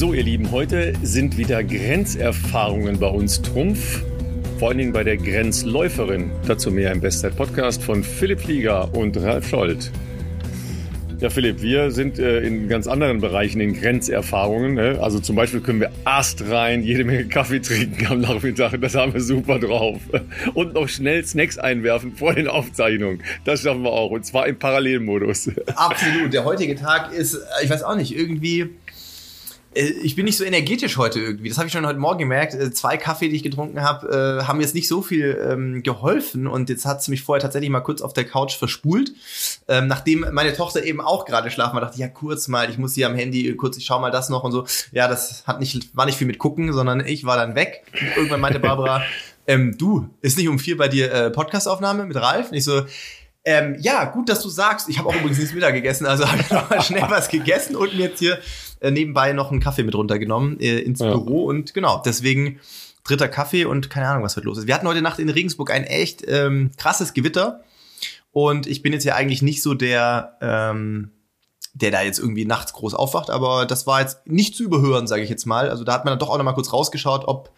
So, ihr Lieben, heute sind wieder Grenzerfahrungen bei uns Trumpf. Vor allen Dingen bei der Grenzläuferin. Dazu mehr im Bestzeit Podcast von Philipp Flieger und Ralf Scholz. Ja, Philipp, wir sind äh, in ganz anderen Bereichen in Grenzerfahrungen. Ne? Also zum Beispiel können wir astrein jede Menge Kaffee trinken am Nachmittag. Das haben wir super drauf. Und noch schnell Snacks einwerfen vor den Aufzeichnungen. Das schaffen wir auch. Und zwar im Parallelmodus. Absolut. Der heutige Tag ist, ich weiß auch nicht, irgendwie äh, ich bin nicht so energetisch heute irgendwie. Das habe ich schon heute Morgen gemerkt. Äh, zwei Kaffee, die ich getrunken habe, äh, haben jetzt nicht so viel ähm, geholfen. Und jetzt hat sie mich vorher tatsächlich mal kurz auf der Couch verspult. Ähm, nachdem meine Tochter eben auch gerade schlafen war, dachte ich, ja, kurz mal, ich muss hier am Handy kurz, ich schau mal das noch und so. Ja, das hat nicht, war nicht viel mit gucken, sondern ich war dann weg. Und irgendwann meinte Barbara, ähm, du, ist nicht um vier bei dir äh, Podcastaufnahme mit Ralf? Und ich so, ähm, ja, gut, dass du sagst. Ich habe auch übrigens nichts Mittag gegessen, also habe ich noch mal schnell was gegessen und mir jetzt hier äh, nebenbei noch einen Kaffee mit runtergenommen äh, ins ja. Büro. Und genau, deswegen dritter Kaffee und keine Ahnung, was wird los ist. Wir hatten heute Nacht in Regensburg ein echt ähm, krasses Gewitter. Und ich bin jetzt ja eigentlich nicht so der, ähm, der da jetzt irgendwie nachts groß aufwacht, aber das war jetzt nicht zu überhören, sage ich jetzt mal. Also da hat man dann doch auch noch mal kurz rausgeschaut, ob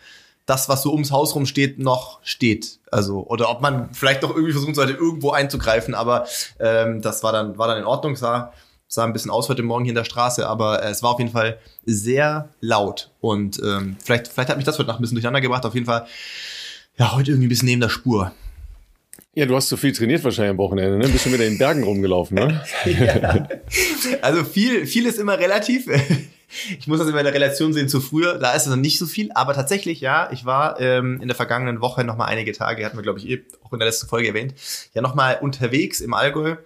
das, was so ums Haus rum steht, noch steht. Also, oder ob man vielleicht noch irgendwie versuchen sollte, irgendwo einzugreifen, aber ähm, das war dann, war dann in Ordnung, sah, sah ein bisschen aus heute Morgen hier in der Straße, aber äh, es war auf jeden Fall sehr laut. Und ähm, vielleicht, vielleicht hat mich das heute Nacht ein bisschen durcheinander gebracht. Auf jeden Fall, ja, heute irgendwie ein bisschen neben der Spur. Ja, du hast so viel trainiert wahrscheinlich am Wochenende, ne? Bist schon wieder in den Bergen rumgelaufen, ne? ja. Also viel, viel ist immer relativ. Ich muss das in meiner Relation sehen zu früher. Da ist es noch nicht so viel, aber tatsächlich, ja, ich war ähm, in der vergangenen Woche noch mal einige Tage, hatten wir, glaube ich, eh auch in der letzten Folge erwähnt, ja noch mal unterwegs im Allgäu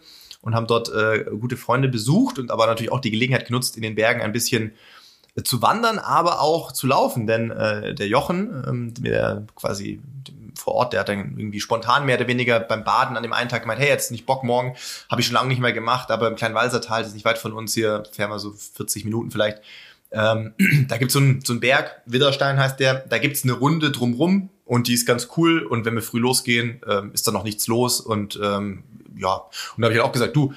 und haben dort äh, gute Freunde besucht und aber natürlich auch die Gelegenheit genutzt, in den Bergen ein bisschen äh, zu wandern, aber auch zu laufen, denn äh, der Jochen, ähm, der quasi vor Ort, der hat dann irgendwie spontan mehr oder weniger beim Baden an dem einen Tag gemeint, hey, jetzt nicht Bock morgen, habe ich schon lange nicht mehr gemacht, aber im kleinen Walsertal, das ist nicht weit von uns hier, fahren wir so 40 Minuten vielleicht, ähm, da gibt's so einen so einen Berg, Widderstein heißt der, da gibt's eine Runde drumrum und die ist ganz cool und wenn wir früh losgehen, ähm, ist da noch nichts los und ähm, ja, und da habe ich halt auch gesagt, du,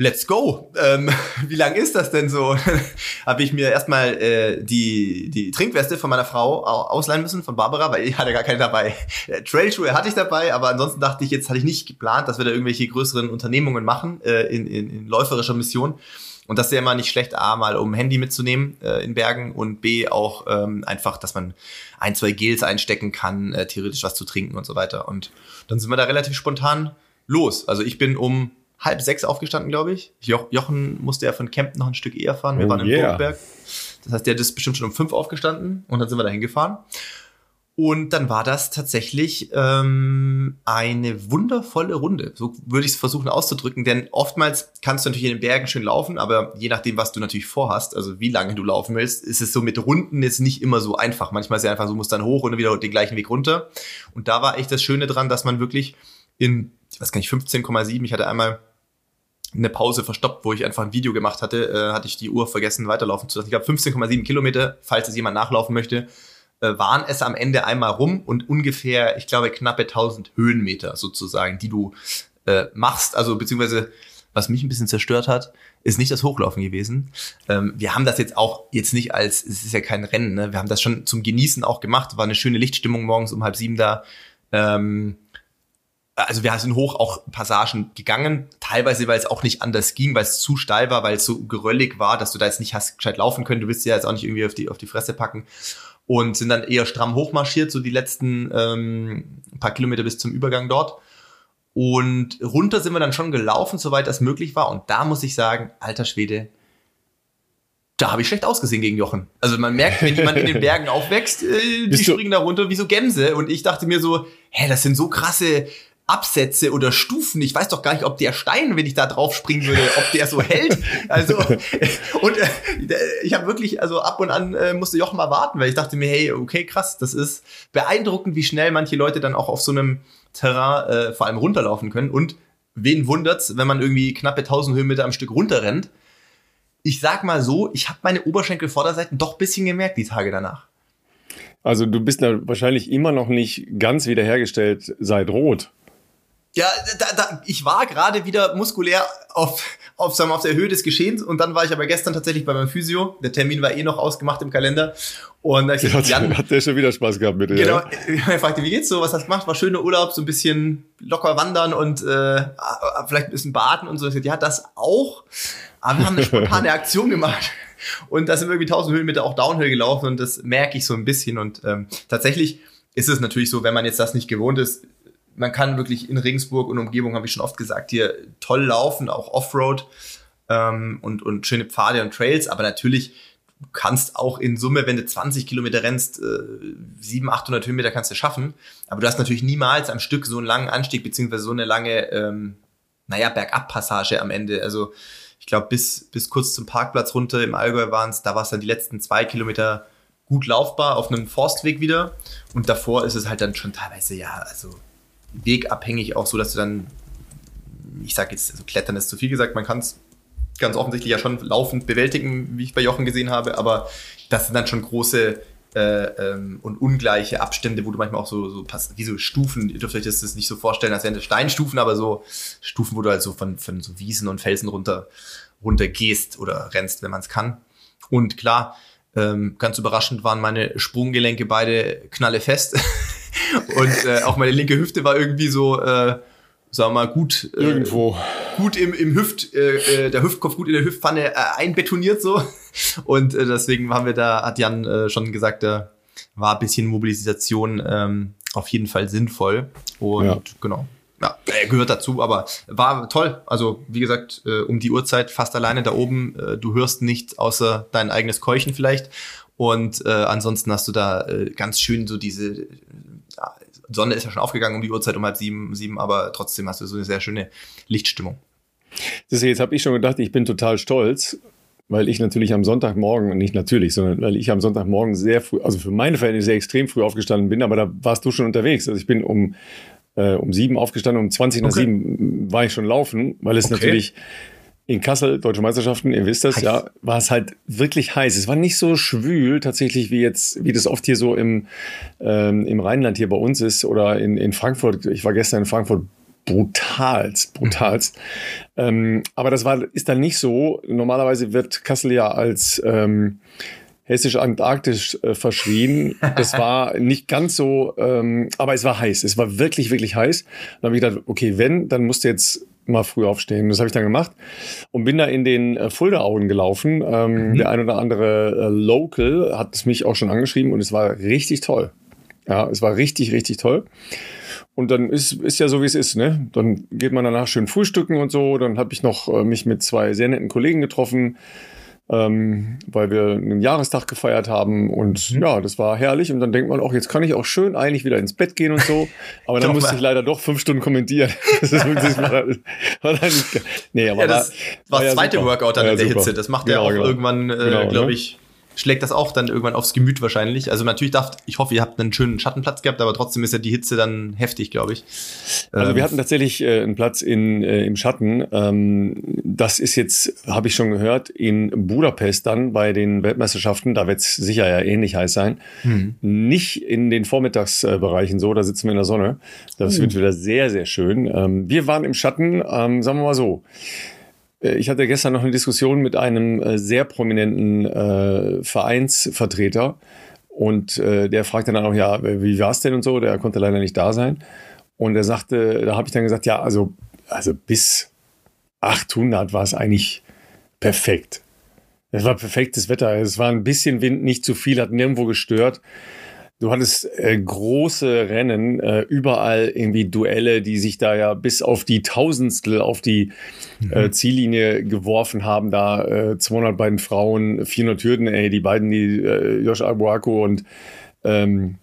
let's go. Ähm, wie lang ist das denn so? habe ich mir erstmal äh, die, die Trinkweste von meiner Frau ausleihen müssen, von Barbara, weil ich hatte gar keine dabei. Äh, Trailschuhe hatte ich dabei, aber ansonsten dachte ich, jetzt hatte ich nicht geplant, dass wir da irgendwelche größeren Unternehmungen machen äh, in, in, in läuferischer Mission. Und das ist ja immer nicht schlecht, A, mal um Handy mitzunehmen äh, in Bergen und B, auch ähm, einfach, dass man ein, zwei Gels einstecken kann, äh, theoretisch was zu trinken und so weiter. Und dann sind wir da relativ spontan los. Also ich bin um halb sechs aufgestanden, glaube ich. Jo Jochen musste ja von Kempten noch ein Stück eher fahren. Wir oh waren in yeah. Burgberg. Das heißt, der ist bestimmt schon um fünf aufgestanden und dann sind wir da hingefahren. Und dann war das tatsächlich ähm, eine wundervolle Runde. So würde ich es versuchen auszudrücken, denn oftmals kannst du natürlich in den Bergen schön laufen, aber je nachdem, was du natürlich vorhast, also wie lange du laufen willst, ist es so mit Runden jetzt nicht immer so einfach. Manchmal ist es einfach so, musst dann hoch und wieder den gleichen Weg runter. Und da war echt das Schöne dran, dass man wirklich in, ich weiß gar nicht, 15,7, ich hatte einmal eine Pause verstoppt, wo ich einfach ein Video gemacht hatte, äh, hatte ich die Uhr vergessen weiterlaufen zu lassen. Ich habe 15,7 Kilometer, falls es jemand nachlaufen möchte, äh, waren es am Ende einmal rum und ungefähr, ich glaube, knappe 1000 Höhenmeter sozusagen, die du äh, machst. Also beziehungsweise, was mich ein bisschen zerstört hat, ist nicht das Hochlaufen gewesen. Ähm, wir haben das jetzt auch jetzt nicht als, es ist ja kein Rennen, ne? wir haben das schon zum Genießen auch gemacht. War eine schöne Lichtstimmung morgens um halb sieben da. Ähm, also wir sind hoch auch Passagen gegangen, teilweise, weil es auch nicht anders ging, weil es zu steil war, weil es so geröllig war, dass du da jetzt nicht hast gescheit laufen können. Du willst ja jetzt auch nicht irgendwie auf die, auf die Fresse packen. Und sind dann eher stramm hochmarschiert, so die letzten ähm, paar Kilometer bis zum Übergang dort. Und runter sind wir dann schon gelaufen, soweit das möglich war. Und da muss ich sagen, alter Schwede, da habe ich schlecht ausgesehen gegen Jochen. Also man merkt, wenn jemand in den Bergen aufwächst, äh, die springen da runter wie so Gänse. Und ich dachte mir so, hä, das sind so krasse Absätze oder Stufen. Ich weiß doch gar nicht, ob der Stein, wenn ich da drauf springen würde, ob der so hält. Also und äh, ich habe wirklich, also ab und an äh, musste Jochen mal warten, weil ich dachte mir, hey, okay, krass, das ist beeindruckend, wie schnell manche Leute dann auch auf so einem Terrain äh, vor allem runterlaufen können. Und wen wundert's, wenn man irgendwie knappe 1000 Höhenmeter am Stück runterrennt? Ich sag mal so, ich habe meine Oberschenkelvorderseiten doch bisschen gemerkt die Tage danach. Also du bist da wahrscheinlich immer noch nicht ganz wiederhergestellt seit Rot. Ja, da, da, ich war gerade wieder muskulär auf, auf, sagen wir, auf der Höhe des Geschehens und dann war ich aber gestern tatsächlich bei meinem Physio. Der Termin war eh noch ausgemacht im Kalender. Und da ich gesagt, Jan, hat der schon wieder Spaß gehabt mit dir? Genau. Er fragte, wie geht's so? Was hast du gemacht? War schöner Urlaub, so ein bisschen locker wandern und äh, vielleicht ein bisschen baden und so. Ich sagte, ja, das auch. Aber wir haben eine spontane Aktion gemacht. Und da sind wir irgendwie 1000 Höhenmeter auch Downhill gelaufen und das merke ich so ein bisschen. Und ähm, tatsächlich ist es natürlich so, wenn man jetzt das nicht gewohnt ist, man kann wirklich in Regensburg und Umgebung, habe ich schon oft gesagt, hier toll laufen, auch Offroad ähm, und, und schöne Pfade und Trails, aber natürlich du kannst auch in Summe, wenn du 20 Kilometer rennst, äh, 700, 800 Höhenmeter kannst du schaffen, aber du hast natürlich niemals am Stück so einen langen Anstieg, beziehungsweise so eine lange, ähm, naja, Bergabpassage am Ende, also ich glaube, bis, bis kurz zum Parkplatz runter im Allgäu waren es, da war es dann die letzten zwei Kilometer gut laufbar auf einem Forstweg wieder. Und davor ist es halt dann schon teilweise, ja, also wegabhängig auch so, dass du dann, ich sage jetzt, also Klettern ist zu viel gesagt, man kann es ganz offensichtlich ja schon laufend bewältigen, wie ich bei Jochen gesehen habe, aber das sind dann schon große äh, ähm, und ungleiche Abstände, wo du manchmal auch so, so pass wie so Stufen, ihr dürft euch das, das nicht so vorstellen, als wären das Steinstufen, aber so Stufen, wo du halt so von, von so Wiesen und Felsen runter, runter gehst oder rennst, wenn man es kann. Und klar, ähm, ganz überraschend waren meine Sprunggelenke beide knalle fest. und äh, auch meine linke Hüfte war irgendwie so, äh, sagen wir mal, gut äh, irgendwo gut im, im Hüft, äh, äh, der Hüftkopf gut in der Hüftpfanne äh, einbetoniert so. Und äh, deswegen haben wir da, hat Jan äh, schon gesagt, da war ein bisschen Mobilisation ähm, auf jeden Fall sinnvoll. Und ja. genau. Ja, er gehört dazu, aber war toll. Also, wie gesagt, äh, um die Uhrzeit fast alleine da oben. Äh, du hörst nichts außer dein eigenes Keuchen vielleicht. Und äh, ansonsten hast du da äh, ganz schön so diese Sonne ist ja schon aufgegangen um die Uhrzeit um halb sieben, sieben, aber trotzdem hast du so eine sehr schöne Lichtstimmung. Das jetzt habe ich schon gedacht, ich bin total stolz, weil ich natürlich am Sonntagmorgen, nicht natürlich, sondern weil ich am Sonntagmorgen sehr früh, also für meine Verhältnisse sehr extrem früh aufgestanden bin, aber da warst du schon unterwegs. Also ich bin um, äh, um sieben aufgestanden, um 20 nach okay. sieben war ich schon laufen, weil es okay. natürlich in Kassel, Deutsche Meisterschaften, ihr wisst das, heiß. ja, war es halt wirklich heiß. Es war nicht so schwül tatsächlich, wie jetzt, wie das oft hier so im, ähm, im Rheinland hier bei uns ist oder in, in Frankfurt. Ich war gestern in Frankfurt brutalst, brutalst. Mhm. Ähm, aber das war, ist dann nicht so. Normalerweise wird Kassel ja als ähm, hessisch-antarktisch äh, verschrien. Das war nicht ganz so, ähm, aber es war heiß. Es war wirklich, wirklich heiß. Dann habe ich gedacht, okay, wenn, dann musst du jetzt mal früh aufstehen. Das habe ich dann gemacht und bin da in den äh, Fulda-Augen gelaufen. Ähm, mhm. Der ein oder andere äh, Local hat es mich auch schon angeschrieben und es war richtig toll. Ja, es war richtig, richtig toll. Und dann ist, ist ja so, wie es ist, ne? Dann geht man danach schön frühstücken und so. Dann habe ich noch äh, mich mit zwei sehr netten Kollegen getroffen ähm, weil wir einen Jahrestag gefeiert haben und mhm. ja, das war herrlich und dann denkt man auch, jetzt kann ich auch schön eigentlich wieder ins Bett gehen und so, aber dann musste ich leider doch fünf Stunden kommentieren. das ist wirklich, war, war dann nicht, nee, aber ja, das war, war das zweite super. Workout dann in der super. Hitze, das macht genau, ja auch genau. irgendwann, äh, genau, glaube ne? Schlägt das auch dann irgendwann aufs Gemüt wahrscheinlich. Also natürlich darf, ich hoffe, ihr habt einen schönen Schattenplatz gehabt, aber trotzdem ist ja die Hitze dann heftig, glaube ich. Also wir ähm, hatten tatsächlich äh, einen Platz in, äh, im Schatten. Ähm, das ist jetzt, habe ich schon gehört, in Budapest dann bei den Weltmeisterschaften, da wird es sicher ja ähnlich heiß sein. Mhm. Nicht in den Vormittagsbereichen so, da sitzen wir in der Sonne. Das mhm. wird wieder sehr, sehr schön. Ähm, wir waren im Schatten, ähm, sagen wir mal so. Äh, ich hatte gestern noch eine Diskussion mit einem äh, sehr prominenten äh, Vereinsvertreter und äh, der fragte dann auch, ja, wie war es denn und so, der konnte leider nicht da sein. Und er sagte, da habe ich dann gesagt, ja, also, also bis 800 war es eigentlich perfekt. Es war perfektes Wetter. Es war ein bisschen Wind, nicht zu viel, hat nirgendwo gestört. Du hattest äh, große Rennen, äh, überall irgendwie Duelle, die sich da ja bis auf die Tausendstel auf die mhm. äh, Ziellinie geworfen haben. Da äh, 200 bei den Frauen, 400 Hürden, ey, die beiden, die äh, Josh Abuako und ähm,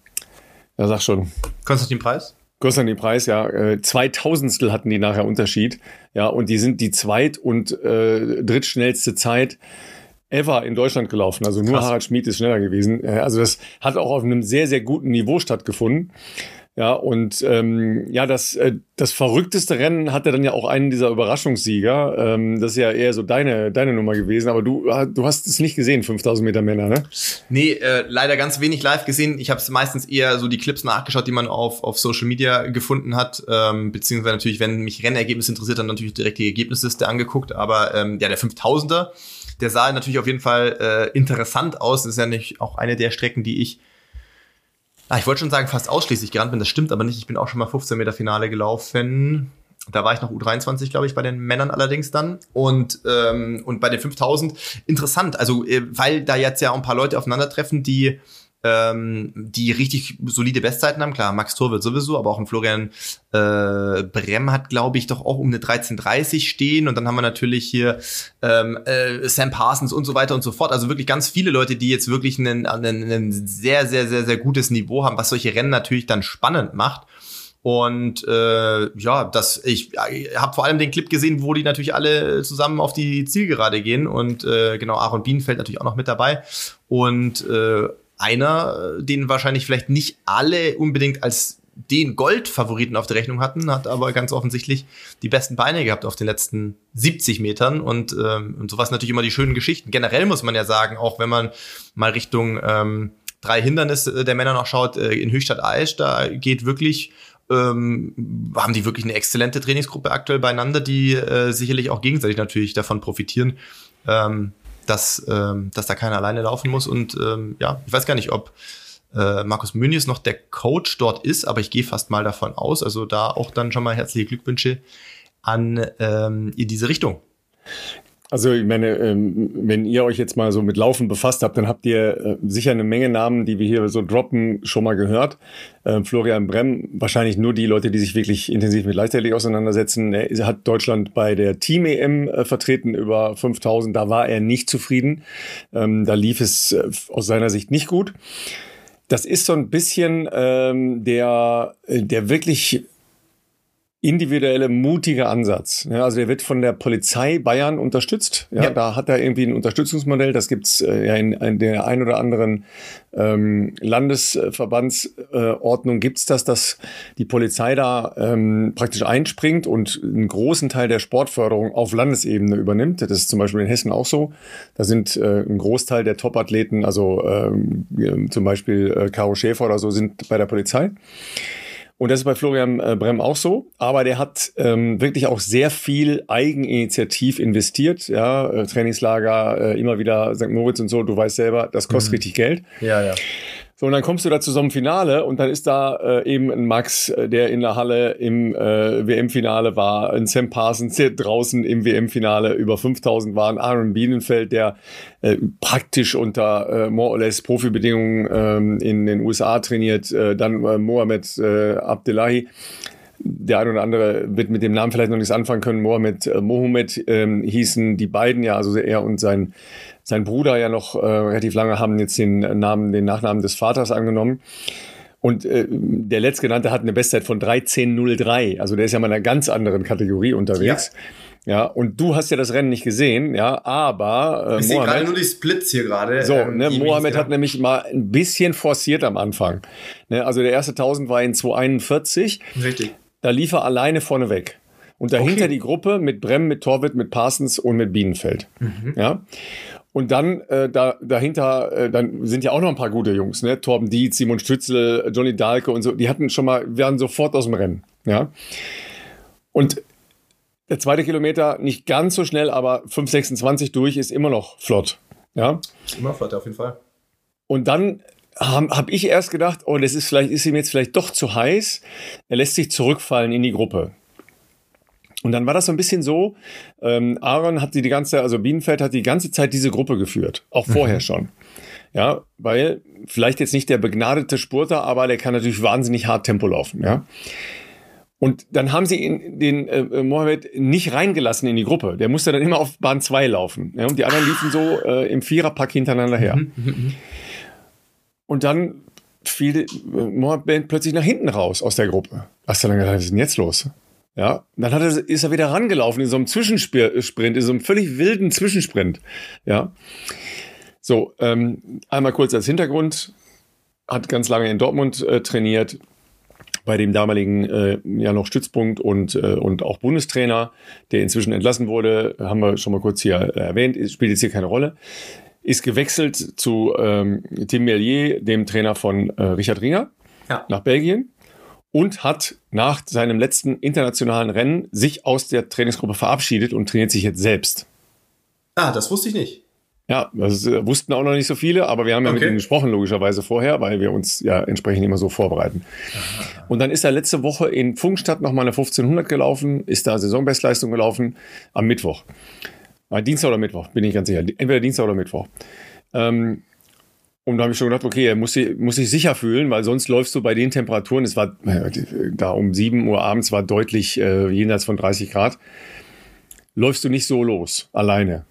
ja, sag schon. Konstantin Preis? Konstantin Preis, ja. Äh, Zweitausendstel hatten die nachher Unterschied. Ja, und die sind die zweit- und äh, drittschnellste Zeit ever in Deutschland gelaufen. Also nur Krass. Harald Schmid ist schneller gewesen. Äh, also das hat auch auf einem sehr, sehr guten Niveau stattgefunden. Ja, und ähm, ja, das, äh, das verrückteste Rennen hatte dann ja auch einen dieser Überraschungssieger. Ähm, das ist ja eher so deine, deine Nummer gewesen, aber du, äh, du hast es nicht gesehen, 5000 Meter Männer, ne? Nee, äh, leider ganz wenig live gesehen. Ich habe es meistens eher so die Clips nachgeschaut, die man auf, auf Social Media gefunden hat. Ähm, beziehungsweise natürlich, wenn mich Rennergebnis interessiert, dann natürlich direkt die Ergebnisliste angeguckt. Aber ähm, ja, der 5000er, der sah natürlich auf jeden Fall äh, interessant aus. Das ist ja nicht auch eine der Strecken, die ich Ah, ich wollte schon sagen, fast ausschließlich gerannt bin. Das stimmt aber nicht. Ich bin auch schon mal 15 Meter Finale gelaufen. Da war ich noch U23, glaube ich, bei den Männern allerdings dann. Und, ähm, und bei den 5000 interessant. Also, äh, weil da jetzt ja auch ein paar Leute aufeinandertreffen, die ähm, die richtig solide Bestzeiten haben. Klar, Max Thor wird sowieso, aber auch ein Florian äh, Brem hat, glaube ich, doch auch um eine 13.30 stehen. Und dann haben wir natürlich hier ähm, äh, Sam Parsons und so weiter und so fort. Also wirklich ganz viele Leute, die jetzt wirklich ein, sehr, sehr, sehr, sehr gutes Niveau haben, was solche Rennen natürlich dann spannend macht. Und äh, ja, das ich, ich habe vor allem den Clip gesehen, wo die natürlich alle zusammen auf die Zielgerade gehen und äh, genau Aaron Bienenfeld natürlich auch noch mit dabei und äh, einer, den wahrscheinlich vielleicht nicht alle unbedingt als den Goldfavoriten auf der Rechnung hatten, hat aber ganz offensichtlich die besten Beine gehabt auf den letzten 70 Metern und, ähm, und sowas natürlich immer die schönen Geschichten. Generell muss man ja sagen, auch wenn man mal Richtung ähm, drei Hindernisse der Männer noch schaut, äh, in Höchstadt Aisch, da geht wirklich ähm, haben die wirklich eine exzellente Trainingsgruppe aktuell beieinander, die äh, sicherlich auch gegenseitig natürlich davon profitieren. Ähm, dass, ähm, dass da keiner alleine laufen muss. Und ähm, ja, ich weiß gar nicht, ob äh, Markus Münies noch der Coach dort ist, aber ich gehe fast mal davon aus. Also da auch dann schon mal herzliche Glückwünsche an ähm, in diese Richtung. Also ich meine, ähm, wenn ihr euch jetzt mal so mit Laufen befasst habt, dann habt ihr äh, sicher eine Menge Namen, die wir hier so droppen, schon mal gehört. Ähm, Florian Brem, wahrscheinlich nur die Leute, die sich wirklich intensiv mit Leichtathletik auseinandersetzen. Er hat Deutschland bei der Team-EM äh, vertreten über 5000. Da war er nicht zufrieden. Ähm, da lief es äh, aus seiner Sicht nicht gut. Das ist so ein bisschen der, der wirklich individuelle, mutige Ansatz. Ja, also der wird von der Polizei Bayern unterstützt. Ja, ja. Da hat er irgendwie ein Unterstützungsmodell. Das gibt's äh, ja in, in der ein oder anderen ähm, Landesverbandsordnung äh, gibt's das, dass die Polizei da ähm, praktisch einspringt und einen großen Teil der Sportförderung auf Landesebene übernimmt. Das ist zum Beispiel in Hessen auch so. Da sind äh, ein Großteil der Topathleten, also ähm, zum Beispiel äh, Caro Schäfer oder so, sind bei der Polizei. Und das ist bei Florian äh, Brem auch so. Aber der hat ähm, wirklich auch sehr viel Eigeninitiativ investiert. Ja, äh, Trainingslager, äh, immer wieder St. Moritz und so. Du weißt selber, das kostet mhm. richtig Geld. Ja, ja. So, und dann kommst du da zu so einem Finale und dann ist da äh, eben ein Max, äh, der in der Halle im äh, WM-Finale war, ein Sam Parsons, der draußen im WM-Finale über 5000 waren, Aaron Bienenfeld, der äh, praktisch unter äh, more or less Profibedingungen ähm, in den USA trainiert, äh, dann äh, Mohamed äh, Abdullahi der ein oder andere wird mit dem Namen vielleicht noch nichts anfangen können. Mohamed äh, Mohamed ähm, hießen die beiden ja, also er und sein, sein Bruder ja noch äh, relativ lange haben jetzt den Namen, den Nachnamen des Vaters angenommen. Und äh, der letztgenannte hat eine Bestzeit von 13.03. Also der ist ja mal in einer ganz anderen Kategorie unterwegs. Ja. Ja, und du hast ja das Rennen nicht gesehen, ja, aber äh, ich sehe gerade nur die Splits hier gerade. So, ähm, ne, Mohammed hat nämlich mal ein bisschen forciert am Anfang. Ne, also der erste 1000 war in 241. Richtig. Da lief er alleine vorneweg. Und dahinter okay. die Gruppe mit Brem, mit Torwitt, mit Parsons und mit Bienenfeld. Mhm. Ja. Und dann äh, da, dahinter, äh, dann sind ja auch noch ein paar gute Jungs, ne? Torben Dietz, Simon Stützel, Johnny Dahlke und so. Die hatten schon mal, waren sofort aus dem Rennen. Ja. Und der zweite Kilometer nicht ganz so schnell, aber 5,26 durch ist immer noch flott. Ja. Ist immer flott, auf jeden Fall. Und dann habe hab ich erst gedacht, oh, das ist vielleicht, ist ihm jetzt vielleicht doch zu heiß. Er lässt sich zurückfallen in die Gruppe. Und dann war das so ein bisschen so, ähm, Aaron hat die, die ganze, also Bienenfeld hat die ganze Zeit diese Gruppe geführt, auch mhm. vorher schon. Ja, weil vielleicht jetzt nicht der begnadete Spurter, aber der kann natürlich wahnsinnig hart Tempo laufen, ja. Und dann haben sie ihn, den äh, Mohammed nicht reingelassen in die Gruppe. Der musste dann immer auf Bahn 2 laufen. Ja, und die anderen liefen so äh, im Viererpack hintereinander her. Mhm. mhm. Und dann fiel Mohammed plötzlich nach hinten raus aus der Gruppe. Hast du dann gedacht, was ist denn jetzt los? Ja, dann hat er, ist er wieder rangelaufen in so einem Zwischensprint, in so einem völlig wilden Zwischensprint. Ja. So, ähm, einmal kurz als Hintergrund. Hat ganz lange in Dortmund äh, trainiert. bei dem damaligen äh, ja noch Stützpunkt und, äh, und auch Bundestrainer, der inzwischen entlassen wurde, haben wir schon mal kurz hier erwähnt, spielt jetzt hier keine Rolle, ist gewechselt zu ähm, Tim Merlier, dem Trainer von äh, Richard Ringer, ja. nach Belgien und hat nach seinem letzten internationalen Rennen sich aus der Trainingsgruppe verabschiedet und trainiert sich jetzt selbst. Ah, das wusste ich nicht. Ja, das äh, wussten auch noch nicht so viele, aber wir haben ja okay. mit ihm gesprochen, logischerweise vorher, weil wir uns ja entsprechend immer so vorbereiten. Und dann ist er letzte Woche in Funkstadt nochmal eine 1500 gelaufen, ist da Saisonbestleistung gelaufen am Mittwoch. Äh, Dienstag oder Mittwoch, bin ich ganz sicher. Entweder Dienstag oder Mittwoch. Ähm, und da habe ich schon gedacht, okay, er muss sich, muss sich sicher fühlen, weil sonst läufst du bei den Temperaturen, es war äh, da um 7 Uhr abends, war deutlich äh, jenseits von 30 Grad, läufst du nicht so los, alleine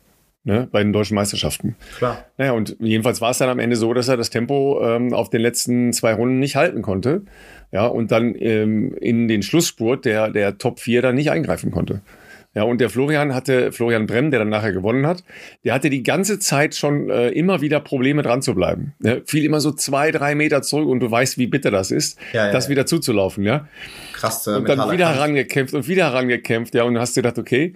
ne, bei den deutschen Meisterschaften. Klar. Naja, und jedenfalls war es dann am Ende so, dass er das Tempo ähm, auf den letzten zwei Runden nicht halten konnte. Ja, und dann ähm, in den Schlussspurt der, der Top 4 dann nicht eingreifen konnte. Ja, und der Florian hatte, Florian Brem, der dann nachher gewonnen hat, der hatte die ganze Zeit schon äh, immer wieder Probleme dran zu bleiben. Ja, fiel immer so zwei, drei Meter zurück und du weißt, wie bitter das ist, ja, ja, das wieder zuzulaufen, ja. Krass. Äh, und dann wieder herangekämpft und wieder herangekämpft, ja, und du hast dir gedacht, okay,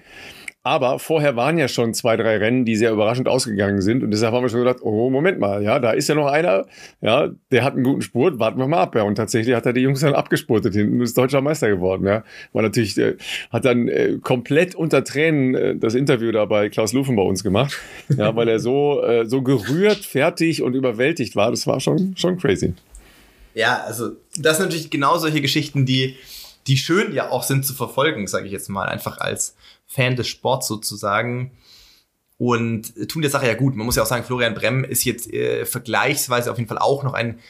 aber vorher waren ja schon zwei, drei Rennen, die sehr überraschend ausgegangen sind. Und deshalb haben wir schon gedacht, oh, Moment mal, ja, da ist ja noch einer, ja, der hat einen guten Spurt, warten wir mal ab. Ja. Und tatsächlich hat er die Jungs dann abgespurtet hinten und ist deutscher Meister geworden. Ja. War natürlich, äh, hat dann äh, komplett unter Tränen äh, das Interview da bei Klaus Lufen bei uns gemacht. Ja, weil er so, äh, so gerührt, fertig und überwältigt war. Das war schon, schon crazy. Ja, also das sind natürlich genau solche Geschichten, die, die schön ja auch sind zu verfolgen, sage ich jetzt mal, einfach als Fan des Sports sozusagen und tun der Sache ja gut. Man muss ja auch sagen, Florian Brem ist jetzt äh, vergleichsweise auf jeden Fall auch noch ein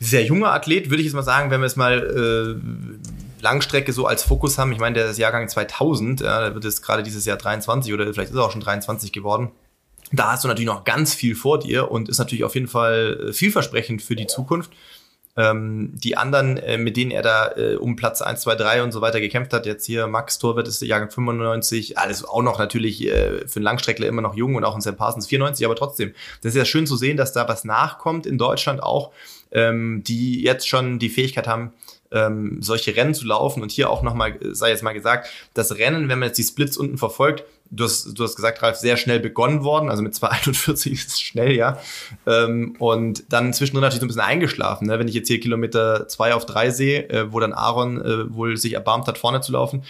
sehr junger Athlet, würde ich jetzt mal sagen, wenn wir es mal äh, Langstrecke so als Fokus haben. Ich meine, der ist Jahrgang 2000, ja, da wird es gerade dieses Jahr 23 oder vielleicht ist er auch schon 23 geworden. Da hast du natürlich noch ganz viel vor dir und ist natürlich auf jeden Fall äh, vielversprechend für die Zukunft. Ähm, die anderen, äh, mit denen er da äh, um Platz 1, 2, 3 und so weiter gekämpft hat, jetzt hier Max Torwart ist Jahrgang 95, alles auch noch natürlich äh, für einen Langstreckler immer noch jung und auch ein Sam Parsons 94, aber trotzdem, das ist ja schön zu sehen, dass da was nachkommt in Deutschland auch, ähm, die jetzt schon die Fähigkeit haben, ähm, solche Rennen zu laufen. Und hier auch nochmal, sei jetzt mal gesagt, das Rennen, wenn man jetzt die Splits unten verfolgt, du hast, du hast gesagt, Ralf, sehr schnell begonnen worden, also mit 2,41 ist es schnell, ja. Ähm, und dann zwischendrin natürlich so ein bisschen eingeschlafen. Ne? Wenn ich jetzt hier Kilometer zwei auf drei sehe, äh, wo dann Aaron äh, wohl sich erbarmt hat, vorne zu laufen,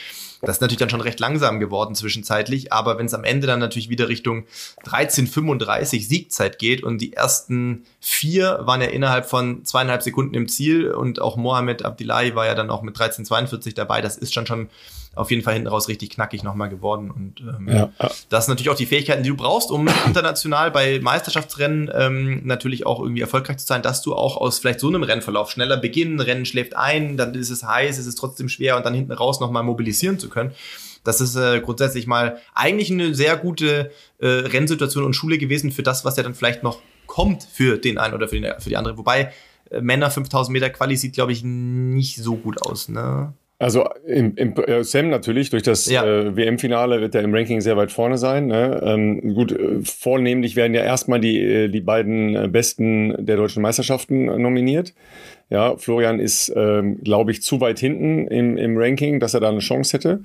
das ist natürlich dann schon recht langsam geworden zwischenzeitlich, aber wenn es am Ende dann natürlich wieder Richtung 13,35 Siegzeit geht und die ersten vier waren ja innerhalb von zweieinhalb Sekunden im Ziel und auch Mohamed Abdullahi war ja dann auch mit 13,42 dabei, das ist schon schon auf jeden Fall hinten raus richtig knackig nochmal geworden. Und ähm, ja. das sind natürlich auch die Fähigkeiten, die du brauchst, um international bei Meisterschaftsrennen ähm, natürlich auch irgendwie erfolgreich zu sein, dass du auch aus vielleicht so einem Rennverlauf schneller beginnen, Rennen schläft ein, dann ist es heiß, ist es trotzdem schwer und dann hinten raus nochmal mobilisieren zu können. Das ist äh, grundsätzlich mal eigentlich eine sehr gute äh, Rennsituation und Schule gewesen für das, was ja dann vielleicht noch kommt für den einen oder für, den, für die andere. Wobei äh, Männer 5000 Meter Quali sieht, glaube ich, nicht so gut aus. Ne? Also im, im äh, Sam natürlich, durch das ja. äh, WM-Finale wird er im Ranking sehr weit vorne sein. Ne? Ähm, gut, äh, vornehmlich werden ja erstmal die, äh, die beiden äh, Besten der deutschen Meisterschaften nominiert. Ja, Florian ist, ähm, glaube ich, zu weit hinten im, im Ranking, dass er da eine Chance hätte.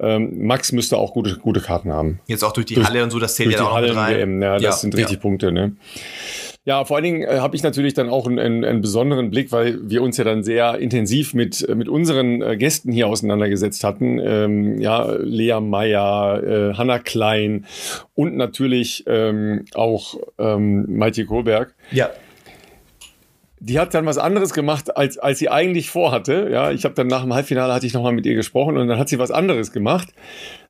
Ähm, Max müsste auch gute, gute Karten haben. Jetzt auch durch die durch, Halle und so, das zählt ja auch Halle mit rein. WM, ja, das ja, sind richtig ja. Punkte. Ne? Ja, vor allen Dingen äh, habe ich natürlich dann auch einen, einen, einen, besonderen Blick, weil wir uns ja dann sehr intensiv mit, mit unseren äh, Gästen hier auseinandergesetzt hatten. Ähm, ja, Lea Meyer, äh, Hanna Klein und natürlich ähm, auch ähm, Malte Kohlberg. Ja die hat dann was anderes gemacht, als, als sie eigentlich vorhatte. Ja, ich habe dann nach dem Halbfinale hatte ich nochmal mit ihr gesprochen und dann hat sie was anderes gemacht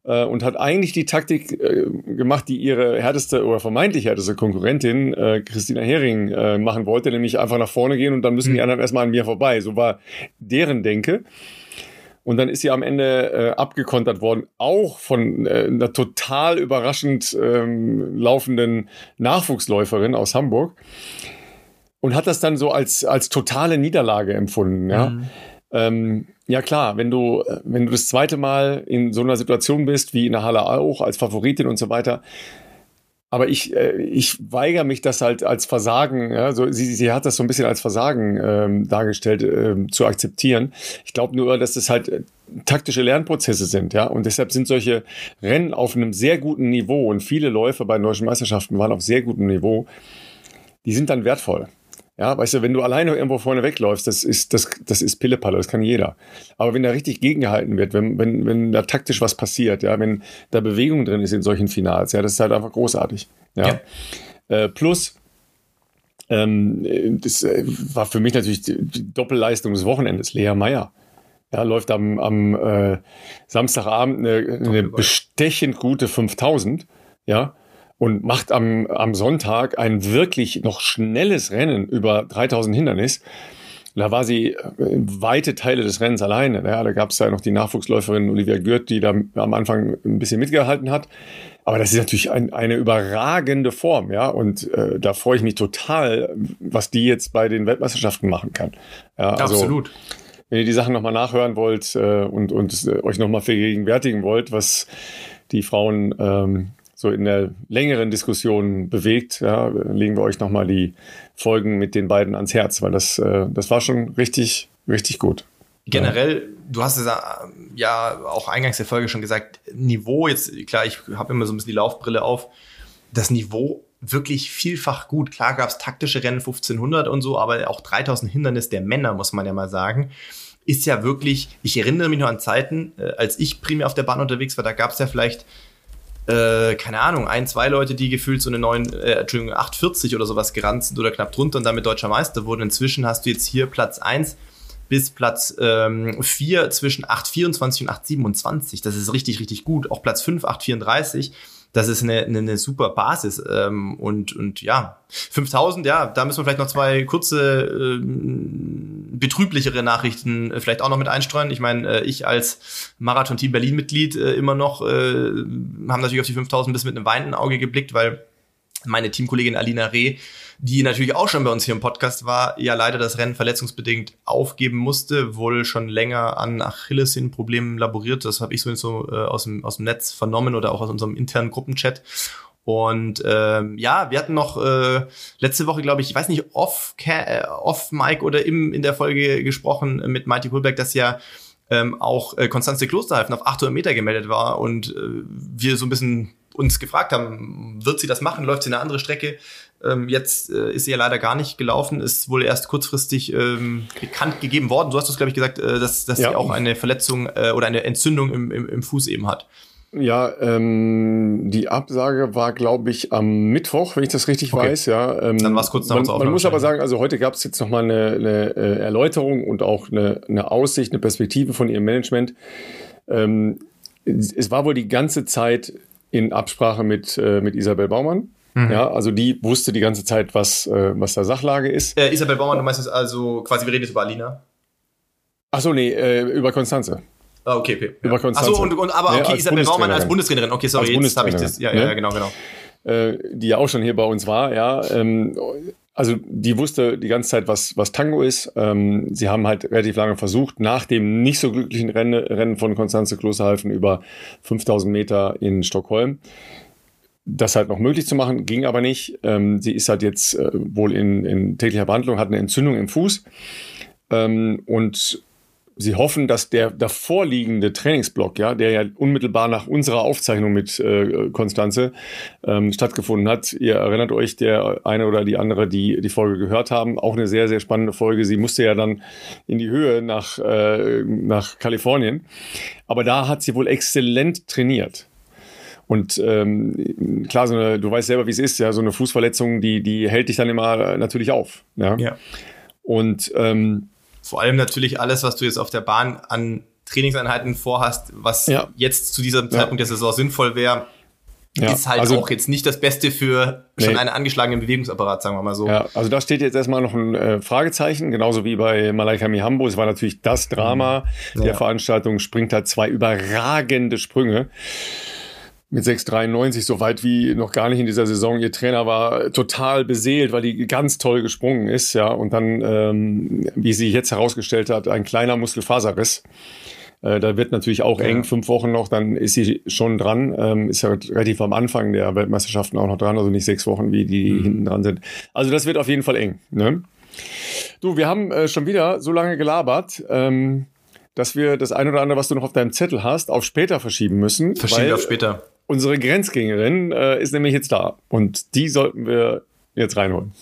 äh, und hat eigentlich die Taktik äh, gemacht, die ihre härteste oder vermeintlich härteste Konkurrentin äh, Christina Hering äh, machen wollte, nämlich einfach nach vorne gehen und dann müssen mhm. die anderen erstmal an mir vorbei. So war deren Denke. Und dann ist sie am Ende äh, abgekontert worden, auch von äh, einer total überraschend ähm, laufenden Nachwuchsläuferin aus Hamburg und hat das dann so als, als totale Niederlage empfunden. Ja? Mhm. Ähm, ja klar, wenn du, wenn du das zweite Mal in so einer Situation bist, wie in der Halle auch, als Favoritin und so weiter, aber ich, äh, ich weigere mich, das halt als Versagen, ja, so, sie, sie hat das so ein bisschen als Versagen ähm, dargestellt, ähm, zu akzeptieren. Ich glaube nur, dass das halt äh, taktische Lernprozesse sind, ja. Und deshalb sind solche Rennen auf einem sehr guten Niveau und viele Läufe bei deutschen Meisterschaften waren auf sehr gutem Niveau, die sind dann wertvoll. Ja, weißt du, wenn du alleine irgendwo vorne wegläufst, das ist, das, das ist Pillepalle, das kann jeder. Aber wenn da richtig gegengehalten wird, wenn, wenn, wenn da taktisch was passiert, ja, wenn da Bewegung drin ist in solchen Finals, ja, das ist halt einfach großartig. Ja. ja. Äh, plus, ähm, das äh, war für mich natürlich die Doppelleistung des Wochenendes, Lea Meyer. Ja, läuft am, am äh, Samstagabend eine, eine bestechend gute 5000, ja, und macht am, am Sonntag ein wirklich noch schnelles Rennen über 3000 Hindernis. Da war sie äh, weite Teile des Rennens alleine. Ja, da gab es ja noch die Nachwuchsläuferin Olivia Gürt, die da am Anfang ein bisschen mitgehalten hat. Aber das ist natürlich ein, eine überragende Form, ja. Und äh, da freue ich mich total, was die jetzt bei den Weltmeisterschaften machen kann. Ja, also, Absolut. Wenn ihr die Sachen nochmal nachhören wollt äh, und, und äh, euch nochmal vergegenwärtigen wollt, was die Frauen ähm, so in der längeren Diskussion bewegt, ja, legen wir euch nochmal die Folgen mit den beiden ans Herz, weil das, äh, das war schon richtig, richtig gut. Generell, du hast es ja auch eingangs der Folge schon gesagt, Niveau, jetzt klar, ich habe immer so ein bisschen die Laufbrille auf, das Niveau wirklich vielfach gut. Klar gab es taktische Rennen 1500 und so, aber auch 3000 Hindernis der Männer, muss man ja mal sagen ist ja wirklich, ich erinnere mich noch an Zeiten, äh, als ich primär auf der Bahn unterwegs war, da gab es ja vielleicht äh, keine Ahnung, ein, zwei Leute, die gefühlt so eine neuen, äh, Entschuldigung, 840 oder sowas gerannt sind oder knapp drunter und damit deutscher Meister wurden. Inzwischen hast du jetzt hier Platz 1 bis Platz ähm, 4 zwischen 824 und 827. Das ist richtig, richtig gut. Auch Platz 5, 834 das ist eine, eine, eine super Basis. Ähm, und, und ja, 5000, ja, da müssen wir vielleicht noch zwei kurze, äh, betrüblichere Nachrichten äh, vielleicht auch noch mit einstreuen. Ich meine, äh, ich als Marathon-Team Berlin-Mitglied äh, immer noch, äh, haben natürlich auf die 5000 bis mit einem weinenden Auge geblickt, weil meine Teamkollegin Alina Reh die natürlich auch schon bei uns hier im Podcast war, ja leider das Rennen verletzungsbedingt aufgeben musste, wohl schon länger an Achillessehnenproblemen laboriert. Das habe ich so äh, aus, dem, aus dem Netz vernommen oder auch aus unserem internen Gruppenchat. Und ähm, ja, wir hatten noch äh, letzte Woche, glaube ich, ich weiß nicht, off, äh, off Mike oder im, in der Folge gesprochen mit Mighty Hulberg, dass ja ähm, auch äh, Konstanze Klosterhalfen auf 800 Meter gemeldet war und äh, wir so ein bisschen uns gefragt haben, wird sie das machen, läuft sie eine andere Strecke? Ähm, jetzt äh, ist sie ja leider gar nicht gelaufen, ist wohl erst kurzfristig ähm, bekannt gegeben worden. Du hast es, glaube ich, gesagt, äh, dass, dass ja. sie auch eine Verletzung äh, oder eine Entzündung im, im, im Fuß eben hat. Ja, ähm, die Absage war, glaube ich, am Mittwoch, wenn ich das richtig okay. weiß. Ja, ähm, dann war es kurz nach Man, man muss aber sagen, also heute gab es jetzt nochmal eine, eine äh, Erläuterung und auch eine, eine Aussicht, eine Perspektive von ihrem Management. Ähm, es war wohl die ganze Zeit in Absprache mit, äh, mit Isabel Baumann. Mhm. Ja, also die wusste die ganze Zeit, was, äh, was da Sachlage ist. Äh, Isabel Baumann, du meinst jetzt also quasi, wir reden jetzt über Alina. Achso, nee, äh, über Konstanze. Ah, okay, okay. Über Konstanze. Achso, und, und, aber okay, ja, Isabel Baumann als Bundestrainerin. Okay, sorry, jetzt habe ich das. Ja, ja, ja, genau, genau. Äh, die ja auch schon hier bei uns war, ja. Ähm, also die wusste die ganze Zeit, was, was Tango ist. Ähm, sie haben halt relativ lange versucht, nach dem nicht so glücklichen Rennen, Rennen von Konstanze Klosterhalfen über 5000 Meter in Stockholm, das halt noch möglich zu machen, ging aber nicht. Ähm, sie ist halt jetzt äh, wohl in, in täglicher Behandlung, hat eine Entzündung im Fuß ähm, und Sie hoffen, dass der davorliegende Trainingsblock, ja, der ja unmittelbar nach unserer Aufzeichnung mit äh, Konstanze ähm, stattgefunden hat, ihr erinnert euch, der eine oder die andere, die die Folge gehört haben, auch eine sehr, sehr spannende Folge. Sie musste ja dann in die Höhe nach, äh, nach Kalifornien. Aber da hat sie wohl exzellent trainiert. Und ähm, klar, so eine, du weißt selber, wie es ist, ja, so eine Fußverletzung, die, die hält dich dann immer natürlich auf. Ja. ja. Und ähm, vor allem natürlich alles, was du jetzt auf der Bahn an Trainingseinheiten vorhast, was ja. jetzt zu diesem Zeitpunkt ja. der Saison sinnvoll wäre, ja, ist halt also, auch jetzt nicht das Beste für nee. schon einen angeschlagenen Bewegungsapparat, sagen wir mal so. Ja, also da steht jetzt erstmal noch ein äh, Fragezeichen, genauso wie bei Malaika Mihambo. Es war natürlich das Drama mhm. der Veranstaltung, springt halt zwei überragende Sprünge mit 6,93 so weit wie noch gar nicht in dieser Saison. Ihr Trainer war total beseelt, weil die ganz toll gesprungen ist, ja. Und dann, ähm, wie sie jetzt herausgestellt hat, ein kleiner Muskelfaserriss. Äh, da wird natürlich auch ja. eng, fünf Wochen noch, dann ist sie schon dran. Ähm, ist ja relativ am Anfang der Weltmeisterschaften auch noch dran, also nicht sechs Wochen, wie die mhm. hinten dran sind. Also das wird auf jeden Fall eng. Ne? Du, wir haben äh, schon wieder so lange gelabert. Ähm, dass wir das ein oder andere, was du noch auf deinem Zettel hast, auf später verschieben müssen. Verschieben auf später. Unsere Grenzgängerin äh, ist nämlich jetzt da und die sollten wir jetzt reinholen.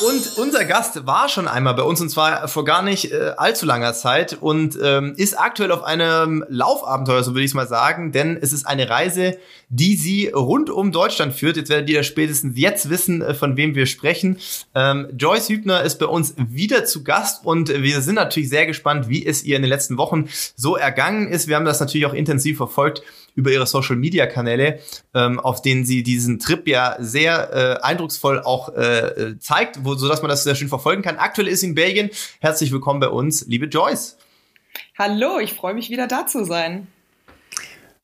Ja, und unser Gast war schon einmal bei uns und zwar vor gar nicht äh, allzu langer Zeit und ähm, ist aktuell auf einem Laufabenteuer, so würde ich es mal sagen, denn es ist eine Reise, die sie rund um Deutschland führt. Jetzt werdet ihr spätestens jetzt wissen, äh, von wem wir sprechen. Ähm, Joyce Hübner ist bei uns wieder zu Gast und wir sind natürlich sehr gespannt, wie es ihr in den letzten Wochen so ergangen ist. Wir haben das natürlich auch intensiv verfolgt über ihre Social Media Kanäle, ähm, auf denen sie diesen Trip ja sehr äh, eindrucksvoll auch äh, äh, zeigt, wo, sodass man das sehr schön verfolgen kann. Aktuell ist sie in Belgien. Herzlich willkommen bei uns, liebe Joyce. Hallo, ich freue mich wieder da zu sein.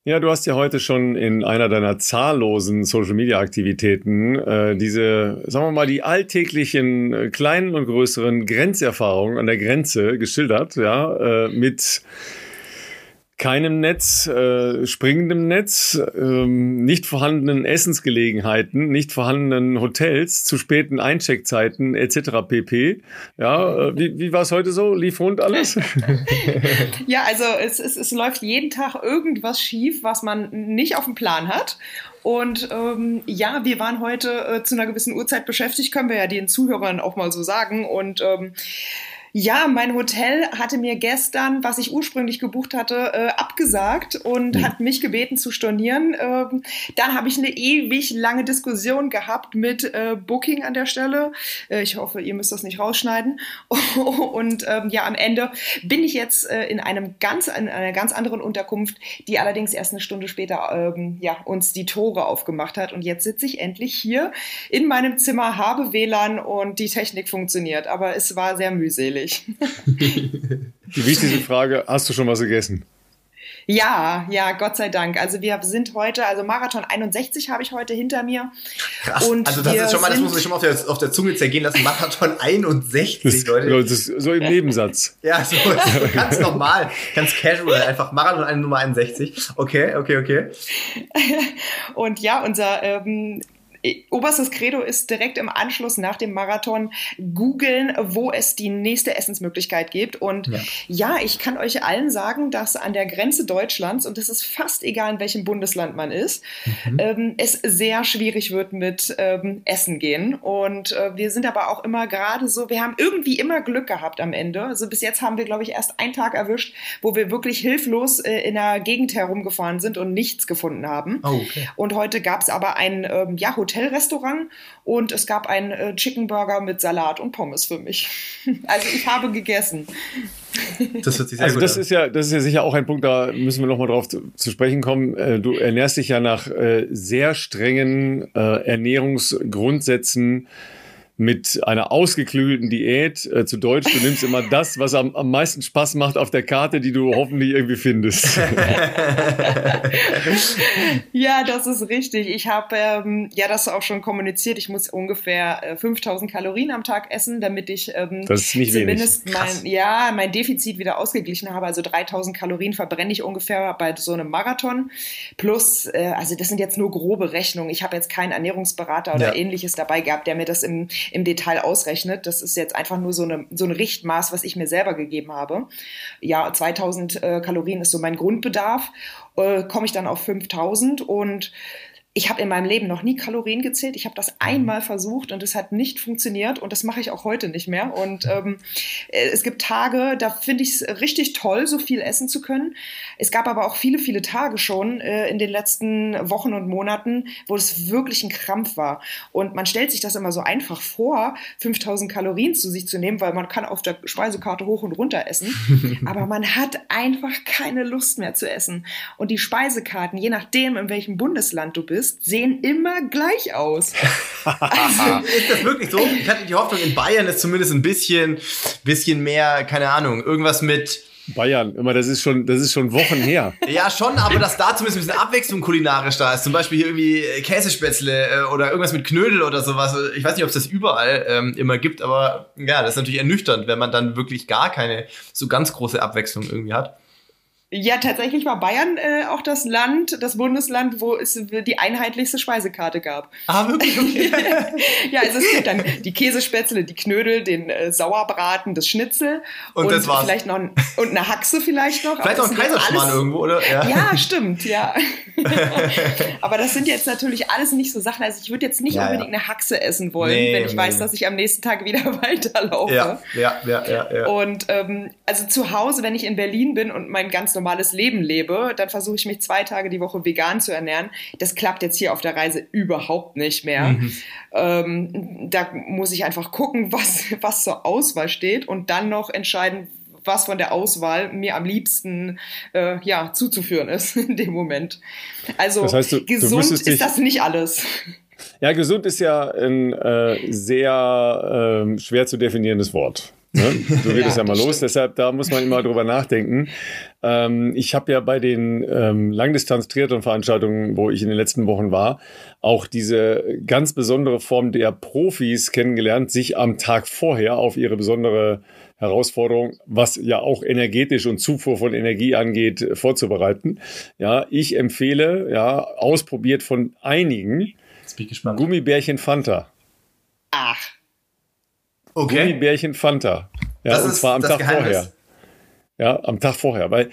Ja, du hast ja heute schon in einer deiner zahllosen Social-Media-Aktivitäten äh, diese, sagen wir mal, die alltäglichen äh, kleinen und größeren Grenzerfahrungen an der Grenze geschildert, ja, äh, mit keinem Netz, äh, springendem Netz, ähm, nicht vorhandenen Essensgelegenheiten, nicht vorhandenen Hotels, zu späten Eincheckzeiten etc. pp. Ja, äh, wie, wie war es heute so? Lief rund alles? ja, also es, es, es läuft jeden Tag irgendwas schief, was man nicht auf dem Plan hat. Und ähm, ja, wir waren heute äh, zu einer gewissen Uhrzeit beschäftigt, können wir ja den Zuhörern auch mal so sagen. Und ähm, ja, mein Hotel hatte mir gestern, was ich ursprünglich gebucht hatte, äh, abgesagt und mhm. hat mich gebeten zu stornieren. Ähm, dann habe ich eine ewig lange Diskussion gehabt mit äh, Booking an der Stelle. Äh, ich hoffe, ihr müsst das nicht rausschneiden. und ähm, ja, am Ende bin ich jetzt äh, in einem ganz, in einer ganz anderen Unterkunft, die allerdings erst eine Stunde später ähm, ja, uns die Tore aufgemacht hat. Und jetzt sitze ich endlich hier in meinem Zimmer, habe WLAN und die Technik funktioniert. Aber es war sehr mühselig natürlich. Die wichtigste Frage, hast du schon was gegessen? Ja, ja, Gott sei Dank. Also wir sind heute, also Marathon 61 habe ich heute hinter mir. Krass. Und also das ist schon mal, das muss man schon mal auf der, auf der Zunge zergehen lassen. Marathon 61, das, Leute. Das ist so im Nebensatz. ja, so, ganz normal, ganz casual, einfach Marathon eine Nummer 61. Okay, okay, okay. Und ja, unser ähm, oberstes Credo ist direkt im Anschluss nach dem Marathon googeln, wo es die nächste Essensmöglichkeit gibt. Und ja. ja. ich kann euch allen sagen, dass an der Grenze Deutschlands, und es ist fast egal, in welchem Bundesland man ist, mhm. ähm, es sehr schwierig wird mit ähm, Essen gehen. Und äh, wir sind aber auch immer gerade so, wir haben irgendwie immer Glück gehabt am Ende. Also bis jetzt haben wir, glaube ich, erst einen Tag erwischt, wo wir wirklich hilflos äh, in der Gegend herumgefahren sind und nichts gefunden haben. Oh, okay. Und heute gab es aber ein ähm, ja, Hotelrestaurant und es gab einen äh, Chicken Burger mit Salat und Pommes für mich. also ich habe gegessen. Das hört sich sehr also gut das an. ist ja, das ist ja sicher auch ein Punkt, da müssen wir nochmal drauf zu, zu, sprechen kommen. Äh, du ernährst dich ja nach äh, sehr strengen äh, Ernährungsgrundsätzen mit einer ausgeklügelten Diät. Äh, zu Deutsch, du nimmst immer das, was am, am meisten Spaß macht auf der Karte, die du hoffentlich irgendwie findest. ja, das ist richtig. Ich habe ähm, ja das auch schon kommuniziert. Ich muss ungefähr äh, 5000 Kalorien am Tag essen, damit ich ähm, zumindest mein, ja, mein Defizit wieder ausgeglichen habe. Also 3000 Kalorien verbrenne ich ungefähr bei so einem Marathon. Plus, äh, also das sind jetzt nur grobe Rechnungen. Ich habe jetzt keinen Ernährungsberater oder ja. ähnliches dabei gehabt, der mir das im im Detail ausrechnet. Das ist jetzt einfach nur so, eine, so ein Richtmaß, was ich mir selber gegeben habe. Ja, 2000 äh, Kalorien ist so mein Grundbedarf. Äh, Komme ich dann auf 5000 und ich habe in meinem Leben noch nie Kalorien gezählt. Ich habe das mhm. einmal versucht und es hat nicht funktioniert und das mache ich auch heute nicht mehr. Und ähm, äh, es gibt Tage, da finde ich es richtig toll, so viel essen zu können. Es gab aber auch viele, viele Tage schon äh, in den letzten Wochen und Monaten, wo es wirklich ein Krampf war. Und man stellt sich das immer so einfach vor, 5000 Kalorien zu sich zu nehmen, weil man kann auf der Speisekarte hoch und runter essen. aber man hat einfach keine Lust mehr zu essen. Und die Speisekarten, je nachdem, in welchem Bundesland du bist, bist, sehen immer gleich aus. also, ist das wirklich so? Ich hatte die Hoffnung, in Bayern ist zumindest ein bisschen, bisschen mehr, keine Ahnung, irgendwas mit Bayern, immer, das ist schon, das ist schon Wochen her. ja, schon, aber dass da zumindest ein bisschen Abwechslung kulinarisch da ist. Zum Beispiel hier irgendwie Käsespätzle äh, oder irgendwas mit Knödel oder sowas. Ich weiß nicht, ob es das überall ähm, immer gibt, aber ja, das ist natürlich ernüchternd, wenn man dann wirklich gar keine so ganz große Abwechslung irgendwie hat. Ja, tatsächlich war Bayern äh, auch das Land, das Bundesland, wo es die einheitlichste Speisekarte gab. Ah, wirklich? Okay. ja, also es gibt dann die Käsespätzle, die Knödel, den äh, Sauerbraten, das Schnitzel und, und das war's. vielleicht noch ein, und eine Haxe vielleicht noch. Vielleicht auch ein Kaiserschmarrn irgendwo, oder? Ja, ja stimmt, ja. Aber das sind jetzt natürlich alles nicht so Sachen. Also ich würde jetzt nicht ja, unbedingt ja. eine Haxe essen wollen, nee, wenn ich nee, weiß, dass ich am nächsten Tag wieder weiterlaufe. Ja, ja, ja, ja. ja. Und ähm, also zu Hause, wenn ich in Berlin bin und mein ganz normales Leben lebe, dann versuche ich mich zwei Tage die Woche vegan zu ernähren. Das klappt jetzt hier auf der Reise überhaupt nicht mehr. Mhm. Ähm, da muss ich einfach gucken, was, was zur Auswahl steht und dann noch entscheiden, was von der Auswahl mir am liebsten äh, ja, zuzuführen ist in dem Moment. Also das heißt, du, gesund du ist das nicht alles. Ja, gesund ist ja ein äh, sehr äh, schwer zu definierendes Wort. Ne? So geht ja, es ja mal los. Stimmt. Deshalb, da muss man immer drüber nachdenken. Ähm, ich habe ja bei den ähm, Langdistanz-Triathlon-Veranstaltungen, wo ich in den letzten Wochen war, auch diese ganz besondere Form der Profis kennengelernt, sich am Tag vorher auf ihre besondere Herausforderung, was ja auch energetisch und Zufuhr von Energie angeht, vorzubereiten. Ja, ich empfehle, ja, ausprobiert von einigen, Gummibärchen Fanta. Ach. Okay. Gummibärchen Fanta. Ja, das und zwar am Tag Geheimnis. vorher. Ja, am Tag vorher, weil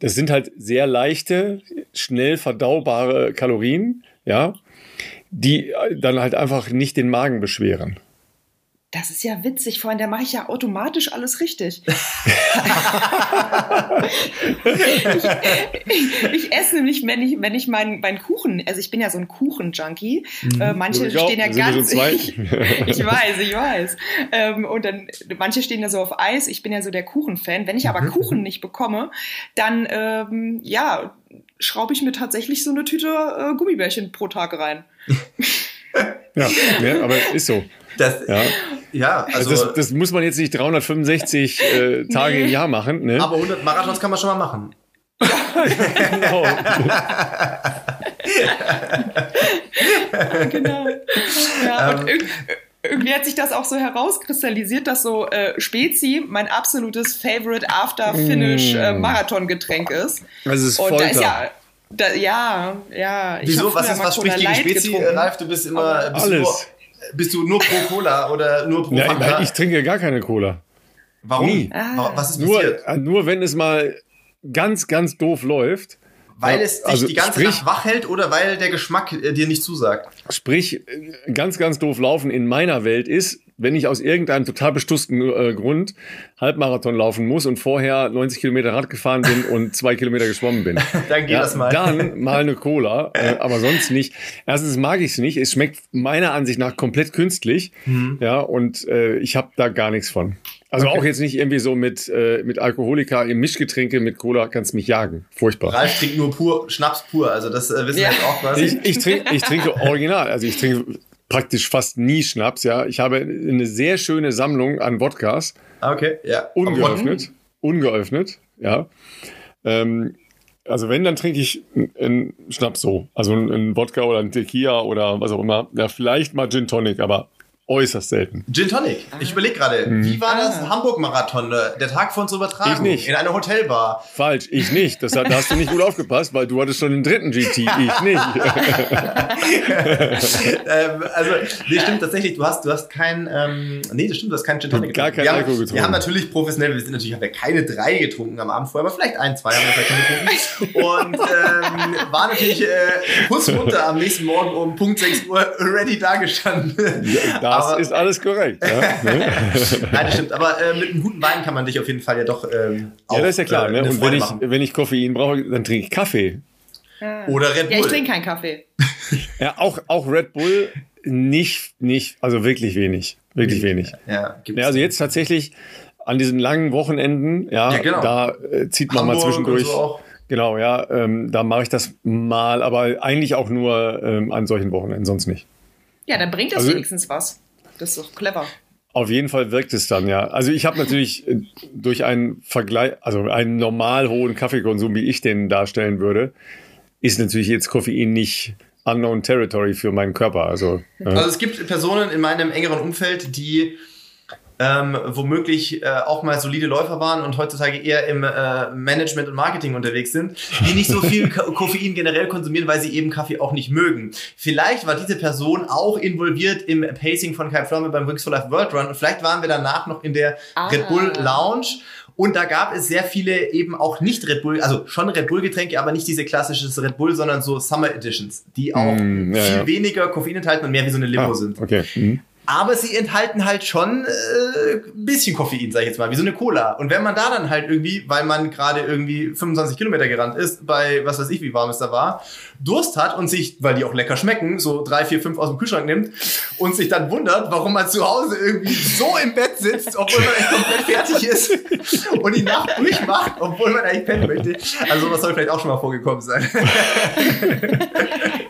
das sind halt sehr leichte, schnell verdaubare Kalorien, ja, die dann halt einfach nicht den Magen beschweren. Das ist ja witzig, vorhin, da mache ich ja automatisch alles richtig. ich, ich, esse nämlich, wenn ich, wenn ich meinen mein Kuchen, also ich bin ja so ein Kuchen-Junkie. Mhm. Äh, manche ich stehen ja ganz. Ich, ich weiß, ich weiß. Ähm, und dann, manche stehen ja so auf Eis, ich bin ja so der Kuchen-Fan. Wenn ich aber mhm. Kuchen nicht bekomme, dann ähm, ja, schraube ich mir tatsächlich so eine Tüte äh, Gummibärchen pro Tag rein. ja, ja, aber ist so. Das, ja. Ja, also, also das, das, muss man jetzt nicht 365 äh, Tage nee. im Jahr machen. Ne? Aber 100 Marathons kann man schon mal machen. genau. genau. Ja, und ähm. irgendwie hat sich das auch so herauskristallisiert, dass so äh, Spezi mein absolutes Favorite After Finish äh, mm. Marathon-Getränk ist. Also es ist Und da ist ja da, ja, ja. Wieso? Was, ist, was spricht gegen Spezi, getrunken. Ralf? Du bist immer. Bist Alles. Du, bist du nur pro Cola oder nur pro Nein, Fanta? ich trinke gar keine Cola. Warum? Nie. Ah. Was ist passiert? Nur, nur wenn es mal ganz, ganz doof läuft. Weil es dich also die ganze sprich, Nacht wach hält oder weil der Geschmack äh, dir nicht zusagt? Sprich, äh, ganz, ganz doof laufen in meiner Welt ist, wenn ich aus irgendeinem total bestussten äh, Grund Halbmarathon laufen muss und vorher 90 Kilometer Rad gefahren bin und zwei Kilometer geschwommen bin. dann geht ja, das mal. Dann mal eine Cola, äh, aber sonst nicht. Erstens mag ich es nicht. Es schmeckt meiner Ansicht nach komplett künstlich. Mhm. Ja, und äh, ich habe da gar nichts von. Also okay. auch jetzt nicht irgendwie so mit, äh, mit Alkoholika im Mischgetränke mit Cola kannst mich jagen. Furchtbar. Ralf trinkt nur pur, Schnaps pur. Also das äh, wissen ja. wir jetzt auch quasi. Ich, ich, trinke, ich trinke original. Also ich trinke praktisch fast nie Schnaps, ja. Ich habe eine sehr schöne Sammlung an Wodkas. Okay, ja. Ungeöffnet. Ungeöffnet, ja. Ähm, also wenn, dann trinke ich einen Schnaps so. Also einen Wodka oder einen Tequila oder was auch immer. Ja, vielleicht mal Gin Tonic, aber äußerst selten. Gin Tonic. Ich überlege gerade, mhm. wie war das ah. Hamburg-Marathon, der Tag vor unserer Übertragung? Ich nicht. In einer Hotelbar. Falsch, ich nicht. Das, da hast du nicht gut aufgepasst, weil du hattest schon den dritten GT, ich nicht. ähm, also, nee, stimmt tatsächlich, du hast, du hast kein, ähm, nee, das stimmt, du hast keinen Gin Tonic Gar kein wir Alkohol getrunken. Wir haben natürlich professionell, wir sind natürlich, haben wir keine drei getrunken am Abend vorher, aber vielleicht ein, zwei haben wir vielleicht getrunken. Und ähm, war natürlich äh, kurz runter am nächsten Morgen um Punkt 6 Uhr ready dagestanden. Ja, das aber, ist alles korrekt. Ja, ne? Nein, das stimmt. Aber äh, mit einem guten Wein kann man dich auf jeden Fall ja doch ähm, auch, Ja, das ist ja klar. Äh, ne? Und wenn ich, wenn ich Koffein brauche, dann trinke ich Kaffee. Ja. Oder Red Bull. Ja, ich trinke keinen Kaffee. ja, auch, auch Red Bull nicht, nicht, also wirklich wenig. Wirklich wenig. Ja, ja, also jetzt tatsächlich an diesen langen Wochenenden, ja, ja genau. da äh, zieht man Hamburg mal zwischendurch. So genau, ja, ähm, da mache ich das mal, aber eigentlich auch nur ähm, an solchen Wochenenden, sonst nicht. Ja, dann bringt das also, wenigstens was. Das ist doch clever. Auf jeden Fall wirkt es dann, ja. Also ich habe natürlich äh, durch einen Vergleich, also einen normal hohen Kaffeekonsum, wie ich den darstellen würde, ist natürlich jetzt Koffein nicht unknown territory für meinen Körper. Also, äh. also es gibt Personen in meinem engeren Umfeld, die ähm, womöglich äh, auch mal solide Läufer waren und heutzutage eher im äh, Management und Marketing unterwegs sind, die nicht so viel Koffein generell konsumieren, weil sie eben Kaffee auch nicht mögen. Vielleicht war diese Person auch involviert im Pacing von Kai Pflaume beim Wings for Life World Run und vielleicht waren wir danach noch in der ah. Red Bull Lounge und da gab es sehr viele eben auch nicht Red Bull, also schon Red Bull Getränke, aber nicht diese klassische Red Bull, sondern so Summer Editions, die auch mm, ja, viel ja. weniger Koffein enthalten und mehr wie so eine Limo ah, sind. Okay. Mhm aber sie enthalten halt schon äh, ein bisschen Koffein, sag ich jetzt mal, wie so eine Cola. Und wenn man da dann halt irgendwie, weil man gerade irgendwie 25 Kilometer gerannt ist, bei was weiß ich, wie warm es da war, Durst hat und sich, weil die auch lecker schmecken, so drei, vier, fünf aus dem Kühlschrank nimmt und sich dann wundert, warum man zu Hause irgendwie so im Bett sitzt, obwohl man echt komplett fertig ist und die Nacht durchmacht, obwohl man eigentlich pennen möchte. Also sowas soll vielleicht auch schon mal vorgekommen sein.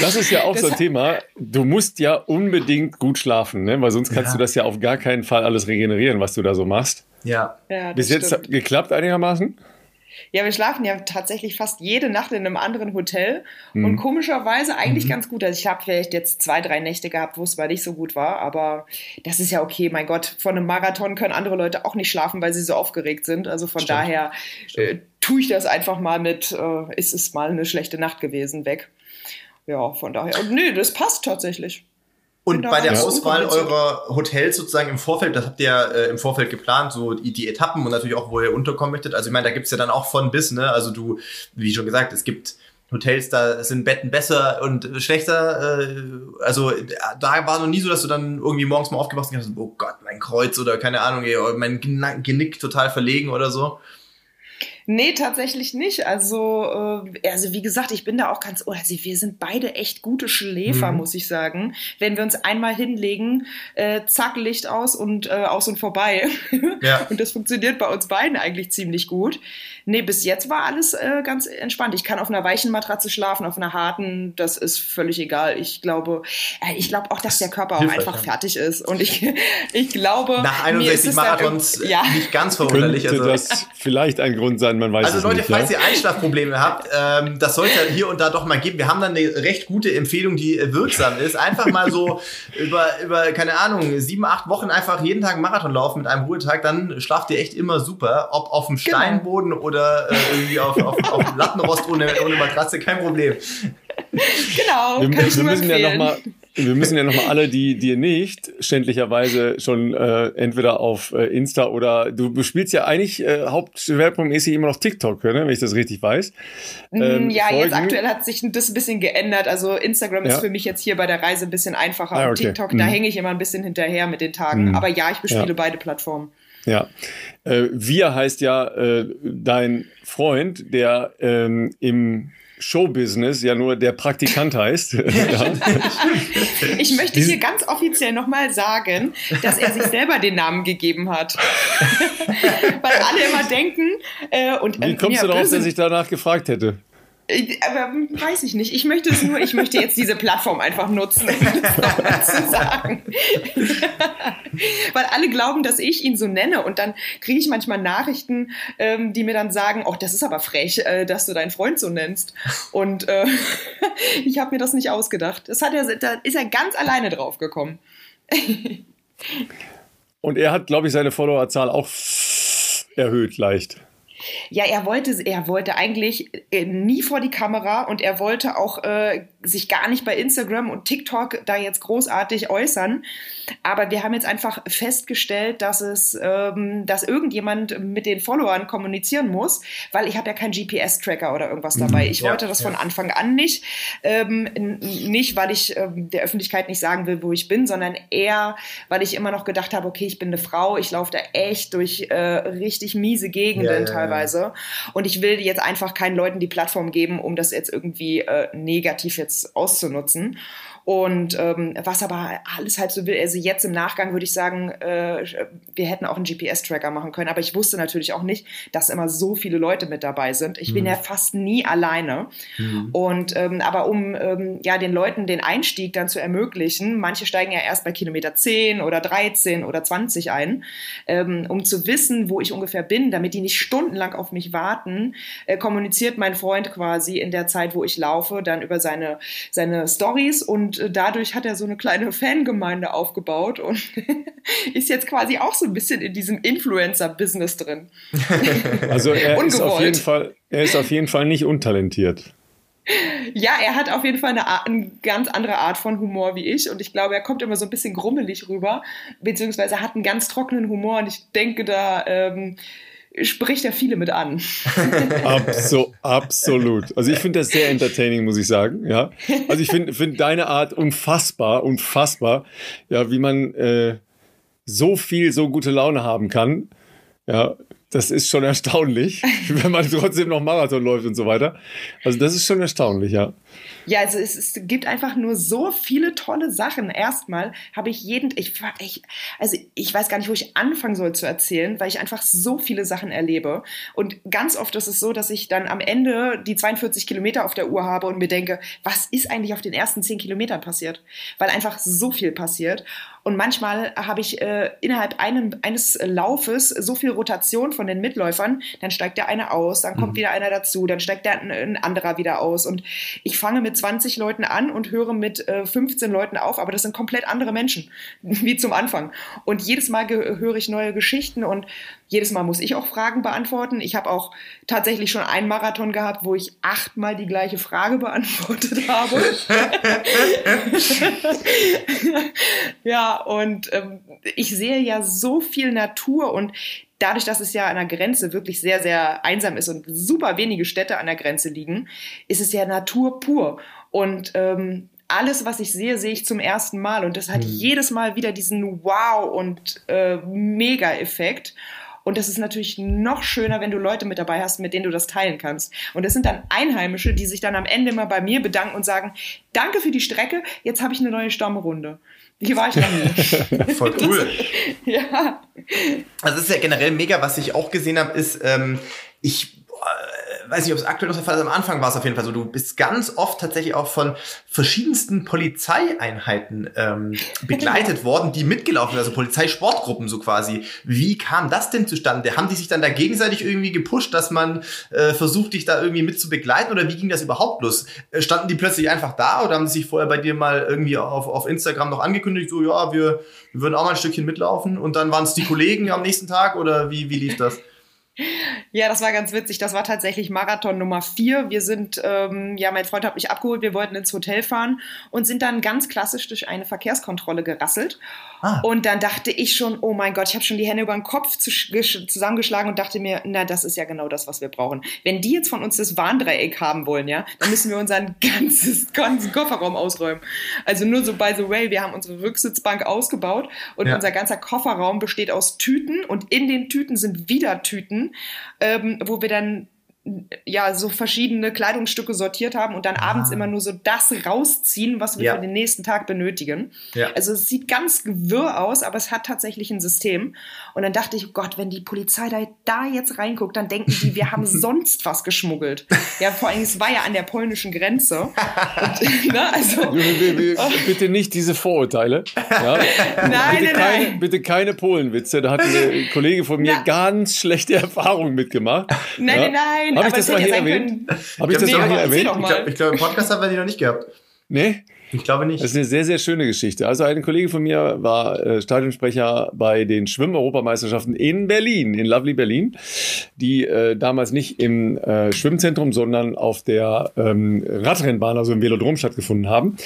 Das ist ja auch das so ein Thema. Du musst ja unbedingt gut schlafen, ne? weil sonst kannst ja. du das ja auf gar keinen Fall alles regenerieren, was du da so machst. Ja. ja Bis jetzt stimmt. geklappt einigermaßen? Ja, wir schlafen ja tatsächlich fast jede Nacht in einem anderen Hotel mhm. und komischerweise eigentlich mhm. ganz gut. Also ich habe vielleicht jetzt zwei, drei Nächte gehabt, wo es mal nicht so gut war, aber das ist ja okay. Mein Gott, von einem Marathon können andere Leute auch nicht schlafen, weil sie so aufgeregt sind. Also von Stimmt. daher äh, tue ich das einfach mal mit, äh, ist es mal eine schlechte Nacht gewesen, weg. Ja, von daher. Und nö, das passt tatsächlich. Und bei der Auswahl eurer Hotels sozusagen im Vorfeld, das habt ihr äh, im Vorfeld geplant, so die, die, Etappen und natürlich auch, wo ihr unterkommen möchtet. Also ich meine, da gibt's ja dann auch von bis, ne? Also du, wie schon gesagt, es gibt Hotels, da sind Betten besser und schlechter. Äh, also da war noch nie so, dass du dann irgendwie morgens mal aufgewacht und hast, oh Gott, mein Kreuz oder keine Ahnung, ey, mein Genick total verlegen oder so. Nee, tatsächlich nicht. Also, äh, also wie gesagt, ich bin da auch ganz, oh, also wir sind beide echt gute Schläfer, mhm. muss ich sagen. Wenn wir uns einmal hinlegen, äh, zack, Licht aus und äh, aus und vorbei. Ja. und das funktioniert bei uns beiden eigentlich ziemlich gut. Nee, bis jetzt war alles äh, ganz entspannt. Ich kann auf einer weichen Matratze schlafen, auf einer harten, das ist völlig egal. Ich glaube, äh, ich glaube auch, dass der Körper auch einfach ja. fertig ist. Und ich, ich glaube. Nach 61 Marathons ja. nicht ganz verwunderlich. Also. das vielleicht ein Grund sein, man weiß also es Leute, nicht. Also Leute, falls ihr Einschlafprobleme habt, ähm, das sollte hier und da doch mal geben. Wir haben dann eine recht gute Empfehlung, die äh, wirksam ist. Einfach mal so über, über, keine Ahnung, sieben, acht Wochen einfach jeden Tag einen Marathon laufen mit einem Ruhetag, dann schlaft ihr echt immer super. Ob auf dem genau. Steinboden genau. oder äh, irgendwie auf, auf, auf Lattenrost ohne, ohne Matratze, kein Problem. Genau, wir, kann ich wir müssen ja noch mal wir müssen ja nochmal alle, die dir nicht schändlicherweise schon äh, entweder auf äh, Insta oder du bespielst ja eigentlich äh, hauptschwerpunktmäßig immer noch TikTok, ne, wenn ich das richtig weiß. Mm, ähm, ja, folgen. jetzt aktuell hat sich das ein bisschen geändert. Also Instagram ist für mich jetzt hier bei der Reise ein bisschen einfacher. Ah, okay. Und TikTok, mhm. da hänge ich immer ein bisschen hinterher mit den Tagen. Mhm. Aber ja, ich bespiele ja. beide Plattformen. Ja. Äh, wir heißt ja äh, dein Freund, der ähm, im Showbusiness ja nur der Praktikant heißt. ich möchte hier ganz offiziell nochmal sagen, dass er sich selber den Namen gegeben hat. Weil alle immer denken äh, und Wie kommst ja, du darauf, dass sich danach gefragt hätte? Aber weiß ich nicht. Ich möchte es nur, ich möchte jetzt diese Plattform einfach nutzen, um das zu sagen. Weil alle glauben, dass ich ihn so nenne und dann kriege ich manchmal Nachrichten, ähm, die mir dann sagen, oh, das ist aber frech, äh, dass du deinen Freund so nennst. Und äh, ich habe mir das nicht ausgedacht. Das hat er, da ist er ganz alleine drauf gekommen. und er hat, glaube ich, seine Followerzahl auch erhöht leicht. Ja, er wollte, er wollte eigentlich äh, nie vor die Kamera und er wollte auch äh, sich gar nicht bei Instagram und TikTok da jetzt großartig äußern. Aber wir haben jetzt einfach festgestellt, dass es, ähm, dass irgendjemand mit den Followern kommunizieren muss, weil ich habe ja keinen GPS-Tracker oder irgendwas dabei. Mhm. Ich wollte ja, das ja. von Anfang an nicht, ähm, nicht, weil ich ähm, der Öffentlichkeit nicht sagen will, wo ich bin, sondern eher, weil ich immer noch gedacht habe, okay, ich bin eine Frau, ich laufe da echt durch äh, richtig miese Gegenden ja, teilweise und ich will jetzt einfach keinen Leuten die Plattform geben, um das jetzt irgendwie äh, negativ jetzt auszunutzen. Und ähm, was aber alles halb so will, also jetzt im Nachgang würde ich sagen, äh, wir hätten auch einen GPS-Tracker machen können, aber ich wusste natürlich auch nicht, dass immer so viele Leute mit dabei sind. Ich mhm. bin ja fast nie alleine. Mhm. Und ähm, aber um ähm, ja den Leuten den Einstieg dann zu ermöglichen, manche steigen ja erst bei Kilometer 10 oder 13 oder 20 ein, ähm, um zu wissen, wo ich ungefähr bin, damit die nicht stundenlang auf mich warten, äh, kommuniziert mein Freund quasi in der Zeit, wo ich laufe, dann über seine seine Stories und äh, dadurch hat er so eine kleine Fangemeinde aufgebaut und ist jetzt quasi auch so ein bisschen in diesem Influencer-Business drin. Also er ist auf jeden Fall, er ist auf jeden Fall nicht untalentiert. Ja, er hat auf jeden Fall eine, Art, eine, ganz andere Art von Humor wie ich und ich glaube, er kommt immer so ein bisschen grummelig rüber, beziehungsweise hat einen ganz trockenen Humor und ich denke, da ähm, spricht er viele mit an. Abso absolut. Also ich finde das sehr entertaining, muss ich sagen. Ja, also ich finde find deine Art unfassbar, unfassbar. Ja, wie man äh, so viel, so gute Laune haben kann. Ja, das ist schon erstaunlich, wenn man trotzdem noch Marathon läuft und so weiter. Also das ist schon erstaunlich, ja. Ja, also es, es gibt einfach nur so viele tolle Sachen. Erstmal habe ich jeden, ich, ich, also ich weiß gar nicht, wo ich anfangen soll zu erzählen, weil ich einfach so viele Sachen erlebe. Und ganz oft ist es so, dass ich dann am Ende die 42 Kilometer auf der Uhr habe und mir denke, was ist eigentlich auf den ersten 10 Kilometern passiert? Weil einfach so viel passiert. Und manchmal habe ich äh, innerhalb einem, eines Laufes so viel Rotation von den Mitläufern, dann steigt der eine aus, dann kommt mhm. wieder einer dazu, dann steigt der, ein anderer wieder aus. Und ich fange mit 20 Leuten an und höre mit äh, 15 Leuten auf, aber das sind komplett andere Menschen, wie zum Anfang. Und jedes Mal höre ich neue Geschichten und jedes Mal muss ich auch Fragen beantworten. Ich habe auch tatsächlich schon einen Marathon gehabt, wo ich achtmal die gleiche Frage beantwortet habe. ja, und ähm, ich sehe ja so viel Natur und dadurch, dass es ja an der Grenze wirklich sehr, sehr einsam ist und super wenige Städte an der Grenze liegen, ist es ja Natur pur. Und ähm, alles, was ich sehe, sehe ich zum ersten Mal. Und das hat mhm. jedes Mal wieder diesen Wow- und äh, Mega-Effekt. Und das ist natürlich noch schöner, wenn du Leute mit dabei hast, mit denen du das teilen kannst. Und das sind dann Einheimische, die sich dann am Ende immer bei mir bedanken und sagen, danke für die Strecke, jetzt habe ich eine neue Stammrunde. Hier war ich noch nie. Voll cool. ja. Also das ist ja generell mega, was ich auch gesehen habe, ist, ähm, ich weiß nicht, ob es aktuell noch der Fall ist, am Anfang war es auf jeden Fall so, du bist ganz oft tatsächlich auch von verschiedensten Polizeieinheiten ähm, begleitet worden, die mitgelaufen sind, also Polizeisportgruppen so quasi. Wie kam das denn zustande? Haben die sich dann da gegenseitig irgendwie gepusht, dass man äh, versucht, dich da irgendwie mit zu begleiten oder wie ging das überhaupt los? Äh, standen die plötzlich einfach da oder haben sie sich vorher bei dir mal irgendwie auf, auf Instagram noch angekündigt, so ja, wir, wir würden auch mal ein Stückchen mitlaufen und dann waren es die Kollegen am nächsten Tag oder wie, wie lief das? Ja, das war ganz witzig. Das war tatsächlich Marathon Nummer vier. Wir sind, ähm, ja, mein Freund hat mich abgeholt, wir wollten ins Hotel fahren und sind dann ganz klassisch durch eine Verkehrskontrolle gerasselt. Ah. Und dann dachte ich schon, oh mein Gott, ich habe schon die Hände über den Kopf zusammengeschlagen und dachte mir, na, das ist ja genau das, was wir brauchen. Wenn die jetzt von uns das Warndreieck haben wollen, ja, dann müssen wir unseren ganzes, ganzen Kofferraum ausräumen. Also nur so by the way, wir haben unsere Rücksitzbank ausgebaut und ja. unser ganzer Kofferraum besteht aus Tüten und in den Tüten sind wieder Tüten, ähm, wo wir dann ja so verschiedene Kleidungsstücke sortiert haben und dann ah. abends immer nur so das rausziehen, was wir ja. für den nächsten Tag benötigen. Ja. Also es sieht ganz gewirr aus, aber es hat tatsächlich ein System. Und dann dachte ich, oh Gott, wenn die Polizei da, da jetzt reinguckt, dann denken die, wir haben sonst was geschmuggelt. Ja, vor allem, es war ja an der polnischen Grenze. Und, ne, also, bitte nicht diese Vorurteile. Ja? nein, bitte, nein, keine, nein. bitte keine Polenwitze. Da hat ein Kollege von mir ja. ganz schlechte Erfahrungen mitgemacht. Nein, nein, nein. Habe ich das mal hier erwähnt? Habe ich das mal hier erwähnt? Ich glaube, glaub, im Podcast haben wir die noch nicht gehabt. Nee? Ich glaube nicht. Das ist eine sehr, sehr schöne Geschichte. Also ein Kollege von mir war äh, Stadionsprecher bei den Schwimm-Europameisterschaften in Berlin, in Lovely Berlin, die äh, damals nicht im äh, Schwimmzentrum, sondern auf der ähm, Radrennbahn, also im Velodrom stattgefunden haben.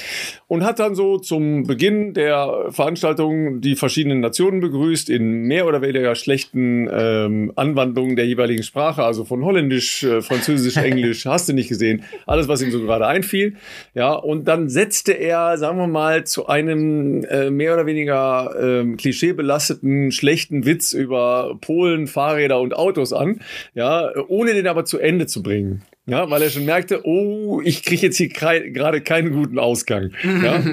Und hat dann so zum Beginn der Veranstaltung die verschiedenen Nationen begrüßt in mehr oder weniger schlechten ähm, Anwandlungen der jeweiligen Sprache, also von Holländisch, äh, Französisch, Englisch, hast du nicht gesehen, alles, was ihm so gerade einfiel. Ja, und dann setzte er, sagen wir mal, zu einem äh, mehr oder weniger äh, klischeebelasteten, schlechten Witz über Polen, Fahrräder und Autos an, ja, ohne den aber zu Ende zu bringen. Ja, weil er schon merkte, oh, ich kriege jetzt hier gerade keinen guten Ausgang. Ja?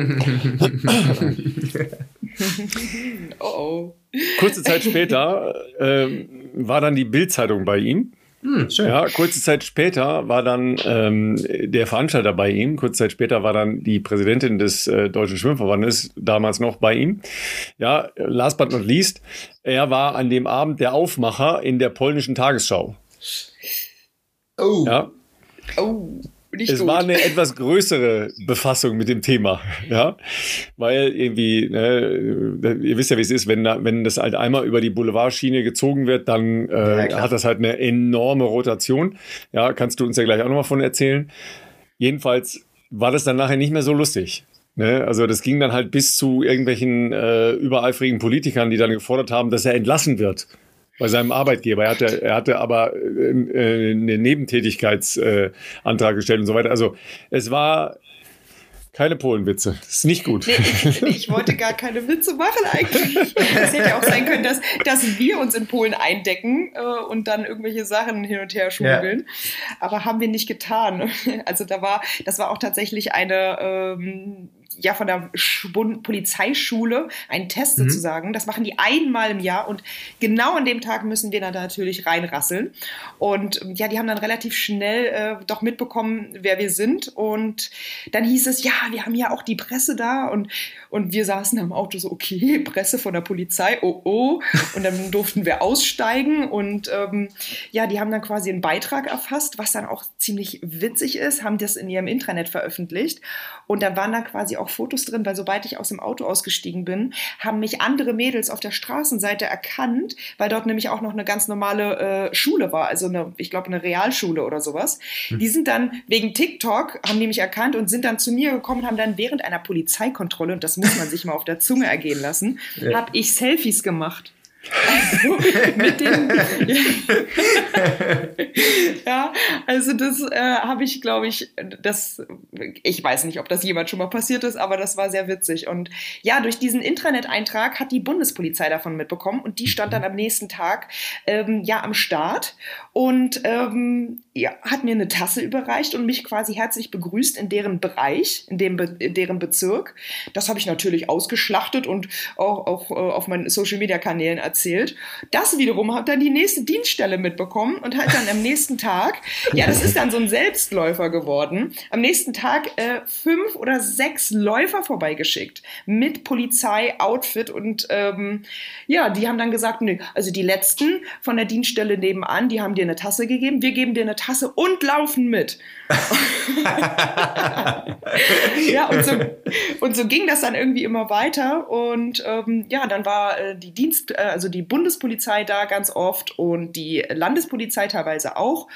oh, oh. Kurze Zeit später äh, war dann die Bildzeitung bei ihm. Hm, ja, kurze Zeit später war dann ähm, der Veranstalter bei ihm. Kurze Zeit später war dann die Präsidentin des äh, Deutschen Schwimmverbandes damals noch bei ihm. Ja, last but not least, er war an dem Abend der Aufmacher in der polnischen Tagesschau. Oh. Ja. Oh nicht es gut. war eine etwas größere Befassung mit dem Thema, ja, weil irgendwie, ne, ihr wisst ja, wie es ist, wenn, wenn das halt einmal über die Boulevardschiene gezogen wird, dann äh, ja, hat das halt eine enorme Rotation. Ja, kannst du uns ja gleich auch nochmal von erzählen. Jedenfalls war das dann nachher nicht mehr so lustig. Ne? Also das ging dann halt bis zu irgendwelchen äh, übereifrigen Politikern, die dann gefordert haben, dass er entlassen wird bei seinem Arbeitgeber. Er hatte, er hatte aber äh, äh einen Nebentätigkeitsantrag äh, gestellt und so weiter. Also es war keine Polenwitze. Das ist nicht gut. Nee, ich, ich, wollte gar keine Witze machen eigentlich. Es hätte auch sein können, dass, dass wir uns in Polen eindecken äh, und dann irgendwelche Sachen hin und her schmuggeln. Ja. Aber haben wir nicht getan. Also da war, das war auch tatsächlich eine ähm, ja von der Bund Polizeischule einen Test mhm. sozusagen. Das machen die einmal im Jahr und genau an dem Tag müssen wir dann da natürlich reinrasseln. Und ja, die haben dann relativ schnell äh, doch mitbekommen, wer wir sind. Und dann hieß es, ja, wir haben ja auch die Presse da und, und wir saßen am Auto so, okay, Presse von der Polizei, oh oh. Und dann durften wir aussteigen und ähm, ja, die haben dann quasi einen Beitrag erfasst, was dann auch ziemlich witzig ist, haben das in ihrem Intranet veröffentlicht. Und da waren dann quasi auch Fotos drin, weil sobald ich aus dem Auto ausgestiegen bin, haben mich andere Mädels auf der Straßenseite erkannt, weil dort nämlich auch noch eine ganz normale äh, Schule war, also eine, ich glaube, eine Realschule oder sowas. Hm. Die sind dann wegen TikTok, haben die mich erkannt und sind dann zu mir gekommen und haben dann während einer Polizeikontrolle, und das muss man sich mal auf der Zunge ergehen lassen, ja. habe ich Selfies gemacht. Also, mit den, ja, also das äh, habe ich, glaube ich, das, ich weiß nicht, ob das jemand schon mal passiert ist, aber das war sehr witzig. Und ja, durch diesen Intranet-Eintrag hat die Bundespolizei davon mitbekommen und die stand dann am nächsten Tag ähm, ja am Start und ähm, ja, hat mir eine Tasse überreicht und mich quasi herzlich begrüßt in deren Bereich, in, dem Be in deren Bezirk. Das habe ich natürlich ausgeschlachtet und auch, auch äh, auf meinen Social-Media-Kanälen erzählt. Das wiederum hat dann die nächste Dienststelle mitbekommen und hat dann am nächsten Tag, ja, das ist dann so ein Selbstläufer geworden, am nächsten Tag äh, fünf oder sechs Läufer vorbeigeschickt mit Polizei-Outfit und ähm, ja, die haben dann gesagt, nö, also die letzten von der Dienststelle nebenan, die haben dir eine Tasse gegeben, wir geben dir eine Tasse Tasse und laufen mit. ja, und so, und so ging das dann irgendwie immer weiter. Und ähm, ja, dann war äh, die Dienst, äh, also die Bundespolizei da ganz oft und die Landespolizei teilweise auch.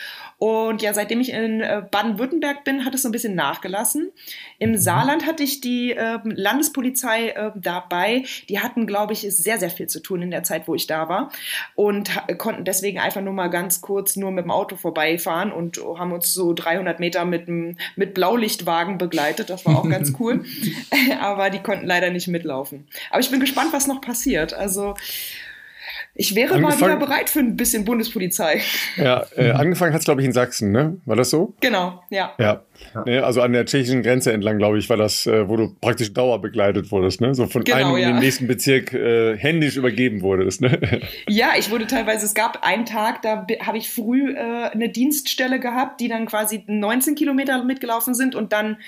Und ja, seitdem ich in äh, Baden-Württemberg bin, hat es so ein bisschen nachgelassen. Im mhm. Saarland hatte ich die äh, Landespolizei äh, dabei. Die hatten, glaube ich, sehr, sehr viel zu tun in der Zeit, wo ich da war. Und konnten deswegen einfach nur mal ganz kurz nur mit dem Auto vorbeifahren und haben uns so 300 Meter mit, mit Blaulichtwagen begleitet. Das war auch ganz cool. Aber die konnten leider nicht mitlaufen. Aber ich bin gespannt, was noch passiert. Also, ich wäre mal wieder bereit für ein bisschen Bundespolizei. Ja, äh, angefangen hat es, glaube ich, in Sachsen, ne? War das so? Genau, ja. Ja. Ja. Ne, also an der tschechischen Grenze entlang, glaube ich, war das, äh, wo du praktisch dauerbegleitet wurdest, ne? So von genau, einem ja. in den nächsten Bezirk äh, händisch übergeben wurdest, ne? Ja, ich wurde teilweise, es gab einen Tag, da habe ich früh äh, eine Dienststelle gehabt, die dann quasi 19 Kilometer mitgelaufen sind und dann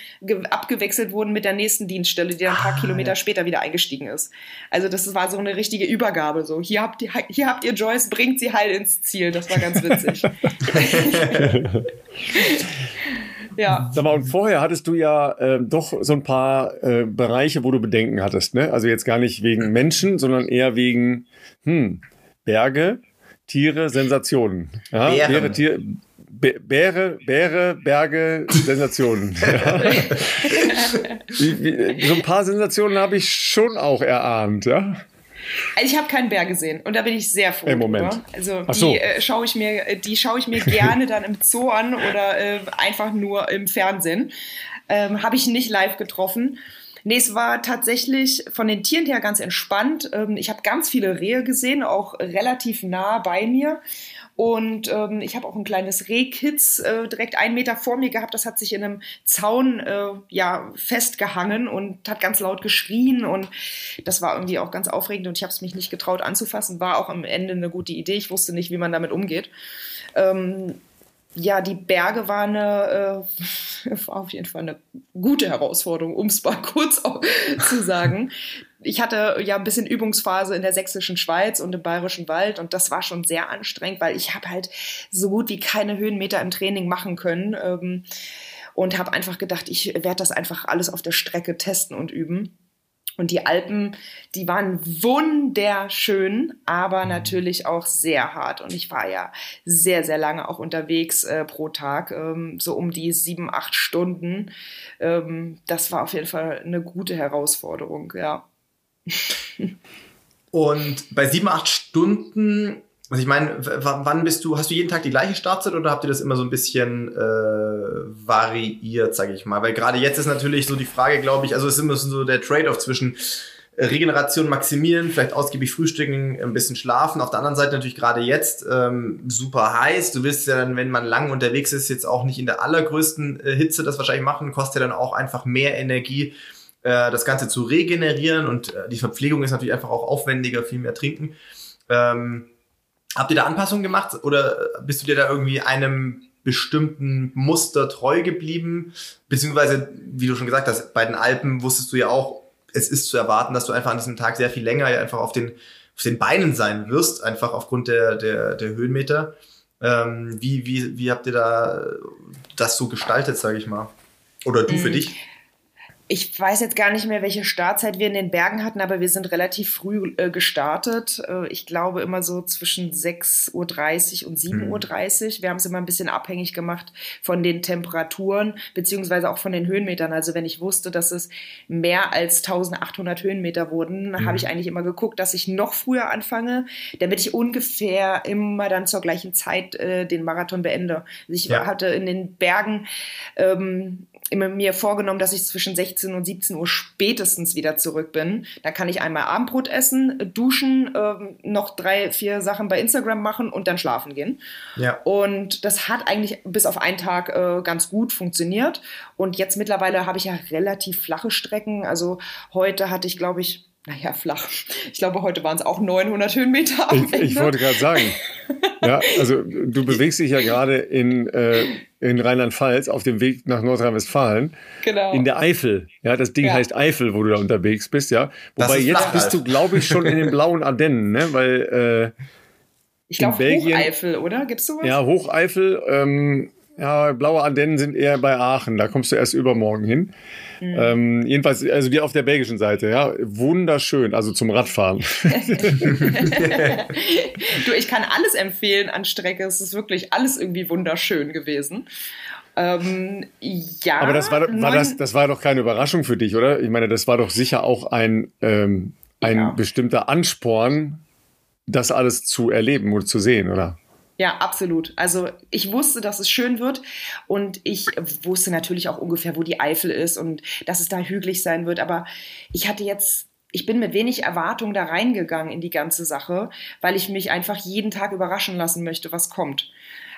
abgewechselt wurden mit der nächsten Dienststelle, die dann ein paar ah, Kilometer ja. später wieder eingestiegen ist. Also das war so eine richtige Übergabe. So, hier habt ihr, hier habt ihr Joyce, bringt sie heil ins Ziel. Das war ganz witzig. Ja. Sag mal, und vorher hattest du ja äh, doch so ein paar äh, Bereiche, wo du Bedenken hattest, ne? Also jetzt gar nicht wegen Menschen, sondern eher wegen hm, Berge, Tiere, Sensationen. Ja? Bären. Bäre, Tier, Bäre, Bäre, Berge, Sensationen. ja. wie, wie, so ein paar Sensationen habe ich schon auch erahnt, ja. Also ich habe keinen Bär gesehen und da bin ich sehr froh. Im Moment. Drüber. Also die so. äh, schaue ich mir, äh, die schaue ich mir gerne dann im Zoo an oder äh, einfach nur im Fernsehen. Ähm, habe ich nicht live getroffen. Nee, es war tatsächlich von den Tieren her ganz entspannt. Ähm, ich habe ganz viele Rehe gesehen, auch relativ nah bei mir. Und ähm, ich habe auch ein kleines Rehkitz äh, direkt einen Meter vor mir gehabt. Das hat sich in einem Zaun äh, ja, festgehangen und hat ganz laut geschrien. Und das war irgendwie auch ganz aufregend und ich habe es mich nicht getraut anzufassen. War auch am Ende eine gute Idee. Ich wusste nicht, wie man damit umgeht. Ähm, ja, die Berge waren eine, äh, war auf jeden Fall eine gute Herausforderung, um es mal kurz zu sagen. Ich hatte ja ein bisschen Übungsphase in der sächsischen Schweiz und im bayerischen Wald und das war schon sehr anstrengend, weil ich habe halt so gut wie keine Höhenmeter im Training machen können ähm, und habe einfach gedacht, ich werde das einfach alles auf der Strecke testen und üben. Und die Alpen, die waren wunderschön, aber natürlich auch sehr hart. Und ich war ja sehr, sehr lange auch unterwegs äh, pro Tag, ähm, so um die sieben, acht Stunden. Ähm, das war auf jeden Fall eine gute Herausforderung, ja. Und bei sieben, acht Stunden also ich meine, wann bist du, hast du jeden Tag die gleiche Startzeit oder habt ihr das immer so ein bisschen äh, variiert, sage ich mal? Weil gerade jetzt ist natürlich so die Frage, glaube ich, also es ist immer so der Trade-off zwischen Regeneration maximieren, vielleicht ausgiebig frühstücken, ein bisschen schlafen. Auf der anderen Seite natürlich gerade jetzt ähm, super heiß. Du willst ja dann, wenn man lang unterwegs ist, jetzt auch nicht in der allergrößten äh, Hitze das wahrscheinlich machen, kostet ja dann auch einfach mehr Energie, äh, das Ganze zu regenerieren und äh, die Verpflegung ist natürlich einfach auch aufwendiger, viel mehr trinken. Ähm, Habt ihr da Anpassungen gemacht oder bist du dir da irgendwie einem bestimmten Muster treu geblieben? Beziehungsweise, wie du schon gesagt hast, bei den Alpen wusstest du ja auch, es ist zu erwarten, dass du einfach an diesem Tag sehr viel länger einfach auf den, auf den Beinen sein wirst, einfach aufgrund der, der, der Höhenmeter. Ähm, wie, wie, wie habt ihr da das so gestaltet, sage ich mal? Oder du für mhm. dich? Ich weiß jetzt gar nicht mehr, welche Startzeit wir in den Bergen hatten, aber wir sind relativ früh äh, gestartet. Äh, ich glaube immer so zwischen 6.30 Uhr und 7.30 mhm. Uhr. Wir haben es immer ein bisschen abhängig gemacht von den Temperaturen, beziehungsweise auch von den Höhenmetern. Also wenn ich wusste, dass es mehr als 1800 Höhenmeter wurden, mhm. habe ich eigentlich immer geguckt, dass ich noch früher anfange, damit ich ungefähr immer dann zur gleichen Zeit äh, den Marathon beende. Also ich ja. hatte in den Bergen ähm, immer mir vorgenommen, dass ich zwischen 16 und 17 Uhr spätestens wieder zurück bin. Da kann ich einmal Abendbrot essen, duschen, ähm, noch drei, vier Sachen bei Instagram machen und dann schlafen gehen. Ja. Und das hat eigentlich bis auf einen Tag äh, ganz gut funktioniert. Und jetzt mittlerweile habe ich ja relativ flache Strecken. Also heute hatte ich, glaube ich, naja, flach. Ich glaube, heute waren es auch 900 Höhenmeter. Ich, ich, wollte gerade sagen. ja, also du bewegst dich ja gerade in, äh, in Rheinland-Pfalz auf dem Weg nach Nordrhein-Westfalen. Genau. In der Eifel. Ja, das Ding ja. heißt Eifel, wo du da unterwegs bist, ja. Wobei jetzt flach, bist du, glaube ich, schon in den blauen Ardennen, ne? Weil äh, ich glaube Hocheifel, oder? Gibt's sowas? Ja, Hocheifel. Ähm, ja, blaue Ardennen sind eher bei Aachen. Da kommst du erst übermorgen hin. Mhm. Ähm, jedenfalls, also die auf der belgischen Seite, ja, wunderschön, also zum Radfahren. du, ich kann alles empfehlen an Strecke. Es ist wirklich alles irgendwie wunderschön gewesen. Ähm, ja. Aber das war, war das, das war doch keine Überraschung für dich, oder? Ich meine, das war doch sicher auch ein, ähm, ein ja. bestimmter Ansporn, das alles zu erleben oder zu sehen, oder? Ja, absolut. Also ich wusste, dass es schön wird und ich wusste natürlich auch ungefähr, wo die Eifel ist und dass es da hügelig sein wird. Aber ich hatte jetzt, ich bin mit wenig Erwartung da reingegangen in die ganze Sache, weil ich mich einfach jeden Tag überraschen lassen möchte, was kommt.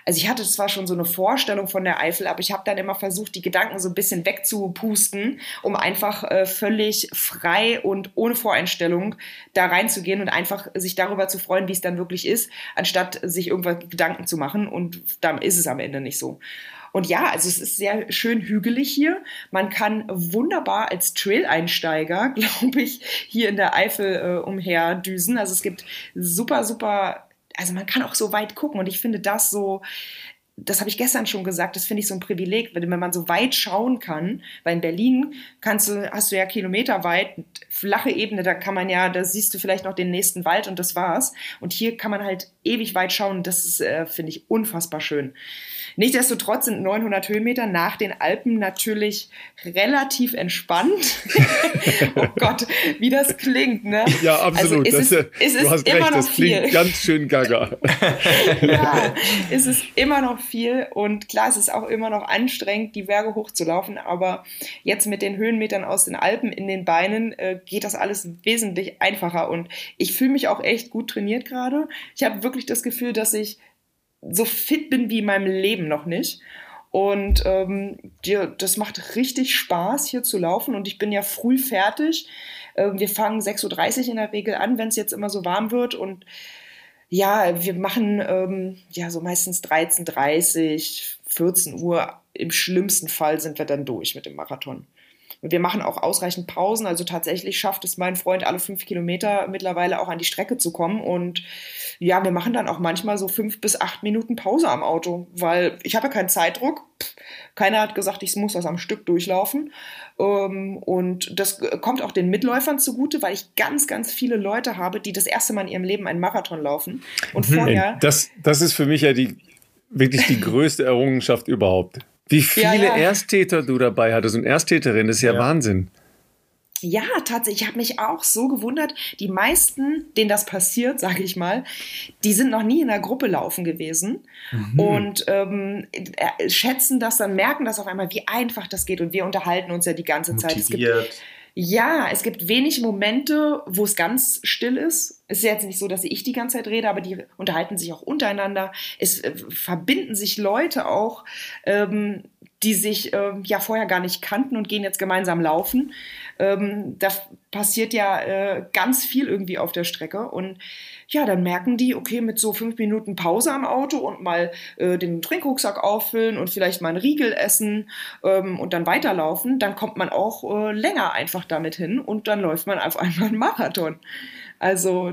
Also ich hatte zwar schon so eine Vorstellung von der Eifel, aber ich habe dann immer versucht, die Gedanken so ein bisschen wegzupusten, um einfach äh, völlig frei und ohne Voreinstellung da reinzugehen und einfach sich darüber zu freuen, wie es dann wirklich ist, anstatt sich irgendwas Gedanken zu machen. Und dann ist es am Ende nicht so. Und ja, also es ist sehr schön hügelig hier. Man kann wunderbar als Trail-Einsteiger, glaube ich, hier in der Eifel äh, umherdüsen. Also es gibt super, super also man kann auch so weit gucken und ich finde das so, das habe ich gestern schon gesagt, das finde ich so ein Privileg, wenn man so weit schauen kann, weil in Berlin kannst du, hast du ja kilometerweit flache Ebene, da kann man ja, da siehst du vielleicht noch den nächsten Wald und das war's. Und hier kann man halt ewig weit schauen, das äh, finde ich, unfassbar schön. Nichtsdestotrotz sind 900 Höhenmeter nach den Alpen natürlich relativ entspannt. oh Gott, wie das klingt, ne? Ja, absolut. Also ist das, es, ist du hast recht, das viel. klingt ganz schön gaga. ja, es ist immer noch viel und klar, es ist auch immer noch anstrengend, die Berge hochzulaufen, aber jetzt mit den Höhenmetern aus den Alpen in den Beinen äh, geht das alles wesentlich einfacher und ich fühle mich auch echt gut trainiert gerade. Ich habe wirklich das Gefühl, dass ich so fit bin wie in meinem Leben noch nicht. Und ähm, das macht richtig Spaß, hier zu laufen. Und ich bin ja früh fertig. Ähm, wir fangen 6.30 Uhr in der Regel an, wenn es jetzt immer so warm wird. Und ja, wir machen ähm, ja so meistens 13.30 14 Uhr. Im schlimmsten Fall sind wir dann durch mit dem Marathon. Und wir machen auch ausreichend Pausen. Also tatsächlich schafft es mein Freund alle fünf Kilometer mittlerweile auch an die Strecke zu kommen. Und ja, wir machen dann auch manchmal so fünf bis acht Minuten Pause am Auto, weil ich habe ja keinen Zeitdruck. Keiner hat gesagt, ich muss das am Stück durchlaufen. Ähm, und das kommt auch den Mitläufern zugute, weil ich ganz, ganz viele Leute habe, die das erste Mal in ihrem Leben einen Marathon laufen. Und mhm. vorher. Das, das ist für mich ja die wirklich die größte Errungenschaft überhaupt. Wie viele ja, ja. Ersttäter du dabei hattest und Ersttäterinnen, das ist ja, ja. Wahnsinn. Ja, tatsächlich. Ich habe mich auch so gewundert. Die meisten, denen das passiert, sage ich mal, die sind noch nie in einer Gruppe laufen gewesen mhm. und ähm, äh, schätzen das dann, merken das auf einmal, wie einfach das geht. Und wir unterhalten uns ja die ganze Motiviert. Zeit. Es gibt, ja, es gibt wenig Momente, wo es ganz still ist. Es ist jetzt nicht so, dass ich die ganze Zeit rede, aber die unterhalten sich auch untereinander. Es äh, verbinden sich Leute auch, ähm, die sich äh, ja vorher gar nicht kannten und gehen jetzt gemeinsam laufen. Ähm, da passiert ja äh, ganz viel irgendwie auf der Strecke und ja, dann merken die, okay, mit so fünf Minuten Pause am Auto und mal äh, den Trinkrucksack auffüllen und vielleicht mal einen Riegel essen ähm, und dann weiterlaufen, dann kommt man auch äh, länger einfach damit hin und dann läuft man auf einmal einen Marathon. Also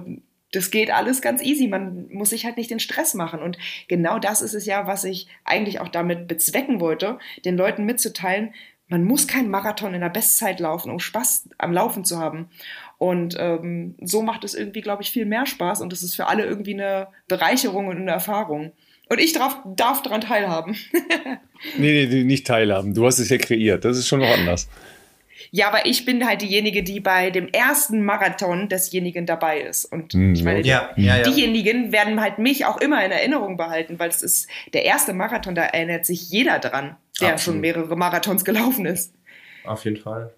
das geht alles ganz easy. Man muss sich halt nicht den Stress machen. Und genau das ist es ja, was ich eigentlich auch damit bezwecken wollte, den Leuten mitzuteilen, man muss keinen Marathon in der Bestzeit laufen, um Spaß am Laufen zu haben. Und ähm, so macht es irgendwie, glaube ich, viel mehr Spaß und es ist für alle irgendwie eine Bereicherung und eine Erfahrung. Und ich darf, darf daran teilhaben. nee, nee, nicht teilhaben. Du hast es ja kreiert. Das ist schon noch anders. Ja, aber ich bin halt diejenige, die bei dem ersten Marathon desjenigen dabei ist. Und hm, ich meine, ja, ja, ja. diejenigen werden halt mich auch immer in Erinnerung behalten, weil es ist der erste Marathon, da erinnert sich jeder dran, der Absolut. schon mehrere Marathons gelaufen ist. Auf jeden Fall.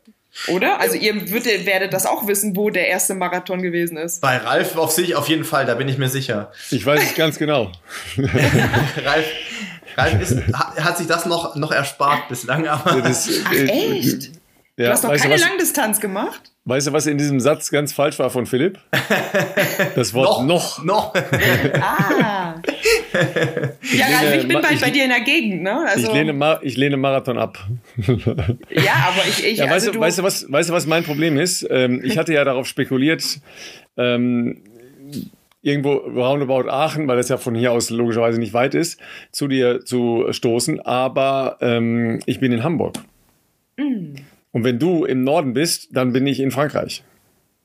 Oder? Also ihr würdet, werdet das auch wissen, wo der erste Marathon gewesen ist. Bei Ralf auf sich auf jeden Fall, da bin ich mir sicher. Ich weiß es ganz genau. Ralf, Ralf ist, hat sich das noch, noch erspart bislang, aber. Das, Ach, echt? Ja, du hast doch keine du, was, Langdistanz gemacht. Weißt du, was in diesem Satz ganz falsch war von Philipp? Das Wort noch. Noch. noch. ah. Ja, lehne, ich bin bald ich, bei dir in der Gegend, ne? Also, ich, lehne, ich lehne Marathon ab. ja, aber ich. ich ja, weißt, also du, weißt, du, was, weißt du, was mein Problem ist? Ähm, ich hatte ja darauf spekuliert, ähm, irgendwo roundabout Aachen, weil das ja von hier aus logischerweise nicht weit ist, zu dir zu stoßen. Aber ähm, ich bin in Hamburg. Mm. Und wenn du im Norden bist, dann bin ich in Frankreich.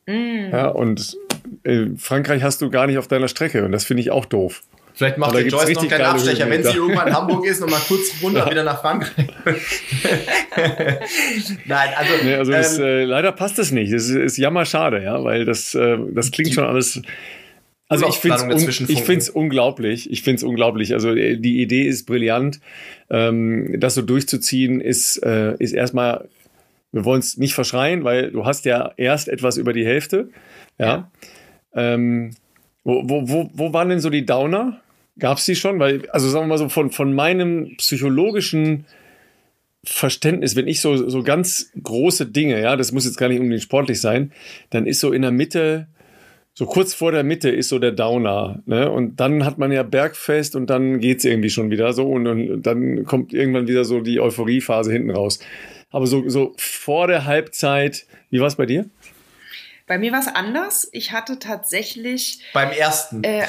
Mm. Ja, und in Frankreich hast du gar nicht auf deiner Strecke und das finde ich auch doof. Vielleicht macht der Joyce noch keinen Abstecher, wenn sie irgendwann in Hamburg ist, noch mal kurz runter ja. wieder nach Frankreich. Nein, also, nee, also ähm, das, äh, leider passt das nicht. Das ist, ist jammerschade, ja, weil das, äh, das klingt schon alles. Also ich finde es un unglaublich. Ich finde es unglaublich. Also äh, die Idee ist brillant. Ähm, das so durchzuziehen ist, äh, ist erstmal wir wollen es nicht verschreien, weil du hast ja erst etwas über die Hälfte. Ja. ja. Ähm, wo, wo, wo, wo waren denn so die Downer? Gab es die schon? Weil, also sagen wir mal so, von, von meinem psychologischen Verständnis, wenn ich so, so ganz große Dinge, ja, das muss jetzt gar nicht unbedingt sportlich sein, dann ist so in der Mitte, so kurz vor der Mitte ist so der Downer. Ne? Und dann hat man ja Bergfest und dann geht es irgendwie schon wieder so und, und dann kommt irgendwann wieder so die Euphoriephase hinten raus. Aber so, so vor der Halbzeit, wie war es bei dir? Bei mir war es anders. Ich hatte tatsächlich. Beim ersten. Äh,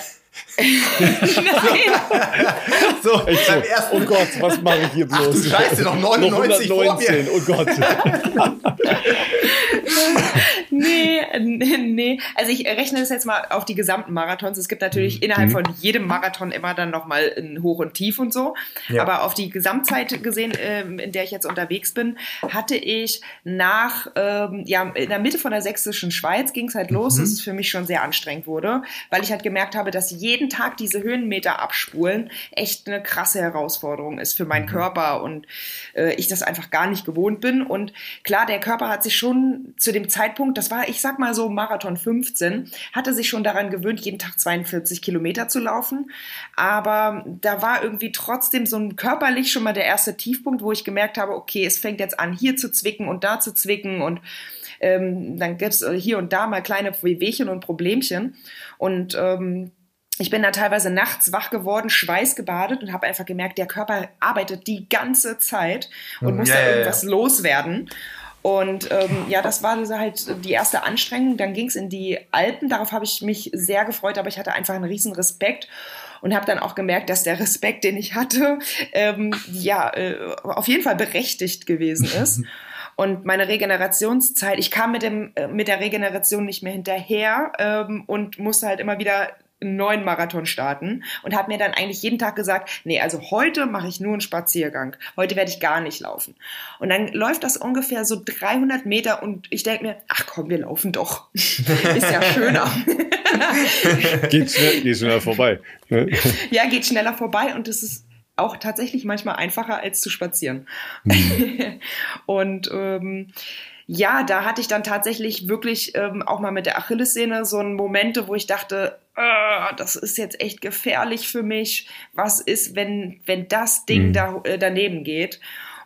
so, beim so, ersten. Oh Gott, was mache ich hier bloß? Ach, du Scheiße, noch 99 noch 119, vor mir. Oh Gott. nee, nee. Also ich rechne das jetzt mal auf die gesamten Marathons. Es gibt natürlich mhm. innerhalb von jedem Marathon immer dann nochmal ein Hoch und Tief und so. Ja. Aber auf die Gesamtzeit gesehen, ähm, in der ich jetzt unterwegs bin, hatte ich nach, ähm, ja, in der Mitte von der sächsischen Schweiz ging es halt los, mhm. dass es für mich schon sehr anstrengend wurde, weil ich halt gemerkt habe, dass jeden Tag diese Höhenmeter abspulen echt eine krasse Herausforderung ist für meinen mhm. Körper und äh, ich das einfach gar nicht gewohnt bin. Und klar, der Körper hat sich schon zu dem Zeitpunkt, das war ich sag mal so Marathon 15, hatte sich schon daran gewöhnt, jeden Tag 42 Kilometer zu laufen. Aber da war irgendwie trotzdem so ein körperlich schon mal der erste Tiefpunkt, wo ich gemerkt habe, okay, es fängt jetzt an, hier zu zwicken und da zu zwicken und ähm, dann gibt's hier und da mal kleine Wehwehchen und Problemchen. Und ähm, ich bin da teilweise nachts wach geworden, schweißgebadet und habe einfach gemerkt, der Körper arbeitet die ganze Zeit und muss yeah, da irgendwas loswerden. Und ähm, ja, das war halt die erste Anstrengung. Dann ging es in die Alpen. Darauf habe ich mich sehr gefreut, aber ich hatte einfach einen riesen Respekt und habe dann auch gemerkt, dass der Respekt, den ich hatte, ähm, ja, äh, auf jeden Fall berechtigt gewesen ist. Und meine Regenerationszeit, ich kam mit, dem, äh, mit der Regeneration nicht mehr hinterher ähm, und musste halt immer wieder einen neuen Marathon starten und habe mir dann eigentlich jeden Tag gesagt, nee, also heute mache ich nur einen Spaziergang. Heute werde ich gar nicht laufen. Und dann läuft das ungefähr so 300 Meter und ich denke mir, ach komm, wir laufen doch. Ist ja schöner. geht, schnell, geht schneller vorbei. Ne? Ja, geht schneller vorbei und es ist auch tatsächlich manchmal einfacher als zu spazieren. Mhm. und ähm, ja, da hatte ich dann tatsächlich wirklich ähm, auch mal mit der Achillessehne so Momente, wo ich dachte, äh, das ist jetzt echt gefährlich für mich. Was ist, wenn, wenn das Ding mhm. da, äh, daneben geht?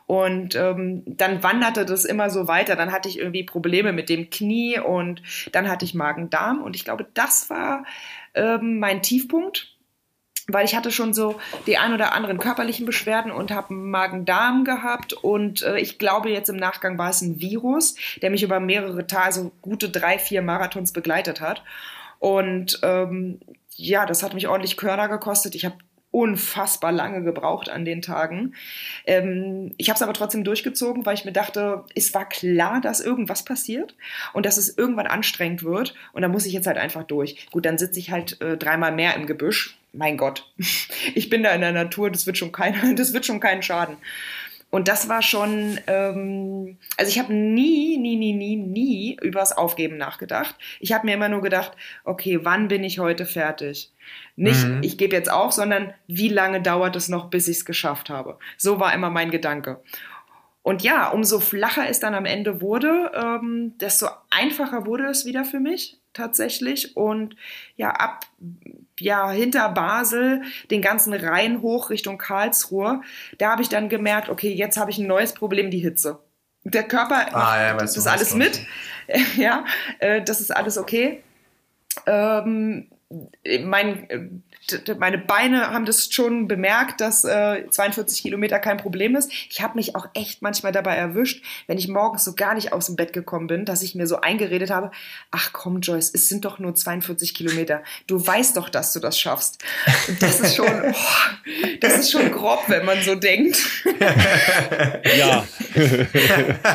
Und ähm, dann wanderte das immer so weiter. Dann hatte ich irgendwie Probleme mit dem Knie und dann hatte ich Magen-Darm. Und ich glaube, das war ähm, mein Tiefpunkt weil ich hatte schon so die ein oder anderen körperlichen Beschwerden und habe Magen-Darm gehabt und äh, ich glaube jetzt im Nachgang war es ein Virus, der mich über mehrere Tage, so gute drei, vier Marathons begleitet hat und ähm, ja, das hat mich ordentlich Körner gekostet. Ich habe unfassbar lange gebraucht an den Tagen. Ähm, ich habe es aber trotzdem durchgezogen, weil ich mir dachte, es war klar, dass irgendwas passiert und dass es irgendwann anstrengend wird und da muss ich jetzt halt einfach durch. Gut, dann sitze ich halt äh, dreimal mehr im Gebüsch. Mein Gott, ich bin da in der Natur, das wird schon kein, das wird schon keinen Schaden. Und das war schon, ähm, also ich habe nie, nie, nie, nie, nie übers Aufgeben nachgedacht. Ich habe mir immer nur gedacht, okay, wann bin ich heute fertig? Nicht, mhm. ich gebe jetzt auf, sondern wie lange dauert es noch, bis ich es geschafft habe? So war immer mein Gedanke. Und ja, umso flacher es dann am Ende wurde, ähm, desto einfacher wurde es wieder für mich tatsächlich. Und ja, ab ja, hinter Basel den ganzen Rhein hoch Richtung Karlsruhe, da habe ich dann gemerkt, okay, jetzt habe ich ein neues Problem, die Hitze. Der Körper ah, ja, das ist alles mit. ja, äh, das ist alles okay. Ähm, mein meine Beine haben das schon bemerkt, dass äh, 42 Kilometer kein Problem ist. Ich habe mich auch echt manchmal dabei erwischt, wenn ich morgens so gar nicht aus dem Bett gekommen bin, dass ich mir so eingeredet habe, ach komm Joyce, es sind doch nur 42 Kilometer. Du weißt doch, dass du das schaffst. Und das ist schon, oh, das ist schon grob, wenn man so denkt. ja.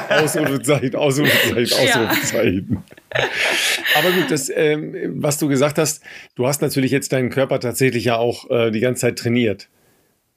Ausrufezeichen, Ausrufezeichen, Ausrufezeichen. Ja. Aber gut, das, ähm, was du gesagt hast, du hast natürlich jetzt deinen Körper tatsächlich ja auch äh, die ganze Zeit trainiert.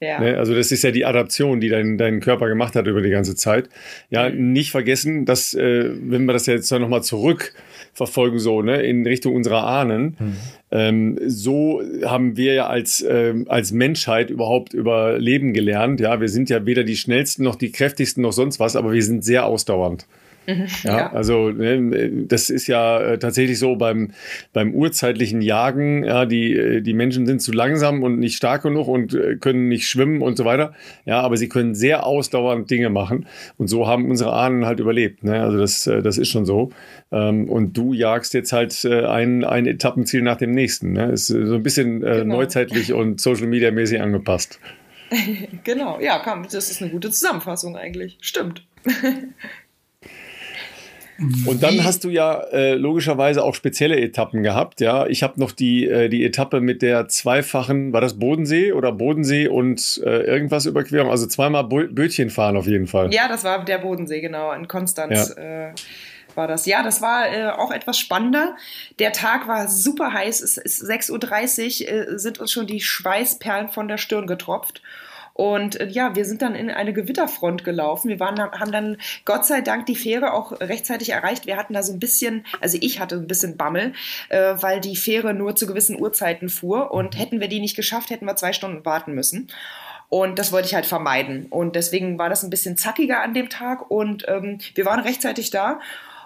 Ja. Ne? Also das ist ja die Adaption, die dein, dein Körper gemacht hat über die ganze Zeit. Ja, mhm. nicht vergessen, dass, äh, wenn wir das jetzt nochmal zurückverfolgen, so, ne, in Richtung unserer Ahnen, mhm. ähm, so haben wir ja als, äh, als Menschheit überhaupt überleben gelernt. Ja, wir sind ja weder die schnellsten noch die kräftigsten noch sonst was, aber wir sind sehr ausdauernd. Mhm, ja, ja, also ne, das ist ja äh, tatsächlich so beim, beim urzeitlichen Jagen, ja, die, äh, die Menschen sind zu langsam und nicht stark genug und äh, können nicht schwimmen und so weiter. Ja, aber sie können sehr ausdauernd Dinge machen. Und so haben unsere Ahnen halt überlebt. Ne? Also das, das ist schon so. Ähm, und du jagst jetzt halt ein, ein Etappenziel nach dem nächsten. Ne? Ist so ein bisschen genau. neuzeitlich und Social Media mäßig angepasst. genau, ja, komm, das ist eine gute Zusammenfassung eigentlich. Stimmt. Und dann hast du ja äh, logischerweise auch spezielle Etappen gehabt. Ja, ich habe noch die äh, die Etappe mit der zweifachen, war das Bodensee oder Bodensee und äh, irgendwas Überquerung? Also zweimal Bo Bötchen fahren auf jeden Fall. Ja, das war der Bodensee genau in Konstanz. Ja. Äh, war das. Ja, das war äh, auch etwas spannender. Der Tag war super heiß. Es ist 6.30 Uhr, äh, sind uns schon die Schweißperlen von der Stirn getropft. Und äh, ja, wir sind dann in eine Gewitterfront gelaufen. Wir waren, haben dann Gott sei Dank die Fähre auch rechtzeitig erreicht. Wir hatten da so ein bisschen, also ich hatte ein bisschen Bammel, äh, weil die Fähre nur zu gewissen Uhrzeiten fuhr. Und hätten wir die nicht geschafft, hätten wir zwei Stunden warten müssen. Und das wollte ich halt vermeiden. Und deswegen war das ein bisschen zackiger an dem Tag. Und ähm, wir waren rechtzeitig da.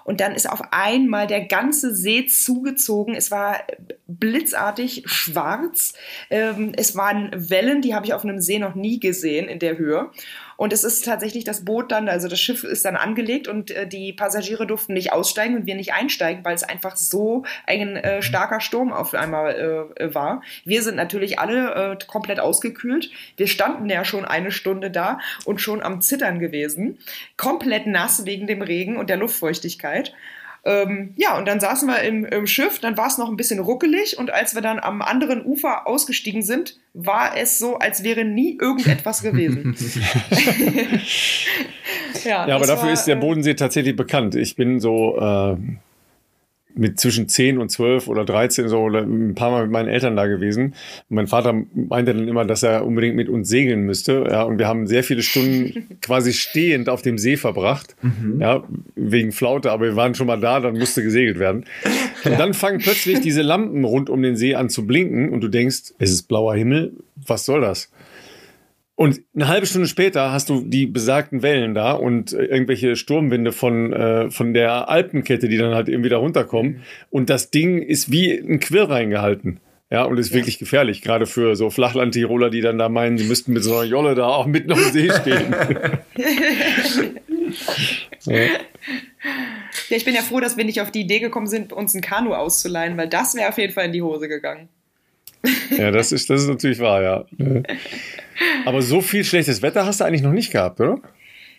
Und dann ist auf einmal der ganze See zugezogen. Es war blitzartig schwarz. Ähm, es waren Wellen, die habe ich auf einem See noch nie gesehen in der Höhe. Und es ist tatsächlich das Boot dann, also das Schiff ist dann angelegt und äh, die Passagiere durften nicht aussteigen und wir nicht einsteigen, weil es einfach so ein äh, starker Sturm auf einmal äh, war. Wir sind natürlich alle äh, komplett ausgekühlt. Wir standen ja schon eine Stunde da und schon am Zittern gewesen. Komplett nass wegen dem Regen und der Luftfeuchtigkeit. Ähm, ja, und dann saßen wir im, im Schiff, dann war es noch ein bisschen ruckelig und als wir dann am anderen Ufer ausgestiegen sind, war es so, als wäre nie irgendetwas gewesen. ja, ja aber dafür war, ist der äh, Bodensee tatsächlich bekannt. Ich bin so äh, mit zwischen 10 und 12 oder 13 so oder ein paar Mal mit meinen Eltern da gewesen. Und mein Vater meinte dann immer, dass er unbedingt mit uns segeln müsste. Ja, und wir haben sehr viele Stunden quasi stehend auf dem See verbracht. Mhm. Ja, wegen Flaute, aber wir waren schon mal da, dann musste gesegelt werden. Und dann fangen plötzlich diese Lampen rund um den See an zu blinken und du denkst, es ist blauer Himmel, was soll das? Und eine halbe Stunde später hast du die besagten Wellen da und äh, irgendwelche Sturmwinde von, äh, von der Alpenkette, die dann halt irgendwie da runterkommen. Und das Ding ist wie ein Quirl reingehalten. Ja, und ist ja. wirklich gefährlich, gerade für so Flachland-Tiroler, die dann da meinen, sie müssten mit so einer Jolle da auch mitten auf dem See stehen. ja. ja, ich bin ja froh, dass wir nicht auf die Idee gekommen sind, uns ein Kanu auszuleihen, weil das wäre auf jeden Fall in die Hose gegangen. Ja, das ist, das ist natürlich wahr, ja. Aber so viel schlechtes Wetter hast du eigentlich noch nicht gehabt, oder?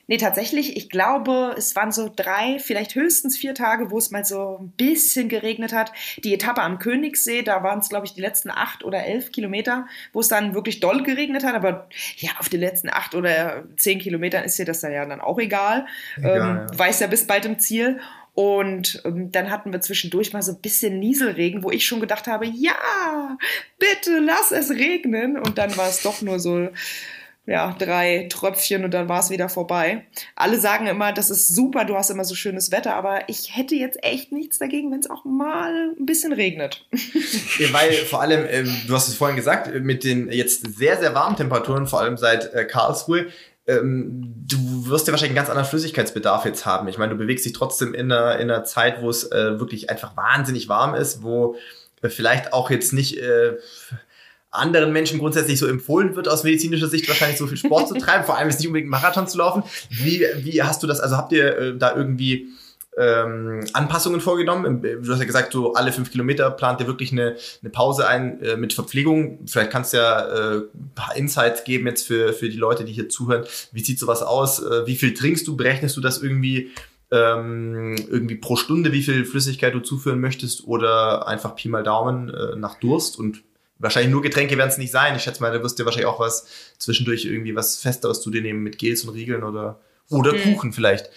Nee, tatsächlich, ich glaube, es waren so drei, vielleicht höchstens vier Tage, wo es mal so ein bisschen geregnet hat. Die Etappe am Königssee, da waren es, glaube ich, die letzten acht oder elf Kilometer, wo es dann wirklich doll geregnet hat. Aber ja, auf den letzten acht oder zehn Kilometern ist dir das dann ja dann auch egal. egal ähm, ja. Weiß ja bis bald im Ziel. Und ähm, dann hatten wir zwischendurch mal so ein bisschen Nieselregen, wo ich schon gedacht habe, ja, bitte lass es regnen. Und dann war es doch nur so, ja, drei Tröpfchen und dann war es wieder vorbei. Alle sagen immer, das ist super, du hast immer so schönes Wetter, aber ich hätte jetzt echt nichts dagegen, wenn es auch mal ein bisschen regnet. Weil vor allem, äh, du hast es vorhin gesagt, mit den jetzt sehr, sehr warmen Temperaturen, vor allem seit äh, Karlsruhe, ähm, du wirst ja wahrscheinlich einen ganz anderen Flüssigkeitsbedarf jetzt haben. Ich meine, du bewegst dich trotzdem in einer, in einer Zeit, wo es äh, wirklich einfach wahnsinnig warm ist, wo äh, vielleicht auch jetzt nicht äh, anderen Menschen grundsätzlich so empfohlen wird, aus medizinischer Sicht wahrscheinlich so viel Sport zu treiben, vor allem jetzt nicht unbedingt Marathon zu laufen. Wie, wie hast du das, also habt ihr äh, da irgendwie ähm, Anpassungen vorgenommen. Du hast ja gesagt, so alle fünf Kilometer plant ihr wirklich eine, eine Pause ein äh, mit Verpflegung. Vielleicht kannst du ja äh, ein paar Insights geben jetzt für, für die Leute, die hier zuhören. Wie sieht sowas aus? Äh, wie viel trinkst du? Berechnest du das irgendwie? Ähm, irgendwie pro Stunde, wie viel Flüssigkeit du zuführen möchtest oder einfach Pi mal Daumen äh, nach Durst und wahrscheinlich nur Getränke werden es nicht sein. Ich schätze mal, du wirst dir wahrscheinlich auch was zwischendurch irgendwie was Festeres zu dir nehmen mit Gels und Riegeln oder, oder okay. Kuchen vielleicht.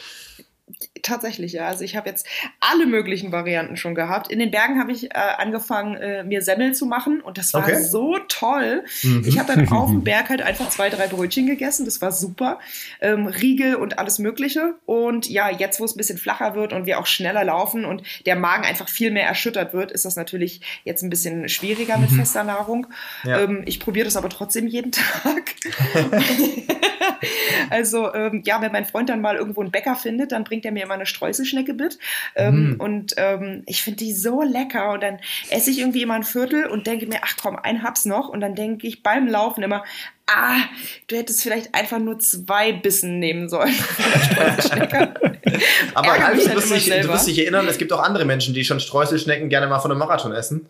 Tatsächlich, ja. Also ich habe jetzt alle möglichen Varianten schon gehabt. In den Bergen habe ich äh, angefangen, äh, mir Semmel zu machen und das war okay. so toll. Mhm. Ich habe dann auf dem Berg halt einfach zwei, drei Brötchen gegessen. Das war super. Ähm, Riegel und alles Mögliche. Und ja, jetzt, wo es ein bisschen flacher wird und wir auch schneller laufen und der Magen einfach viel mehr erschüttert wird, ist das natürlich jetzt ein bisschen schwieriger mit mhm. fester Nahrung. Ja. Ähm, ich probiere das aber trotzdem jeden Tag. also ähm, ja, wenn mein Freund dann mal irgendwo einen Bäcker findet, dann bringt er mir immer eine Streuselschnecke mit. Ähm, mm. Und ähm, ich finde die so lecker. Und dann esse ich irgendwie immer ein Viertel und denke mir, ach komm, ein Hab's noch. Und dann denke ich beim Laufen immer, ah, du hättest vielleicht einfach nur zwei Bissen nehmen sollen. Aber Ralf, du, wirst dich, du wirst dich erinnern, es gibt auch andere Menschen, die schon Streuselschnecken gerne mal von einem Marathon essen.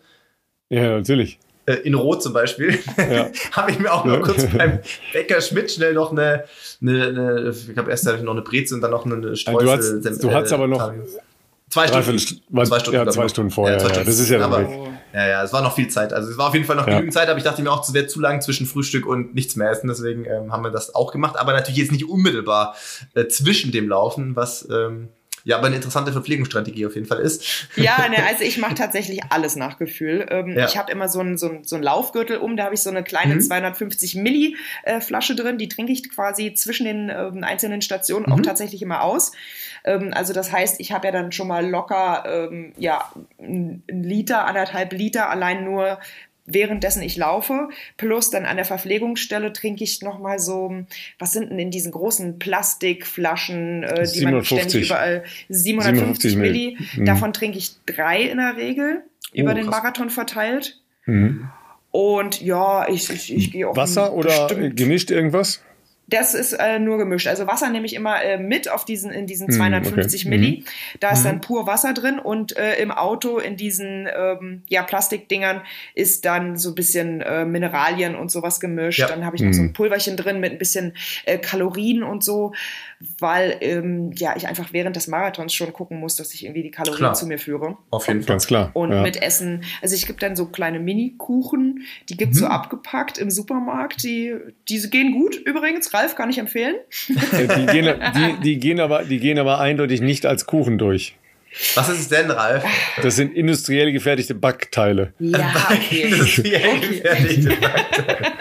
Ja, natürlich. Äh, in Rot zum Beispiel, ja. habe ich mir auch noch kurz beim Bäcker Schmidt schnell noch eine, eine, eine ich habe erst noch eine Breze und dann noch eine Streusel. Du, hast, du hattest aber noch zwei Stunden, zwei Stunden, ja, zwei Stunden vorher. Ja, ja, das ist ja aber, ja, ja, es war noch viel Zeit. Also es war auf jeden Fall noch genügend Zeit, aber ich dachte mir auch, es wäre zu lang zwischen Frühstück und nichts mehr essen. Deswegen ähm, haben wir das auch gemacht, aber natürlich jetzt nicht unmittelbar äh, zwischen dem Laufen, was ähm, ja, aber eine interessante Verpflegungsstrategie auf jeden Fall ist. Ja, ne, also ich mache tatsächlich alles nach Gefühl. Ähm, ja. Ich habe immer so einen so so ein Laufgürtel um, da habe ich so eine kleine mhm. 250 Milli äh, Flasche drin, die trinke ich quasi zwischen den ähm, einzelnen Stationen mhm. auch tatsächlich immer aus. Ähm, also das heißt, ich habe ja dann schon mal locker ähm, ja, ein Liter, anderthalb Liter allein nur währenddessen ich laufe. Plus dann an der Verpflegungsstelle trinke ich nochmal so, was sind denn in diesen großen Plastikflaschen, äh, die 57. man ständig überall, 750, 750 Milli. Mhm. Davon trinke ich drei in der Regel, über oh, den Marathon verteilt. Mhm. Und ja, ich, ich, ich gehe auch. Wasser oder gemischt irgendwas? Das ist äh, nur gemischt. Also Wasser nehme ich immer äh, mit auf diesen, in diesen 250 mm, okay. Milli. Mhm. Da ist dann mhm. pur Wasser drin und äh, im Auto in diesen ähm, ja, Plastikdingern ist dann so ein bisschen äh, Mineralien und sowas gemischt. Ja. Dann habe ich noch mm. so ein mhm. Pulverchen drin mit ein bisschen äh, Kalorien und so, weil ähm, ja ich einfach während des Marathons schon gucken muss, dass ich irgendwie die Kalorien klar. zu mir führe. Auf jeden Fall. Ganz klar. Und ja. mit Essen. Also ich gebe dann so kleine Mini-Kuchen, die gibt's mhm. so abgepackt im Supermarkt. Die, diese gehen gut übrigens Ralf kann ich empfehlen. Die gehen, die, die, gehen aber, die gehen aber eindeutig nicht als Kuchen durch. Was ist es denn, Ralf? Das sind industriell gefertigte Backteile. Ja, okay. industriell okay. gefertigte Backteile.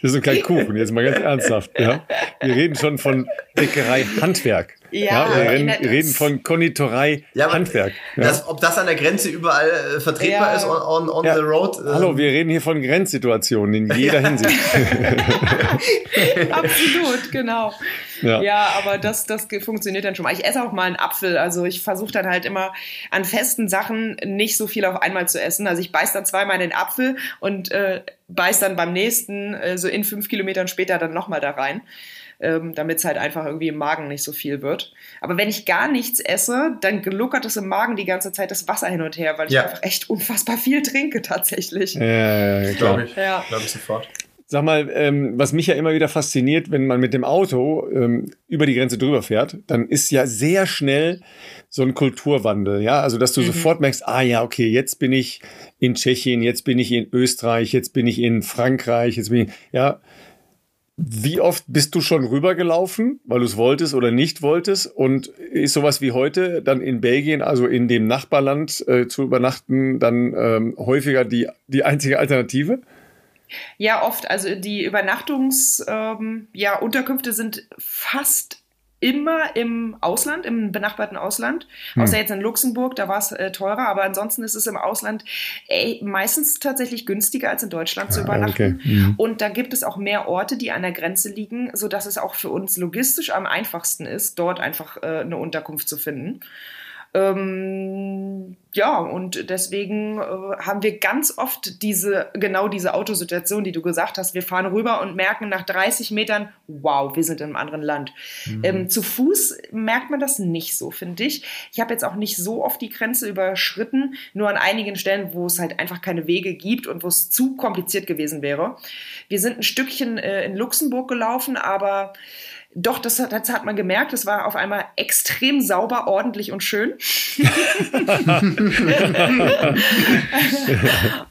Das ist kein Kuchen, jetzt mal ganz ernsthaft. Ja? Wir reden schon von Bäckerei Handwerk. Ja, ja wir reden, reden, von Konditorei ja, Handwerk. Ja. Das, ob das an der Grenze überall äh, vertretbar ist on, on, on the road? Äh. Hallo, wir reden hier von Grenzsituationen in jeder Hinsicht. Absolut, genau. Ja. ja, aber das, das funktioniert dann schon mal. Ich esse auch mal einen Apfel. Also ich versuche dann halt immer an festen Sachen nicht so viel auf einmal zu essen. Also ich beiß dann zweimal in den Apfel und äh, beiß dann beim nächsten, äh, so in fünf Kilometern später, dann nochmal da rein ähm, damit es halt einfach irgendwie im Magen nicht so viel wird. Aber wenn ich gar nichts esse, dann gluckert es im Magen die ganze Zeit das Wasser hin und her, weil ja. ich einfach echt unfassbar viel trinke tatsächlich. Ja, ja glaube ich. Ja. Glaube ich sofort. Sag mal, ähm, was mich ja immer wieder fasziniert, wenn man mit dem Auto ähm, über die Grenze drüber fährt, dann ist ja sehr schnell so ein Kulturwandel, ja, also dass du mhm. sofort merkst, ah ja, okay, jetzt bin ich in Tschechien, jetzt bin ich in Österreich, jetzt bin ich in Frankreich, jetzt bin ich, ja, wie oft bist du schon rübergelaufen, weil du es wolltest oder nicht wolltest? Und ist sowas wie heute dann in Belgien, also in dem Nachbarland äh, zu übernachten, dann ähm, häufiger die, die einzige Alternative? Ja, oft. Also die Übernachtungsunterkünfte ähm, ja, sind fast immer im Ausland, im benachbarten Ausland. Hm. Außer jetzt in Luxemburg, da war es äh, teurer, aber ansonsten ist es im Ausland ey, meistens tatsächlich günstiger als in Deutschland zu ah, übernachten. Okay. Mhm. Und da gibt es auch mehr Orte, die an der Grenze liegen, sodass es auch für uns logistisch am einfachsten ist, dort einfach äh, eine Unterkunft zu finden. Ähm, ja, und deswegen äh, haben wir ganz oft diese, genau diese Autosituation, die du gesagt hast. Wir fahren rüber und merken nach 30 Metern, wow, wir sind in einem anderen Land. Mhm. Ähm, zu Fuß merkt man das nicht so, finde ich. Ich habe jetzt auch nicht so oft die Grenze überschritten, nur an einigen Stellen, wo es halt einfach keine Wege gibt und wo es zu kompliziert gewesen wäre. Wir sind ein Stückchen äh, in Luxemburg gelaufen, aber doch, das, das hat man gemerkt. Es war auf einmal extrem sauber, ordentlich und schön.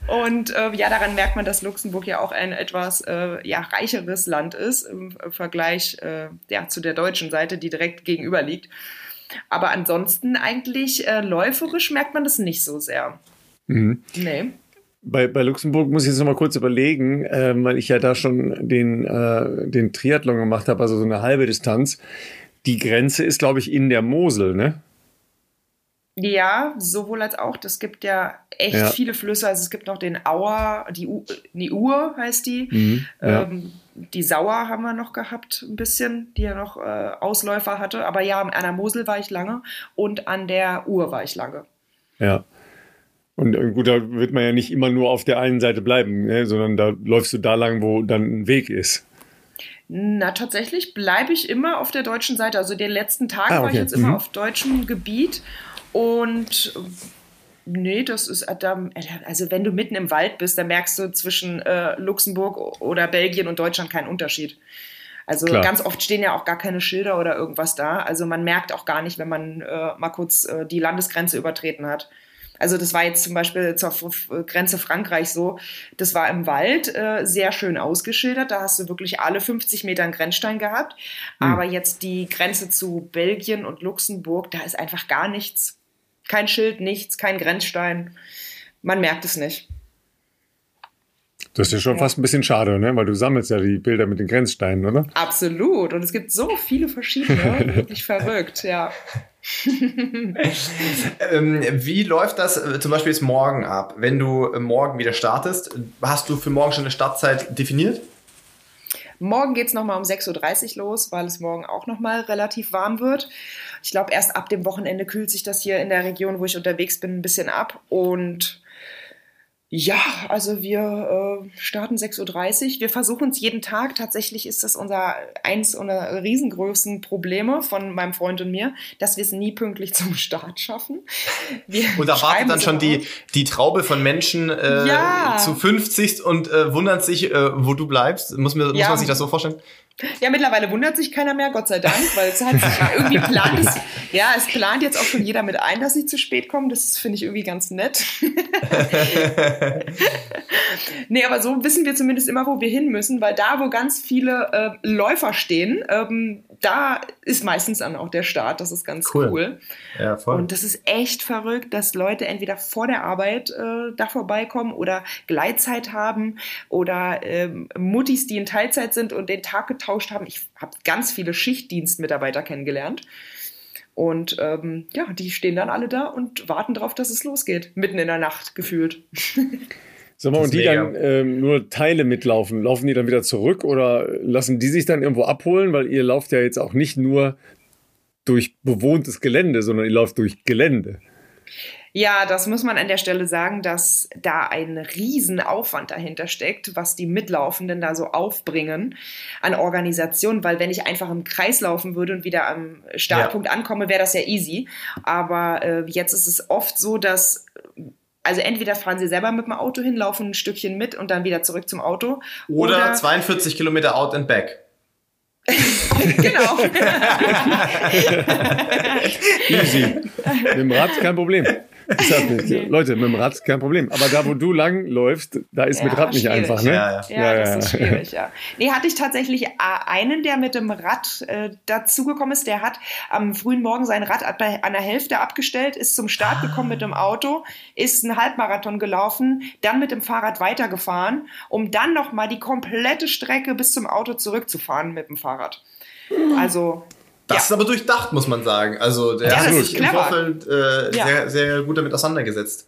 und äh, ja, daran merkt man, dass Luxemburg ja auch ein etwas äh, ja, reicheres Land ist im Vergleich äh, ja, zu der deutschen Seite, die direkt gegenüber liegt. Aber ansonsten eigentlich äh, läuferisch merkt man das nicht so sehr. Mhm. Nee bei, bei Luxemburg muss ich jetzt noch mal kurz überlegen, äh, weil ich ja da schon den, äh, den Triathlon gemacht habe, also so eine halbe Distanz. Die Grenze ist, glaube ich, in der Mosel, ne? Ja, sowohl als auch. Es gibt ja echt ja. viele Flüsse. Also es gibt noch den Auer, die, U die Ur heißt die. Mhm, ja. ähm, die Sauer haben wir noch gehabt, ein bisschen, die ja noch äh, Ausläufer hatte. Aber ja, an der Mosel war ich lange und an der Ur war ich lange. Ja. Und äh, gut, da wird man ja nicht immer nur auf der einen Seite bleiben, ne? sondern da läufst du da lang, wo dann ein Weg ist. Na, tatsächlich bleibe ich immer auf der deutschen Seite. Also den letzten Tag ah, okay. war ich jetzt mhm. immer auf deutschem Gebiet und Nee, das ist äh, also wenn du mitten im Wald bist, dann merkst du zwischen äh, Luxemburg oder Belgien und Deutschland keinen Unterschied. Also Klar. ganz oft stehen ja auch gar keine Schilder oder irgendwas da. Also man merkt auch gar nicht, wenn man äh, mal kurz äh, die Landesgrenze übertreten hat. Also das war jetzt zum Beispiel zur Grenze Frankreich so, das war im Wald äh, sehr schön ausgeschildert, da hast du wirklich alle 50 Meter einen Grenzstein gehabt. Mhm. Aber jetzt die Grenze zu Belgien und Luxemburg, da ist einfach gar nichts. Kein Schild, nichts, kein Grenzstein. Man merkt es nicht. Das ist ja schon ja. fast ein bisschen schade, ne? weil du sammelst ja die Bilder mit den Grenzsteinen, oder? Absolut. Und es gibt so viele verschiedene. Wirklich verrückt, ja. ähm, wie läuft das äh, zum Beispiel jetzt morgen ab? Wenn du äh, morgen wieder startest, hast du für morgen schon eine Startzeit definiert? Morgen geht es nochmal um 6.30 Uhr los, weil es morgen auch nochmal relativ warm wird. Ich glaube, erst ab dem Wochenende kühlt sich das hier in der Region, wo ich unterwegs bin, ein bisschen ab. Und ja, also wir äh, starten 6.30 Uhr. Wir versuchen es jeden Tag. Tatsächlich ist das unser eins unserer riesengrößten Probleme von meinem Freund und mir, dass wir es nie pünktlich zum Start schaffen. Wir und da wartet dann schon die, die Traube von Menschen äh, ja. zu 50 und äh, wundert sich, äh, wo du bleibst. Muss, mir, muss ja. man sich das so vorstellen? Ja, mittlerweile wundert sich keiner mehr, Gott sei Dank, weil es halt irgendwie plant ist. Ja, es plant jetzt auch schon jeder mit ein, dass sie zu spät kommen. Das finde ich irgendwie ganz nett. nee, aber so wissen wir zumindest immer, wo wir hin müssen, weil da, wo ganz viele äh, Läufer stehen, ähm, da ist meistens dann auch der Start. Das ist ganz cool. cool. Ja, voll. Und das ist echt verrückt, dass Leute entweder vor der Arbeit äh, da vorbeikommen oder Gleitzeit haben oder ähm, Muttis, die in Teilzeit sind und den Tag getauscht haben. Ich habe ganz viele Schichtdienstmitarbeiter kennengelernt. Und ähm, ja, die stehen dann alle da und warten darauf, dass es losgeht. Mitten in der Nacht gefühlt. Sag mal, und die mega. dann ähm, nur Teile mitlaufen, laufen die dann wieder zurück oder lassen die sich dann irgendwo abholen? Weil ihr lauft ja jetzt auch nicht nur durch bewohntes Gelände, sondern ihr lauft durch Gelände. Ja, das muss man an der Stelle sagen, dass da ein Riesenaufwand dahinter steckt, was die Mitlaufenden da so aufbringen an Organisation, weil wenn ich einfach im Kreis laufen würde und wieder am Startpunkt ja. ankomme, wäre das ja easy. Aber äh, jetzt ist es oft so, dass also entweder fahren sie selber mit dem Auto hin, laufen ein Stückchen mit und dann wieder zurück zum Auto. Oder, oder 42 Kilometer out and back. genau. Easy. Mit dem Rad kein Problem. Nee. Leute, mit dem Rad kein Problem. Aber da, wo du lang läufst, da ist ja, mit Rad nicht einfach, ne? Ja, ja. ja, ja das ist schwierig, ja. Nee, hatte ich tatsächlich äh, einen, der mit dem Rad äh, dazugekommen ist. Der hat am frühen Morgen sein Rad an der Hälfte abgestellt, ist zum Start gekommen mit dem Auto, ist einen Halbmarathon gelaufen, dann mit dem Fahrrad weitergefahren, um dann nochmal die komplette Strecke bis zum Auto zurückzufahren mit dem Fahrrad. Also das ja. ist aber durchdacht, muss man sagen. Also der ja, hat sich im Vorfeld äh, ja. sehr, sehr gut damit auseinandergesetzt.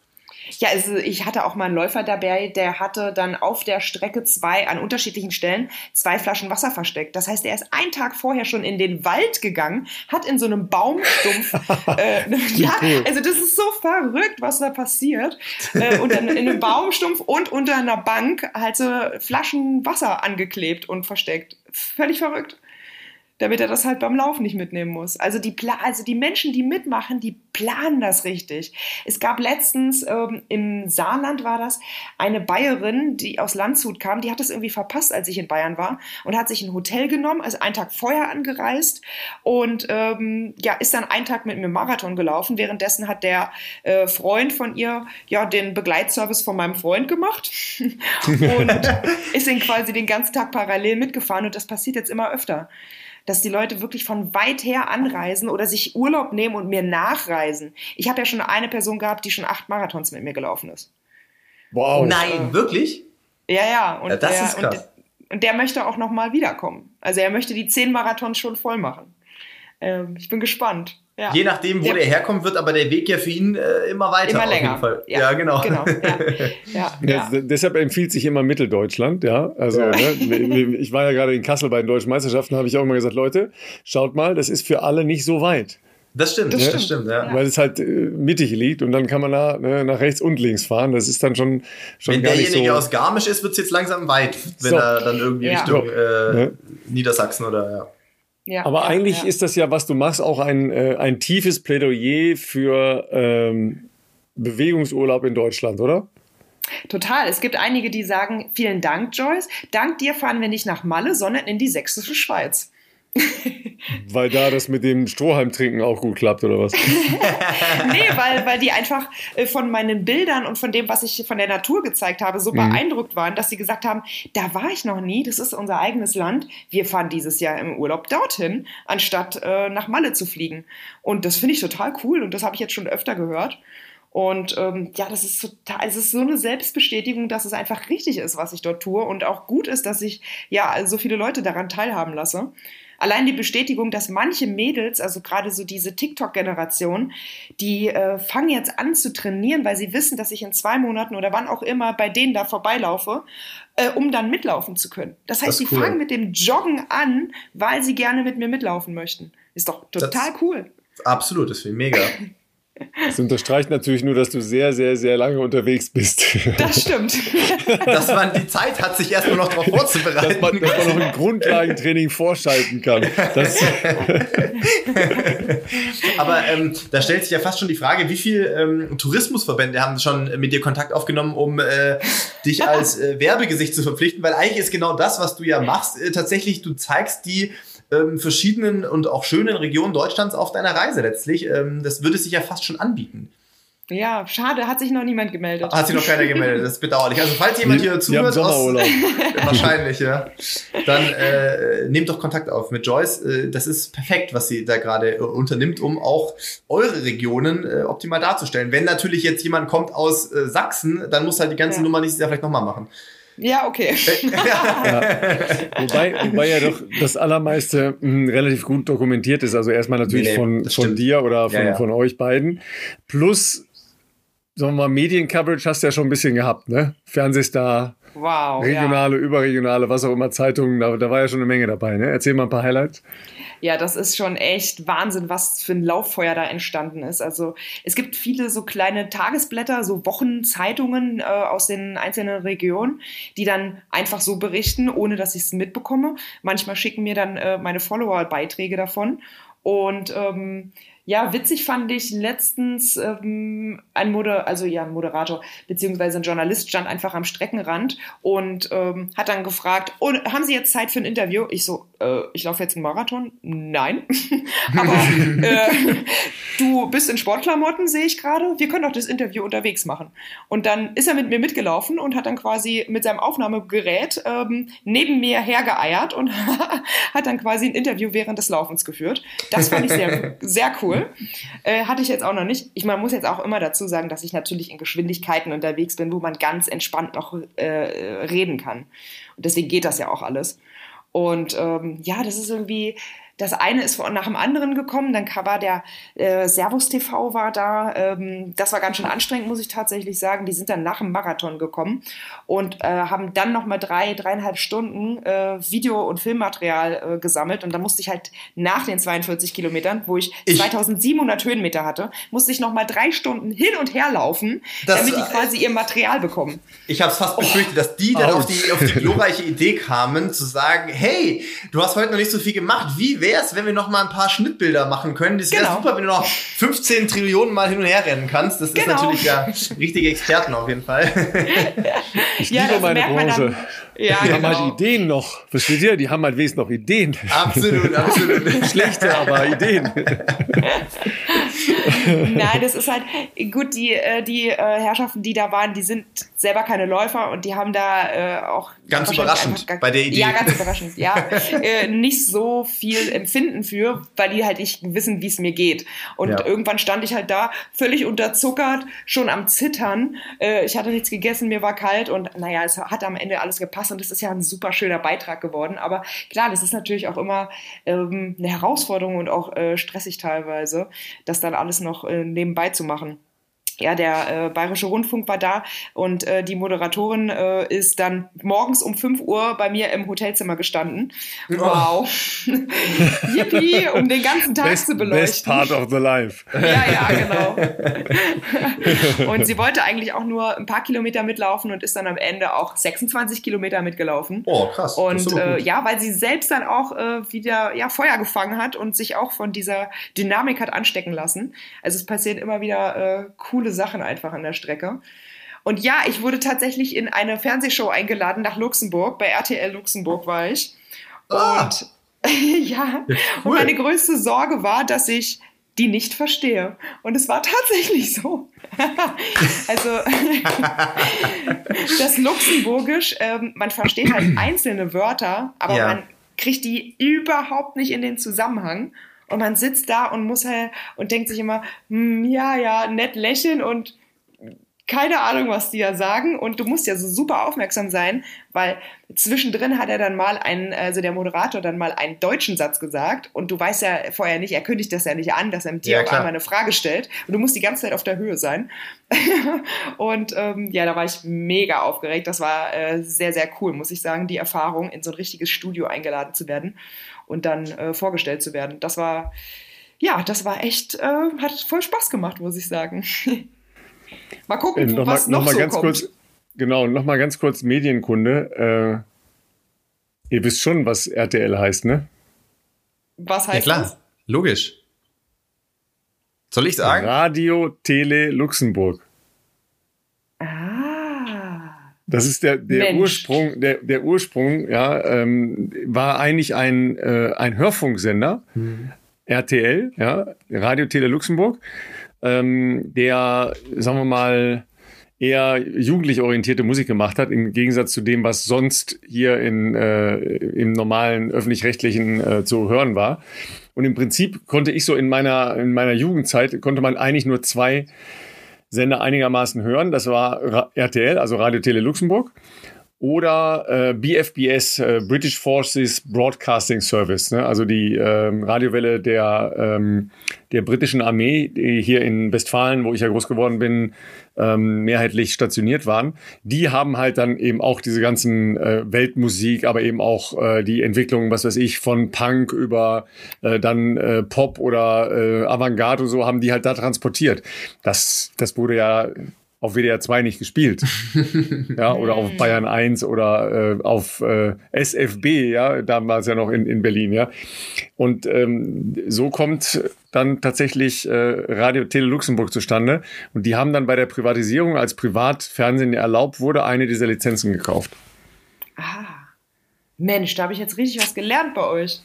Ja, also ich hatte auch mal einen Läufer dabei, der hatte dann auf der Strecke zwei, an unterschiedlichen Stellen, zwei Flaschen Wasser versteckt. Das heißt, er ist einen Tag vorher schon in den Wald gegangen, hat in so einem Baumstumpf, äh, ja, also das ist so verrückt, was da passiert. Äh, und dann in einem Baumstumpf und unter einer Bank halt so Flaschen Wasser angeklebt und versteckt. Völlig verrückt damit er das halt beim Laufen nicht mitnehmen muss. Also die, Pla also die Menschen, die mitmachen, die planen das richtig. Es gab letztens ähm, im Saarland war das eine Bayerin, die aus Landshut kam, die hat es irgendwie verpasst, als ich in Bayern war und hat sich ein Hotel genommen, also einen Tag vorher angereist und ähm, ja ist dann einen Tag mit mir Marathon gelaufen. Währenddessen hat der äh, Freund von ihr ja den Begleitservice von meinem Freund gemacht und ist dann quasi den ganzen Tag parallel mitgefahren und das passiert jetzt immer öfter dass die Leute wirklich von weit her anreisen oder sich Urlaub nehmen und mir nachreisen. Ich habe ja schon eine Person gehabt, die schon acht Marathons mit mir gelaufen ist. Wow. Nein, wirklich? Ja, ja. Und ja, das der, ist krass. Und, und der möchte auch noch mal wiederkommen. Also er möchte die zehn Marathons schon voll machen. Ähm, ich bin gespannt. Ja. Je nachdem, wo der, der, herkommt, wird aber der Weg ja für ihn äh, immer weiter. Immer länger. Ja, ja, genau. genau. Ja. ja. deshalb empfiehlt sich immer Mitteldeutschland. Ja, also ne, ich war ja gerade in Kassel bei den deutschen Meisterschaften, habe ich auch immer gesagt, Leute, schaut mal, das ist für alle nicht so weit. Das stimmt, das, das stimmt, ja. Weil es halt äh, mittig liegt und dann kann man da ne, nach rechts und links fahren. Das ist dann schon, schon Wenn gar derjenige nicht so aus Garmisch ist, wird es jetzt langsam weit, wenn so. er dann irgendwie Richtung äh, Niedersachsen oder ja. Ja, Aber eigentlich ja. ist das ja, was du machst, auch ein, äh, ein tiefes Plädoyer für ähm, Bewegungsurlaub in Deutschland, oder? Total. Es gibt einige, die sagen, vielen Dank, Joyce. Dank dir fahren wir nicht nach Malle, sondern in die sächsische Schweiz. Weil da das mit dem Strohhalm trinken auch gut klappt, oder was? nee, weil, weil die einfach äh, von meinen Bildern und von dem, was ich von der Natur gezeigt habe, so mhm. beeindruckt waren, dass sie gesagt haben, da war ich noch nie, das ist unser eigenes Land, wir fahren dieses Jahr im Urlaub dorthin, anstatt äh, nach Malle zu fliegen. Und das finde ich total cool und das habe ich jetzt schon öfter gehört. Und ähm, ja, das ist total, es ist so eine Selbstbestätigung, dass es einfach richtig ist, was ich dort tue und auch gut ist, dass ich ja so viele Leute daran teilhaben lasse. Allein die Bestätigung, dass manche Mädels, also gerade so diese TikTok-Generation, die äh, fangen jetzt an zu trainieren, weil sie wissen, dass ich in zwei Monaten oder wann auch immer bei denen da vorbeilaufe, äh, um dann mitlaufen zu können. Das heißt, sie cool. fangen mit dem Joggen an, weil sie gerne mit mir mitlaufen möchten. Ist doch total das, cool. Absolut, das finde ich mega. Das unterstreicht natürlich nur, dass du sehr, sehr, sehr lange unterwegs bist. Das stimmt. dass man die Zeit hat, sich erstmal noch darauf vorzubereiten. Dass man, dass man noch ein Grundlagentraining vorschalten kann. Aber ähm, da stellt sich ja fast schon die Frage, wie viele ähm, Tourismusverbände haben schon mit dir Kontakt aufgenommen, um äh, dich als äh, Werbegesicht zu verpflichten? Weil eigentlich ist genau das, was du ja machst, äh, tatsächlich, du zeigst die ähm, verschiedenen und auch schönen Regionen Deutschlands auf deiner Reise letztlich. Ähm, das würde sich ja fast schon anbieten. Ja, schade, hat sich noch niemand gemeldet. Hat sich noch keiner gemeldet, das ist bedauerlich. Also falls jemand hier zuhört, aus, wahrscheinlich, ja, dann äh, nehmt doch Kontakt auf mit Joyce. Äh, das ist perfekt, was sie da gerade äh, unternimmt, um auch eure Regionen äh, optimal darzustellen. Wenn natürlich jetzt jemand kommt aus äh, Sachsen, dann muss halt die ganze ja. Nummer nicht vielleicht nochmal machen. Ja, okay. ja. Wobei, wobei ja doch das Allermeiste mh, hm, relativ gut dokumentiert ist. Also erstmal natürlich nee, nee, von, von dir oder von, ja, ja. von euch beiden. Plus, sagen wir mal, Mediencoverage hast du ja schon ein bisschen gehabt, ne? Fernsehstar, wow, regionale, überregionale, was auch immer, Zeitungen, da, da war ja schon eine Menge dabei, ne? Erzähl mal ein paar Highlights ja, das ist schon echt Wahnsinn, was für ein Lauffeuer da entstanden ist. Also es gibt viele so kleine Tagesblätter, so Wochenzeitungen äh, aus den einzelnen Regionen, die dann einfach so berichten, ohne dass ich es mitbekomme. Manchmal schicken mir dann äh, meine Follower Beiträge davon. Und ähm, ja, witzig fand ich letztens ähm, ein Moder also ja, ein Moderator beziehungsweise ein Journalist stand einfach am Streckenrand und ähm, hat dann gefragt, oh, haben Sie jetzt Zeit für ein Interview? Ich so, äh, ich laufe jetzt einen Marathon. Nein, aber äh, du bist in Sportklamotten, sehe ich gerade. Wir können doch das Interview unterwegs machen. Und dann ist er mit mir mitgelaufen und hat dann quasi mit seinem Aufnahmegerät ähm, neben mir hergeeiert und hat dann quasi ein Interview während des Laufens geführt. Das fand ich sehr, sehr cool. Äh, hatte ich jetzt auch noch nicht. Ich man muss jetzt auch immer dazu sagen, dass ich natürlich in Geschwindigkeiten unterwegs bin, wo man ganz entspannt noch äh, reden kann. Und deswegen geht das ja auch alles. Und ähm, ja, das ist irgendwie, das eine ist nach dem anderen gekommen. Dann war der äh, Servus TV war da. Ähm, das war ganz schön anstrengend, muss ich tatsächlich sagen. Die sind dann nach dem Marathon gekommen und äh, haben dann noch mal drei, dreieinhalb Stunden äh, Video- und Filmmaterial äh, gesammelt. Und da musste ich halt nach den 42 Kilometern, wo ich, ich 2700 Höhenmeter hatte, musste ich noch mal drei Stunden hin und her laufen, das, damit die quasi ihr Material bekommen. Ich habe es fast befürchtet, dass die dann auf die, auf die glorreiche Idee kamen, zu sagen, hey, du hast heute noch nicht so viel gemacht. Wie wäre es, wenn wir noch mal ein paar Schnittbilder machen können? Das wäre genau. super, wenn du noch 15 Trillionen Mal hin und her rennen kannst. Das genau. ist natürlich ja richtige Experten auf jeden Fall. Ich ja, liebe meine Branche. Ja, die genau. haben halt Ideen noch. Versteht ihr? Die haben halt wenigstens noch Ideen. Absolut, absolut. Schlechte, aber Ideen. Nein, das ist halt, gut, die, äh, die äh, Herrschaften, die da waren, die sind selber keine Läufer und die haben da äh, auch. Ganz überraschend gar, bei der Idee. Ja, ganz überraschend, ja. nicht so viel Empfinden für, weil die halt nicht wissen, wie es mir geht. Und ja. irgendwann stand ich halt da, völlig unterzuckert, schon am Zittern. Ich hatte nichts gegessen, mir war kalt und naja, es hat am Ende alles gepasst und es ist ja ein super schöner Beitrag geworden. Aber klar, das ist natürlich auch immer ähm, eine Herausforderung und auch äh, stressig teilweise, das dann alles noch äh, nebenbei zu machen ja, der äh, Bayerische Rundfunk war da und äh, die Moderatorin äh, ist dann morgens um 5 Uhr bei mir im Hotelzimmer gestanden. Oh. Wow. Yippie, um den ganzen Tag best, zu beleuchten. Best part of the life. ja, ja, genau. und sie wollte eigentlich auch nur ein paar Kilometer mitlaufen und ist dann am Ende auch 26 Kilometer mitgelaufen. Oh, krass. Und äh, ja, weil sie selbst dann auch äh, wieder ja, Feuer gefangen hat und sich auch von dieser Dynamik hat anstecken lassen. Also es passieren immer wieder äh, coole coole Sachen einfach an der Strecke. Und ja, ich wurde tatsächlich in eine Fernsehshow eingeladen nach Luxemburg. Bei RTL Luxemburg war ich. Ah. Und ja, cool. und meine größte Sorge war, dass ich die nicht verstehe. Und es war tatsächlich so. also das Luxemburgisch, ähm, man versteht halt einzelne Wörter, aber ja. man kriegt die überhaupt nicht in den Zusammenhang. Und man sitzt da und muss halt und denkt sich immer, hm, ja, ja, nett lächeln und keine Ahnung, was die ja sagen. Und du musst ja so super aufmerksam sein, weil zwischendrin hat er dann mal einen, also der Moderator dann mal einen deutschen Satz gesagt. Und du weißt ja vorher nicht, er kündigt das ja nicht an, dass er mit dir ja, auch einmal eine Frage stellt. Und du musst die ganze Zeit auf der Höhe sein. und ähm, ja, da war ich mega aufgeregt. Das war äh, sehr, sehr cool, muss ich sagen, die Erfahrung, in so ein richtiges Studio eingeladen zu werden und dann äh, vorgestellt zu werden. Das war, ja, das war echt, äh, hat voll Spaß gemacht, muss ich sagen. Mal gucken, äh, noch was mal, noch, noch mal so ganz kommt. Kurz, genau, noch mal ganz kurz Medienkunde. Äh, ihr wisst schon, was RTL heißt, ne? Was heißt ja, klar. das? Logisch. Soll ich sagen? Radio Tele Luxemburg. Ah. Das ist der, der Ursprung, der, der Ursprung, ja, ähm, war eigentlich ein, äh, ein Hörfunksender, hm. RTL, ja, Radio Tele Luxemburg ähm, der, sagen wir mal, eher jugendlich orientierte Musik gemacht hat, im Gegensatz zu dem, was sonst hier in, äh, im normalen öffentlich-rechtlichen äh, zu hören war. Und im Prinzip konnte ich so in meiner, in meiner Jugendzeit, konnte man eigentlich nur zwei Sender einigermaßen hören. Das war RTL, also Radio Tele Luxemburg oder äh, BFBS, äh, British Forces Broadcasting Service, ne? also die ähm, Radiowelle der, ähm, der britischen Armee, die hier in Westfalen, wo ich ja groß geworden bin, ähm, mehrheitlich stationiert waren. Die haben halt dann eben auch diese ganzen äh, Weltmusik, aber eben auch äh, die Entwicklung, was weiß ich, von Punk über äh, dann äh, Pop oder äh, Avantgarde und so, haben die halt da transportiert. Das, das wurde ja auf WDR 2 nicht gespielt. ja, oder auf Bayern 1 oder äh, auf äh, SFB, ja, damals ja noch in, in Berlin, ja. Und ähm, so kommt dann tatsächlich äh, Radio Tele Luxemburg zustande. Und die haben dann bei der Privatisierung, als Privatfernsehen erlaubt wurde, eine dieser Lizenzen gekauft. Ah. Mensch, da habe ich jetzt richtig was gelernt bei euch.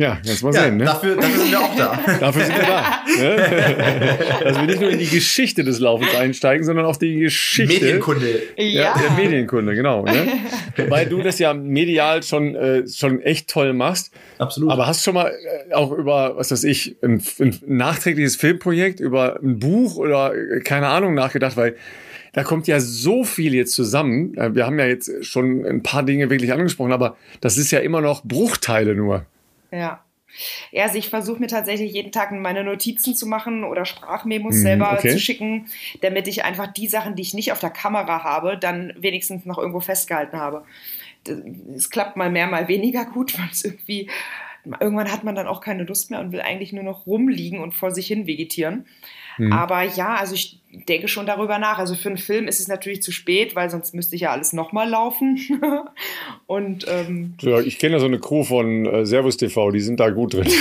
Ja, jetzt mal ja, sehen. Ne? Dafür, dafür sind wir auch da. dafür sind wir da. Ne? Dass wir nicht nur in die Geschichte des Laufens einsteigen, sondern auch die Geschichte. Medienkunde. Ja, ja. der Medienkunde, genau. Ne? Weil du das ja medial schon, äh, schon echt toll machst. Absolut. Aber hast schon mal äh, auch über, was weiß ich, ein, ein nachträgliches Filmprojekt, über ein Buch oder äh, keine Ahnung nachgedacht, weil da kommt ja so viel jetzt zusammen. Äh, wir haben ja jetzt schon ein paar Dinge wirklich angesprochen, aber das ist ja immer noch Bruchteile nur. Ja. Ja, also ich versuche mir tatsächlich jeden Tag meine Notizen zu machen oder Sprachmemos mm, selber okay. zu schicken, damit ich einfach die Sachen, die ich nicht auf der Kamera habe, dann wenigstens noch irgendwo festgehalten habe. Es klappt mal mehr, mal weniger gut, weil es irgendwie, irgendwann hat man dann auch keine Lust mehr und will eigentlich nur noch rumliegen und vor sich hin vegetieren. Mhm. Aber ja, also ich denke schon darüber nach. Also für einen Film ist es natürlich zu spät, weil sonst müsste ich ja alles nochmal laufen. Und ähm, ja, ich kenne ja so eine Crew von äh, Servus TV, die sind da gut drin.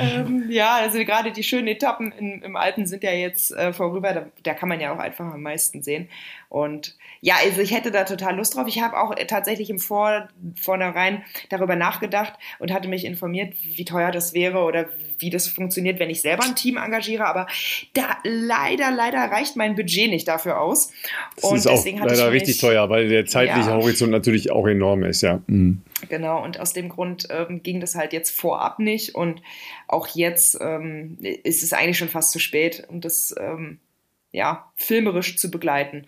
ähm, ja, also gerade die schönen Etappen in, im Alpen sind ja jetzt äh, vorüber. Da, da, kann man ja auch einfach am meisten sehen. Und ja, also ich hätte da total Lust drauf. Ich habe auch tatsächlich im Vor Vornherein darüber nachgedacht und hatte mich informiert, wie teuer das wäre oder wie das funktioniert, wenn ich selber ein Team engagiere. Aber da leider, leider reicht mein Budget nicht dafür aus. Das und ist auch leider mich, richtig teuer, weil der zeitliche ja. Horizont natürlich auch enorm ist, ja. Mhm. Genau, und aus dem Grund ähm, ging das halt jetzt vorab nicht. Und auch jetzt ähm, ist es eigentlich schon fast zu spät, um das ähm, ja, filmerisch zu begleiten.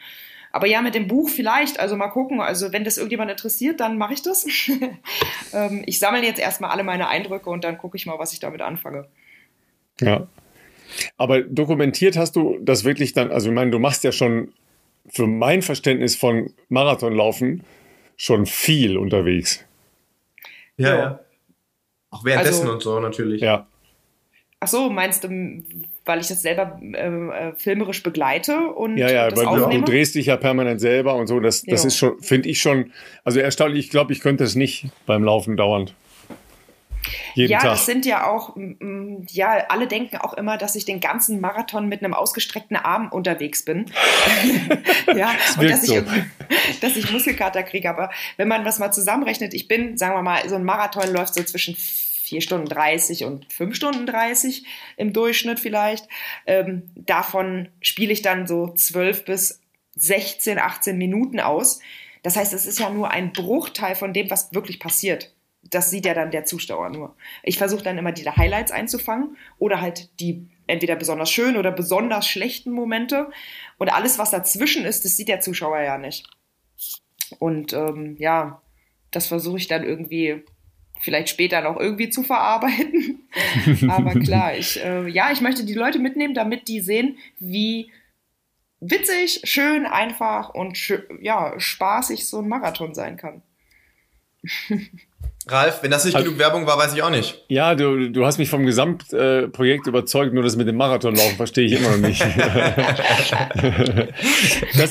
Aber ja, mit dem Buch vielleicht, also mal gucken. Also wenn das irgendjemand interessiert, dann mache ich das. ähm, ich sammle jetzt erstmal alle meine Eindrücke und dann gucke ich mal, was ich damit anfange. Ja. Aber dokumentiert hast du das wirklich dann, also ich meine, du machst ja schon für mein Verständnis von Marathonlaufen schon viel unterwegs. Ja, ja. Auch währenddessen also, und so natürlich. Ja. Ach so, meinst du, weil ich das selber ähm, äh, filmerisch begleite und ja, ja, das weil aufnehme? du drehst dich ja permanent selber und so. Das, das ja. ist schon, finde ich schon, also erstaunlich. Ich glaube, ich könnte es nicht beim Laufen dauernd. Jeden ja, Tag. das sind ja auch, ja, alle denken auch immer, dass ich den ganzen Marathon mit einem ausgestreckten Arm unterwegs bin. ja, das und dass so. ich, dass ich Muskelkater kriege. Aber wenn man was mal zusammenrechnet, ich bin, sagen wir mal, so ein Marathon läuft so zwischen 4 Stunden 30 und 5 Stunden 30 im Durchschnitt vielleicht. Ähm, davon spiele ich dann so 12 bis 16, 18 Minuten aus. Das heißt, es ist ja nur ein Bruchteil von dem, was wirklich passiert. das sieht ja dann der Zuschauer nur. Ich versuche dann immer diese Highlights einzufangen oder halt die entweder besonders schönen oder besonders schlechten Momente. Und alles, was dazwischen ist, das sieht der Zuschauer ja nicht. Und ähm, ja, das versuche ich dann irgendwie vielleicht später noch irgendwie zu verarbeiten. Aber klar, ich, äh, ja, ich möchte die Leute mitnehmen, damit die sehen, wie witzig, schön, einfach und ja, spaßig so ein Marathon sein kann. Ralf, wenn das nicht genug Werbung war, weiß ich auch nicht. Ja, du, du hast mich vom Gesamtprojekt äh, überzeugt, nur das mit dem Marathonlaufen verstehe ich immer noch nicht. das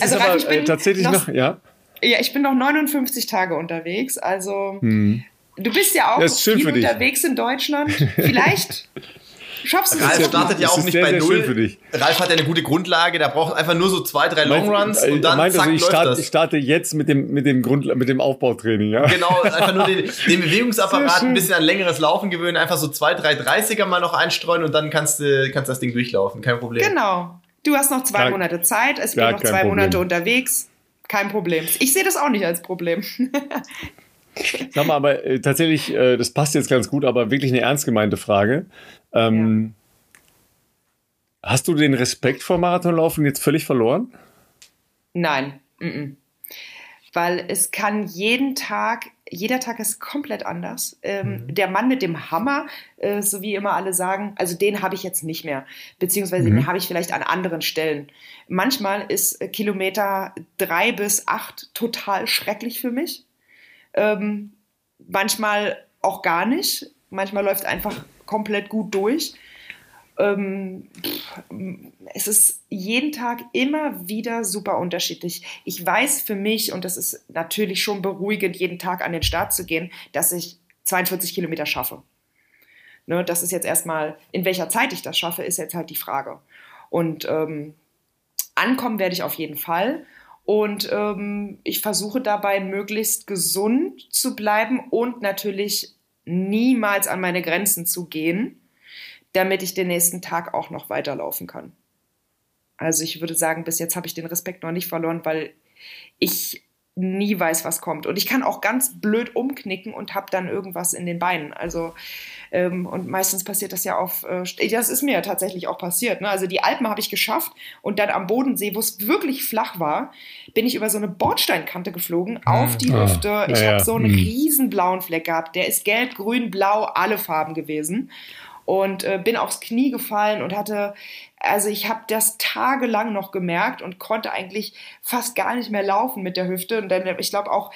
also, ist aber Ralf, äh, tatsächlich noch, noch, ja. Ja, ich bin noch 59 Tage unterwegs, also hm. Du bist ja auch viel unterwegs in Deutschland. Vielleicht schaffst du Ralf es. startet ja auch nicht sehr, bei Null. Ralf hat ja eine gute Grundlage, da braucht einfach nur so zwei, drei Longruns und dann meint, zack, also ich, start, ich starte jetzt mit dem, mit dem, Grund, mit dem Aufbautraining. Ja? Genau, einfach nur den, den Bewegungsapparat ein bisschen an längeres Laufen gewöhnen, einfach so zwei, drei 30er mal noch einstreuen und dann kannst du kannst das Ding durchlaufen, kein Problem. Genau. Du hast noch zwei ja, Monate Zeit, es bin noch zwei Problem. Monate unterwegs. Kein Problem. Ich sehe das auch nicht als Problem. Sag mal, aber äh, tatsächlich, äh, das passt jetzt ganz gut, aber wirklich eine ernst gemeinte Frage. Ähm, ja. Hast du den Respekt vor Marathonlaufen jetzt völlig verloren? Nein. Mm -mm. Weil es kann jeden Tag, jeder Tag ist komplett anders. Ähm, mhm. Der Mann mit dem Hammer, äh, so wie immer alle sagen, also den habe ich jetzt nicht mehr. Beziehungsweise mhm. den habe ich vielleicht an anderen Stellen. Manchmal ist Kilometer drei bis acht total schrecklich für mich. Ähm, manchmal auch gar nicht. Manchmal läuft einfach komplett gut durch. Ähm, es ist jeden Tag immer wieder super unterschiedlich. Ich weiß für mich, und das ist natürlich schon beruhigend, jeden Tag an den Start zu gehen, dass ich 42 Kilometer schaffe. Ne, das ist jetzt erstmal, in welcher Zeit ich das schaffe, ist jetzt halt die Frage. Und ähm, ankommen werde ich auf jeden Fall. Und ähm, ich versuche dabei möglichst gesund zu bleiben und natürlich niemals an meine Grenzen zu gehen, damit ich den nächsten Tag auch noch weiterlaufen kann. Also ich würde sagen, bis jetzt habe ich den Respekt noch nicht verloren, weil ich nie weiß, was kommt. Und ich kann auch ganz blöd umknicken und habe dann irgendwas in den Beinen. Also ähm, und meistens passiert das ja auf, äh, das ist mir ja tatsächlich auch passiert. Ne? Also die Alpen habe ich geschafft und dann am Bodensee, wo es wirklich flach war, bin ich über so eine Bordsteinkante geflogen ah, auf die ah, Hüfte. Ich ja, habe so einen hm. riesen blauen Fleck gehabt. Der ist gelb, grün, blau, alle Farben gewesen und äh, bin aufs Knie gefallen und hatte, also ich habe das tagelang noch gemerkt und konnte eigentlich fast gar nicht mehr laufen mit der Hüfte und dann, ich glaube auch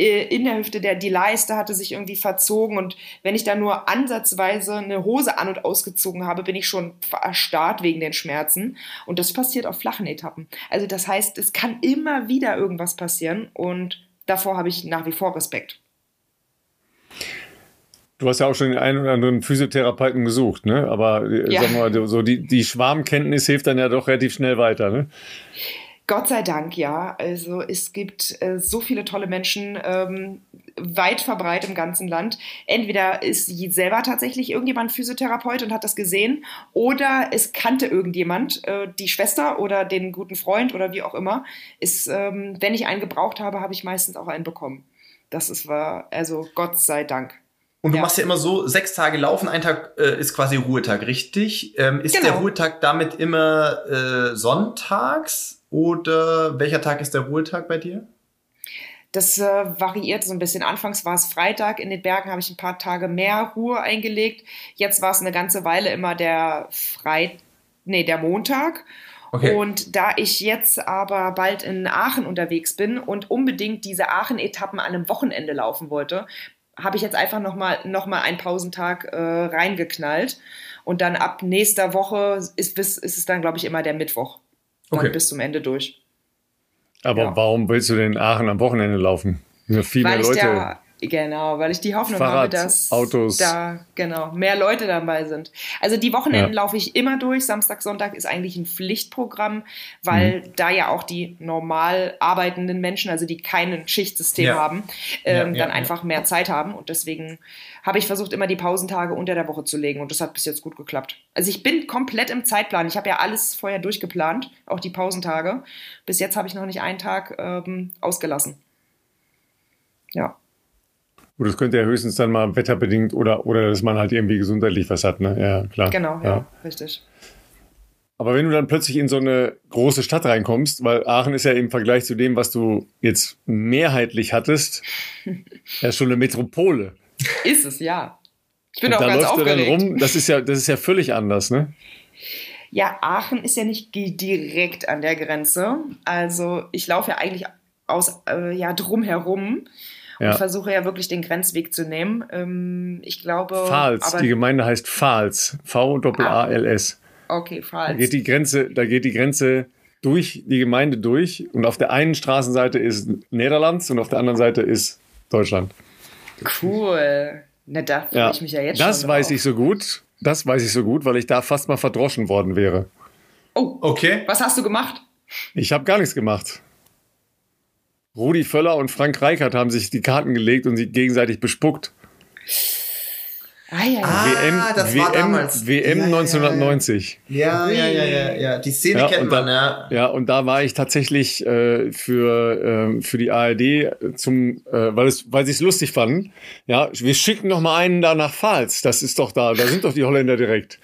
in der Hüfte, der, die Leiste hatte sich irgendwie verzogen und wenn ich da nur ansatzweise eine Hose an- und ausgezogen habe, bin ich schon erstarrt wegen den Schmerzen und das passiert auf flachen Etappen. Also das heißt, es kann immer wieder irgendwas passieren und davor habe ich nach wie vor Respekt. Du hast ja auch schon den einen oder anderen Physiotherapeuten gesucht, ne? Aber äh, ja. sag mal, so die, die Schwarmkenntnis hilft dann ja doch relativ schnell weiter, ne? Gott sei Dank, ja. Also es gibt äh, so viele tolle Menschen ähm, weit verbreitet im ganzen Land. Entweder ist selber tatsächlich irgendjemand Physiotherapeut und hat das gesehen, oder es kannte irgendjemand, äh, die Schwester oder den guten Freund oder wie auch immer. Ist, ähm, wenn ich einen gebraucht habe, habe ich meistens auch einen bekommen. Das ist war, also Gott sei Dank. Und du ja. machst ja immer so sechs Tage laufen, ein Tag äh, ist quasi Ruhetag, richtig? Ähm, ist genau. der Ruhetag damit immer äh, sonntags oder welcher Tag ist der Ruhetag bei dir? Das äh, variiert so ein bisschen. Anfangs war es Freitag, in den Bergen habe ich ein paar Tage mehr Ruhe eingelegt. Jetzt war es eine ganze Weile immer der Freit nee, der Montag. Okay. Und da ich jetzt aber bald in Aachen unterwegs bin und unbedingt diese Aachen-Etappen an einem Wochenende laufen wollte, habe ich jetzt einfach nochmal noch mal einen Pausentag äh, reingeknallt. Und dann ab nächster Woche ist, ist es dann, glaube ich, immer der Mittwoch. Okay. bis zum Ende durch. Aber ja. warum willst du denn in Aachen am Wochenende laufen? Viel Weil mehr Leute. Da, Genau, weil ich die Hoffnung Fahrrad, habe, dass Autos. da genau mehr Leute dabei sind. Also die Wochenenden ja. laufe ich immer durch. Samstag, Sonntag ist eigentlich ein Pflichtprogramm, weil mhm. da ja auch die normal arbeitenden Menschen, also die kein Schichtsystem ja. haben, ähm, ja, dann einfach mehr Zeit haben. Und deswegen habe ich versucht, immer die Pausentage unter der Woche zu legen. Und das hat bis jetzt gut geklappt. Also ich bin komplett im Zeitplan. Ich habe ja alles vorher durchgeplant, auch die Pausentage. Bis jetzt habe ich noch nicht einen Tag ähm, ausgelassen. Ja. Gut, das könnte ja höchstens dann mal wetterbedingt oder, oder dass man halt irgendwie gesundheitlich was hat, ne? Ja, klar. Genau, ja, ja richtig. Aber wenn du dann plötzlich in so eine große Stadt reinkommst, weil Aachen ist ja im Vergleich zu dem, was du jetzt mehrheitlich hattest, ja schon eine Metropole. Ist es, ja. Ich bin Und auch da ganz läuft aufgeregt. er dann rum, das ist ja, das ist ja völlig anders, ne? Ja, Aachen ist ja nicht direkt an der Grenze. Also ich laufe ja eigentlich aus, äh, ja, drumherum ja. und versuche ja wirklich den Grenzweg zu nehmen. Ähm, ich glaube. Pfalz, die Gemeinde heißt Pfalz. V-A-L-S. Ah, okay, Pfalz. Da geht die Grenze, da geht die Grenze durch die Gemeinde durch und auf der einen Straßenseite ist Niederlands und auf der anderen Seite ist Deutschland. Cool. Na, da freue ja, ich mich ja jetzt das schon. Das weiß drauf. ich so gut. Das weiß ich so gut, weil ich da fast mal verdroschen worden wäre. Oh, okay. Was hast du gemacht? Ich habe gar nichts gemacht. Rudi Völler und Frank Reichert haben sich die Karten gelegt und sie gegenseitig bespuckt. Ah, ja, ja. WM, das WM, war damals. WM ja, 1990. Ja, ja, ja, ja, ja. Die Szene ja, kennt man, ja. Ja, und da war ich tatsächlich äh, für, äh, für die ARD zum, äh, weil es, weil sie es lustig fanden. Ja, wir schicken noch mal einen da nach Pfalz. Das ist doch da, da sind doch die Holländer direkt.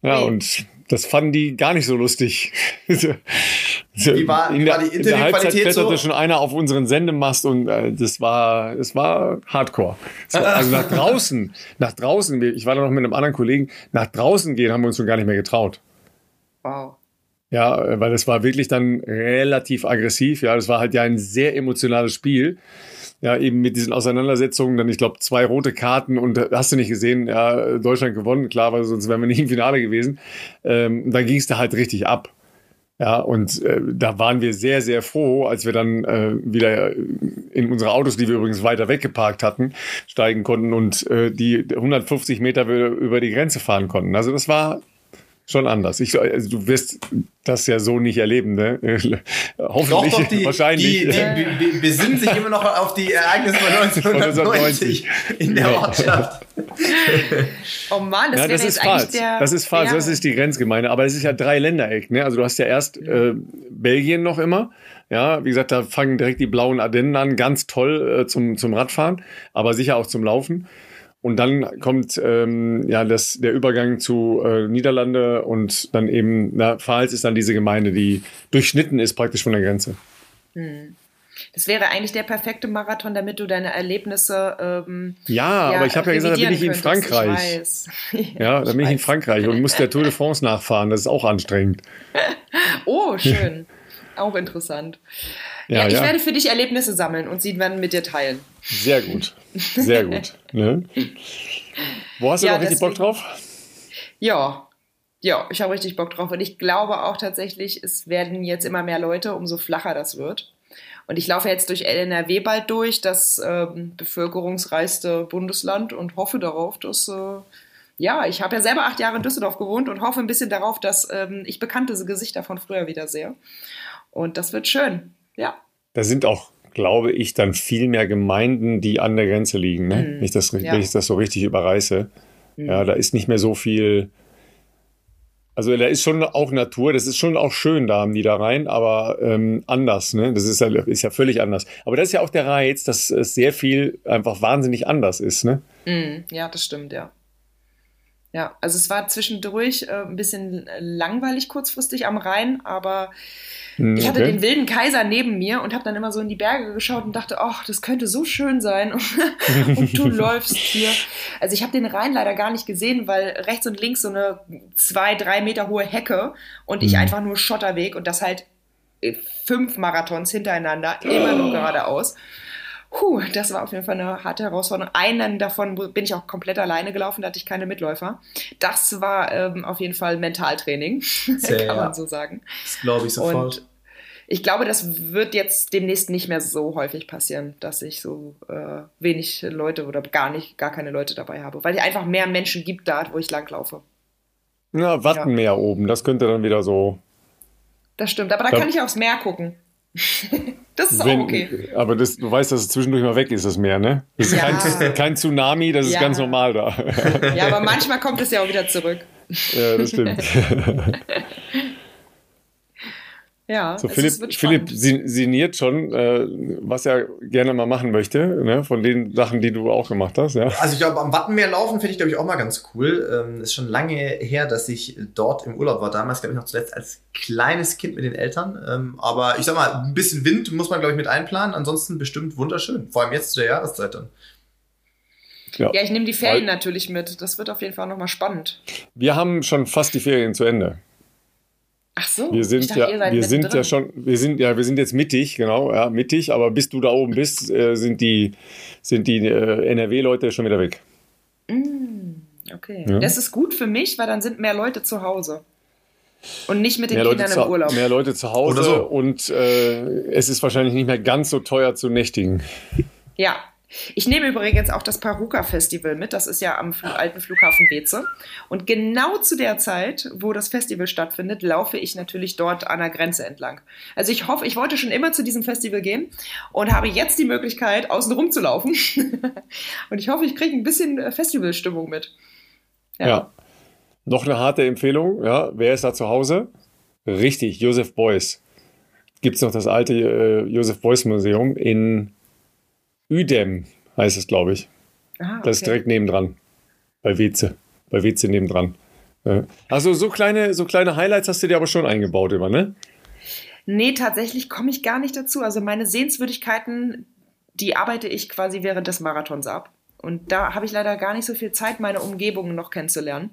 Ja, und das fanden die gar nicht so lustig. Wie war, wie war die In der Halbzeit kletterte so? schon einer auf unseren Sendemast und äh, das war, es war Hardcore. War, also nach draußen, nach draußen, ich war da noch mit einem anderen Kollegen, nach draußen gehen haben wir uns schon gar nicht mehr getraut. Wow. Ja, weil es war wirklich dann relativ aggressiv. Ja, das war halt ja ein sehr emotionales Spiel ja, eben mit diesen Auseinandersetzungen, dann, ich glaube, zwei rote Karten und äh, hast du nicht gesehen, ja, Deutschland gewonnen, klar, weil sonst wären wir nicht im Finale gewesen. Ähm, dann ging es da halt richtig ab. Ja, und äh, da waren wir sehr, sehr froh, als wir dann äh, wieder in unsere Autos, die wir übrigens weiter weggeparkt hatten, steigen konnten und äh, die 150 Meter über die Grenze fahren konnten. Also das war schon anders. Ich, also du wirst das ja so nicht erleben, ne? Hoffentlich, doch, doch, die, wahrscheinlich. Die, die, die, besinnen sich immer noch auf die Ereignisse von 1990 in der Ortschaft. oh Mann, das, ja, das ist. Der, das ist ja. das ist die Grenzgemeinde. Aber es ist ja drei Ländereck, ne? Also du hast ja erst äh, Belgien noch immer. Ja, wie gesagt, da fangen direkt die blauen Ardennen an. Ganz toll äh, zum, zum Radfahren, aber sicher auch zum Laufen. Und dann kommt ähm, ja das, der Übergang zu äh, Niederlande und dann eben, na, Pfalz ist dann diese Gemeinde, die durchschnitten ist praktisch von der Grenze. Hm. Das wäre eigentlich der perfekte Marathon, damit du deine Erlebnisse. Ähm, ja, ja, aber ich habe ja gesagt, da bin ich in Frankreich. Ich ja, da bin ich in Frankreich und muss der Tour de France nachfahren. Das ist auch anstrengend. oh, schön. auch interessant. Ja, ja ich ja. werde für dich Erlebnisse sammeln und sie dann mit dir teilen. Sehr gut. Sehr gut. ne? Wo hast du ja, noch richtig deswegen, Bock drauf? Ja. Ja, ich habe richtig Bock drauf. Und ich glaube auch tatsächlich, es werden jetzt immer mehr Leute, umso flacher das wird. Und ich laufe jetzt durch NRW bald durch, das ähm, bevölkerungsreichste Bundesland, und hoffe darauf, dass, äh, ja, ich habe ja selber acht Jahre in Düsseldorf gewohnt und hoffe ein bisschen darauf, dass ähm, ich bekannte Gesichter von früher wieder sehe. Und das wird schön. Ja. Da sind auch, glaube ich, dann viel mehr Gemeinden, die an der Grenze liegen, ne? Mhm. wenn, ich das, ja. wenn ich das so richtig überreiße. Mhm. Ja, da ist nicht mehr so viel. Also da ist schon auch Natur, das ist schon auch schön da am Niederrhein, aber ähm, anders, ne? Das ist ja, ist ja völlig anders. Aber das ist ja auch der Reiz, dass es sehr viel einfach wahnsinnig anders ist, ne? Mhm. Ja, das stimmt, ja. Ja, also es war zwischendurch äh, ein bisschen langweilig kurzfristig am Rhein, aber okay. ich hatte den wilden Kaiser neben mir und habe dann immer so in die Berge geschaut und dachte, ach, das könnte so schön sein. und du läufst hier. Also ich habe den Rhein leider gar nicht gesehen, weil rechts und links so eine zwei, drei Meter hohe Hecke und ich mhm. einfach nur Schotterweg und das halt äh, fünf Marathons hintereinander, immer nur geradeaus. Puh, das war auf jeden Fall eine harte Herausforderung. Einen davon bin ich auch komplett alleine gelaufen, da hatte ich keine Mitläufer. Das war ähm, auf jeden Fall Mentaltraining, Sehr, kann man so sagen. Das glaube ich sofort. Und ich glaube, das wird jetzt demnächst nicht mehr so häufig passieren, dass ich so äh, wenig Leute oder gar nicht, gar keine Leute dabei habe, weil es einfach mehr Menschen gibt da, wo ich langlaufe. Ja, Wattenmeer ja. oben, das könnte dann wieder so. Das stimmt, aber da, da kann ich aufs Meer gucken. Das ist Wenn, auch okay. Aber das, du weißt, dass es zwischendurch mal weg ist, das Meer, ne? Das ist ja. kein, kein, Tsunami, das ist ja. ganz normal da. Ja, aber manchmal kommt es ja auch wieder zurück. Ja, das stimmt. Ja, so Philipp, Philipp sinniert schon, äh, was er gerne mal machen möchte, ne, von den Sachen, die du auch gemacht hast. Ja. Also ich glaube, am Wattenmeer laufen finde ich, glaube ich, auch mal ganz cool. Ähm, ist schon lange her, dass ich dort im Urlaub war. Damals, glaube ich, noch zuletzt als kleines Kind mit den Eltern. Ähm, aber ich sag mal, ein bisschen Wind muss man, glaube ich, mit einplanen. Ansonsten bestimmt wunderschön. Vor allem jetzt zu der Jahreszeit dann. Ja, ja ich nehme die Ferien Weil, natürlich mit. Das wird auf jeden Fall nochmal spannend. Wir haben schon fast die Ferien zu Ende. Ach so, wir sind dachte, ja, wir sind ja schon, wir sind ja, wir sind jetzt mittig, genau, ja, mittig, aber bis du da oben bist, äh, sind die, sind die äh, NRW-Leute schon wieder weg. Mm, okay. Ja. Das ist gut für mich, weil dann sind mehr Leute zu Hause. Und nicht mit den mehr Kindern im Urlaub. Mehr Leute zu Hause so. und äh, es ist wahrscheinlich nicht mehr ganz so teuer zu nächtigen. Ja, ich nehme übrigens auch das Paruka Festival mit. Das ist ja am alten Flughafen Beze. Und genau zu der Zeit, wo das Festival stattfindet, laufe ich natürlich dort an der Grenze entlang. Also ich hoffe, ich wollte schon immer zu diesem Festival gehen und habe jetzt die Möglichkeit, außen rum zu laufen. und ich hoffe, ich kriege ein bisschen äh, Festivalstimmung mit. Ja. ja. Noch eine harte Empfehlung. Ja, wer ist da zu Hause? Richtig, Josef Beuys. Gibt es noch das alte äh, Josef Beuys Museum in Udem heißt es, glaube ich. Ah, okay. Das ist direkt nebendran. Bei Weze. Bei Weze nebendran. Also so kleine, so kleine Highlights hast du dir aber schon eingebaut immer, ne? Nee, tatsächlich komme ich gar nicht dazu. Also meine Sehenswürdigkeiten, die arbeite ich quasi während des Marathons ab. Und da habe ich leider gar nicht so viel Zeit, meine Umgebung noch kennenzulernen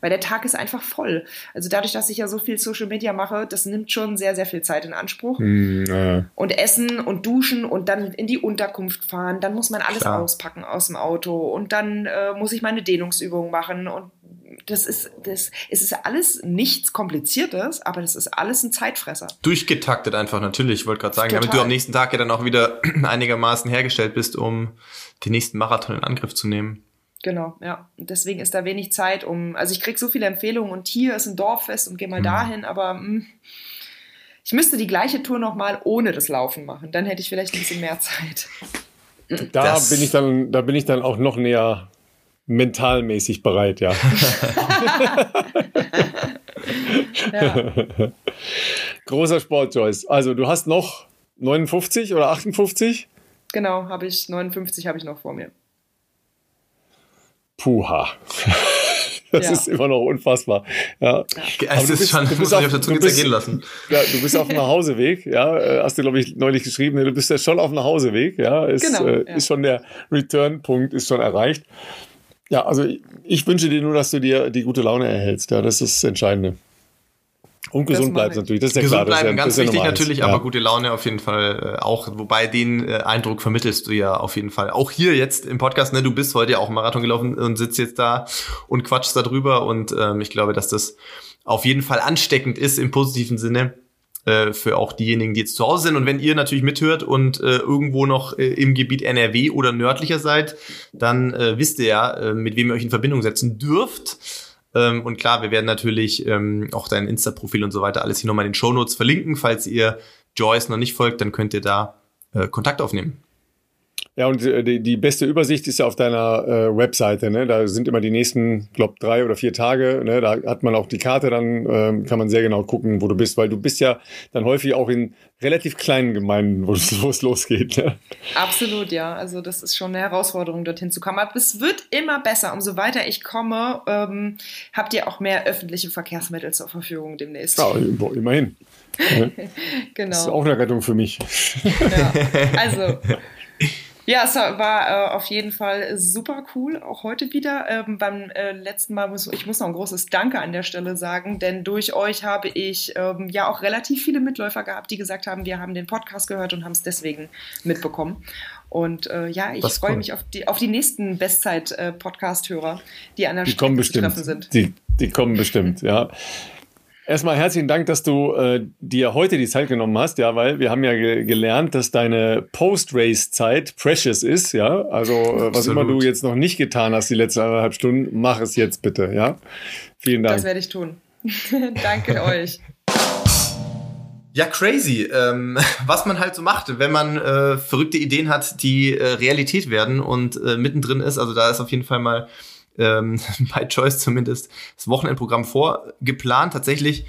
weil der Tag ist einfach voll. Also dadurch, dass ich ja so viel Social Media mache, das nimmt schon sehr, sehr viel Zeit in Anspruch. Mm, äh. Und essen und duschen und dann in die Unterkunft fahren, dann muss man alles Klar. auspacken aus dem Auto und dann äh, muss ich meine Dehnungsübungen machen und das ist, das, es ist alles nichts Kompliziertes, aber das ist alles ein Zeitfresser. Durchgetaktet einfach natürlich, ich wollte gerade sagen, Total. damit du am nächsten Tag ja dann auch wieder einigermaßen hergestellt bist, um den nächsten Marathon in Angriff zu nehmen. Genau, ja. Und deswegen ist da wenig Zeit, um. Also ich kriege so viele Empfehlungen und hier ist ein Dorffest und geh mal mhm. dahin, aber mh, hm, ich müsste die gleiche Tour nochmal ohne das Laufen machen. Dann hätte ich vielleicht ein bisschen mehr Zeit. Da das bin ich dann, da bin ich dann auch noch näher mentalmäßig bereit, ja. ja. Großer Sport, Joyce. Also du hast noch 59 oder 58? Genau, habe ich 59 habe ich noch vor mir. Puha. Das ja. ist immer noch unfassbar. Ja. ja. Es ist bist, schon, du bist auf, der Zunge bist, zergehen lassen. Ja, du bist auf dem Nachhauseweg, ja. Äh, hast du, glaube ich, neulich geschrieben, du bist ja schon auf dem Nachhauseweg, ja. Ist, genau, äh, ja. ist schon der Return-Punkt, ist schon erreicht. Ja, also ich, ich wünsche dir nur, dass du dir die gute Laune erhältst. Ja, das ist das Entscheidende. Und gesund bleibst natürlich, das ist ja gesund klar. Bleiben, ja, ganz wichtig natürlich, ja. aber gute Laune auf jeden Fall äh, auch. Wobei den äh, Eindruck vermittelst du ja auf jeden Fall. Auch hier jetzt im Podcast, ne, du bist heute ja auch Marathon gelaufen und sitzt jetzt da und quatschst da drüber und ähm, ich glaube, dass das auf jeden Fall ansteckend ist im positiven Sinne äh, für auch diejenigen, die jetzt zu Hause sind. Und wenn ihr natürlich mithört und äh, irgendwo noch äh, im Gebiet NRW oder nördlicher seid, dann äh, wisst ihr ja, äh, mit wem ihr euch in Verbindung setzen dürft. Ähm, und klar, wir werden natürlich ähm, auch dein Insta-Profil und so weiter alles hier nochmal in den Show Notes verlinken. Falls ihr Joyce noch nicht folgt, dann könnt ihr da äh, Kontakt aufnehmen. Ja, und äh, die, die beste Übersicht ist ja auf deiner äh, Webseite. Ne? Da sind immer die nächsten, glaube drei oder vier Tage. Ne? Da hat man auch die Karte, dann ähm, kann man sehr genau gucken, wo du bist, weil du bist ja dann häufig auch in relativ kleinen Gemeinden, wo es losgeht. Ne? Absolut, ja. Also das ist schon eine Herausforderung, dorthin zu kommen. Aber es wird immer besser. Umso weiter ich komme, ähm, habt ihr auch mehr öffentliche Verkehrsmittel zur Verfügung demnächst. Ja, immerhin. genau. Das ist auch eine Rettung für mich. Ja. Also ja, es war äh, auf jeden Fall super cool, auch heute wieder. Ähm, beim äh, letzten Mal muss ich muss noch ein großes Danke an der Stelle sagen, denn durch euch habe ich ähm, ja auch relativ viele Mitläufer gehabt, die gesagt haben, wir haben den Podcast gehört und haben es deswegen mitbekommen. Und äh, ja, ich freue mich auf die, auf die nächsten Bestzeit-Podcast-Hörer, äh, die an der die Strecke zu treffen sind. Die, die kommen bestimmt, ja. Erstmal herzlichen Dank, dass du äh, dir heute die Zeit genommen hast, ja, weil wir haben ja ge gelernt, dass deine Post-Race-Zeit precious ist, ja. Also äh, was immer du jetzt noch nicht getan hast die letzten eineinhalb Stunden, mach es jetzt bitte, ja. Vielen Dank. Das werde ich tun. Danke euch. Ja, crazy. Ähm, was man halt so macht, wenn man äh, verrückte Ideen hat, die äh, Realität werden und äh, mittendrin ist. Also da ist auf jeden Fall mal ähm, bei Choice zumindest das Wochenendprogramm vorgeplant. Tatsächlich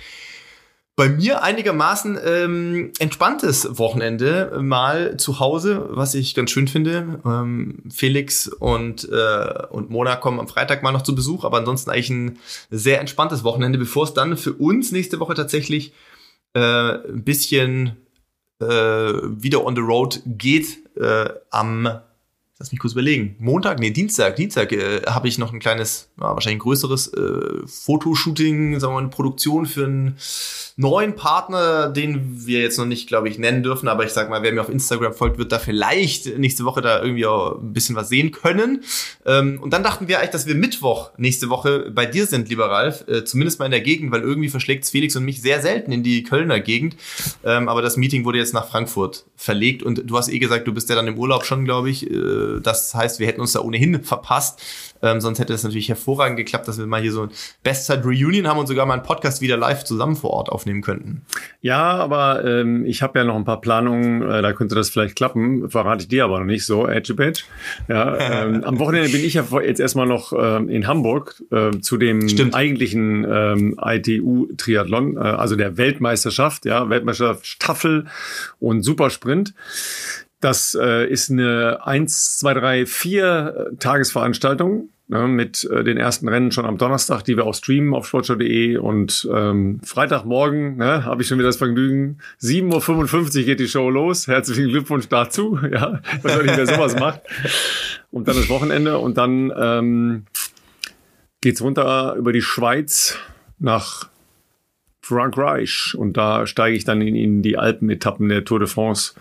Bei mir einigermaßen ähm, entspanntes Wochenende mal zu Hause, was ich ganz schön finde. Ähm, Felix und, äh, und Mona kommen am Freitag mal noch zu Besuch, aber ansonsten eigentlich ein sehr entspanntes Wochenende, bevor es dann für uns nächste Woche tatsächlich äh, ein bisschen äh, wieder on the road geht äh, am lass mich kurz überlegen, Montag, nee, Dienstag, Dienstag äh, habe ich noch ein kleines, ja, wahrscheinlich ein größeres äh, Fotoshooting, sagen wir mal, eine Produktion für einen neuen Partner, den wir jetzt noch nicht, glaube ich, nennen dürfen, aber ich sag mal, wer mir auf Instagram folgt, wird da vielleicht nächste Woche da irgendwie auch ein bisschen was sehen können. Ähm, und dann dachten wir eigentlich, dass wir Mittwoch nächste Woche bei dir sind, lieber Ralf, äh, zumindest mal in der Gegend, weil irgendwie verschlägt Felix und mich sehr selten in die Kölner Gegend. Ähm, aber das Meeting wurde jetzt nach Frankfurt verlegt und du hast eh gesagt, du bist ja dann im Urlaub schon, glaube ich. Äh, das heißt, wir hätten uns da ohnehin verpasst. Ähm, sonst hätte es natürlich hervorragend geklappt, dass wir mal hier so ein Bestzeit-Reunion haben und sogar mal einen Podcast wieder live zusammen vor Ort aufnehmen könnten. Ja, aber ähm, ich habe ja noch ein paar Planungen, äh, da könnte das vielleicht klappen, verrate ich dir aber noch nicht so, Edge Badge. Ja, ähm, am Wochenende bin ich ja jetzt erstmal noch ähm, in Hamburg äh, zu dem Stimmt. eigentlichen ähm, ITU-Triathlon, äh, also der Weltmeisterschaft, ja, Weltmeisterschaft Staffel und Supersprint. Das äh, ist eine 1, 2, 3, 4 Tagesveranstaltung ne, mit äh, den ersten Rennen schon am Donnerstag, die wir auch streamen auf sportshow.de und ähm, Freitagmorgen ne, habe ich schon wieder das Vergnügen. 7.55 Uhr geht die Show los. Herzlichen Glückwunsch dazu. Ja, wahrscheinlich wer sowas macht. Und dann das Wochenende und dann ähm, geht's runter über die Schweiz nach Frankreich und da steige ich dann in, in die Alpenetappen der Tour de France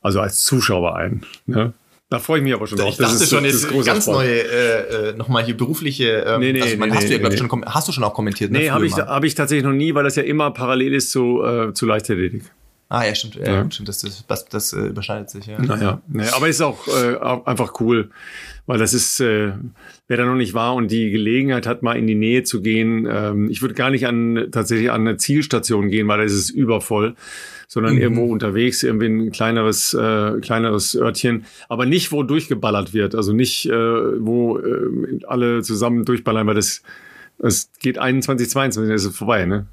also als Zuschauer ein. Ne? Da freue ich mich aber schon drauf. Ich dachte das ist, schon jetzt ganz Sport. neue, äh, äh, nochmal hier berufliche. Ähm, nee, nee, also, nee, hast du ja, glaube ich, schon, hast du schon auch kommentiert. Ne, nee, habe ich, hab ich tatsächlich noch nie, weil das ja immer parallel ist zu, äh, zu Leichtathletik. Ah ja, stimmt, ja, ja. stimmt, das, das, das, das äh, überschneidet sich, ja. Naja, naja aber ist auch äh, einfach cool, weil das ist, äh, wer da noch nicht war und die Gelegenheit hat, mal in die Nähe zu gehen. Ähm, ich würde gar nicht an tatsächlich an eine Zielstation gehen, weil da ist es übervoll sondern mhm. irgendwo unterwegs, irgendwie ein kleineres, äh, kleineres Örtchen, aber nicht, wo durchgeballert wird, also nicht, äh, wo äh, alle zusammen durchballern, weil das, das geht 21, 22, dann ist es vorbei, ne?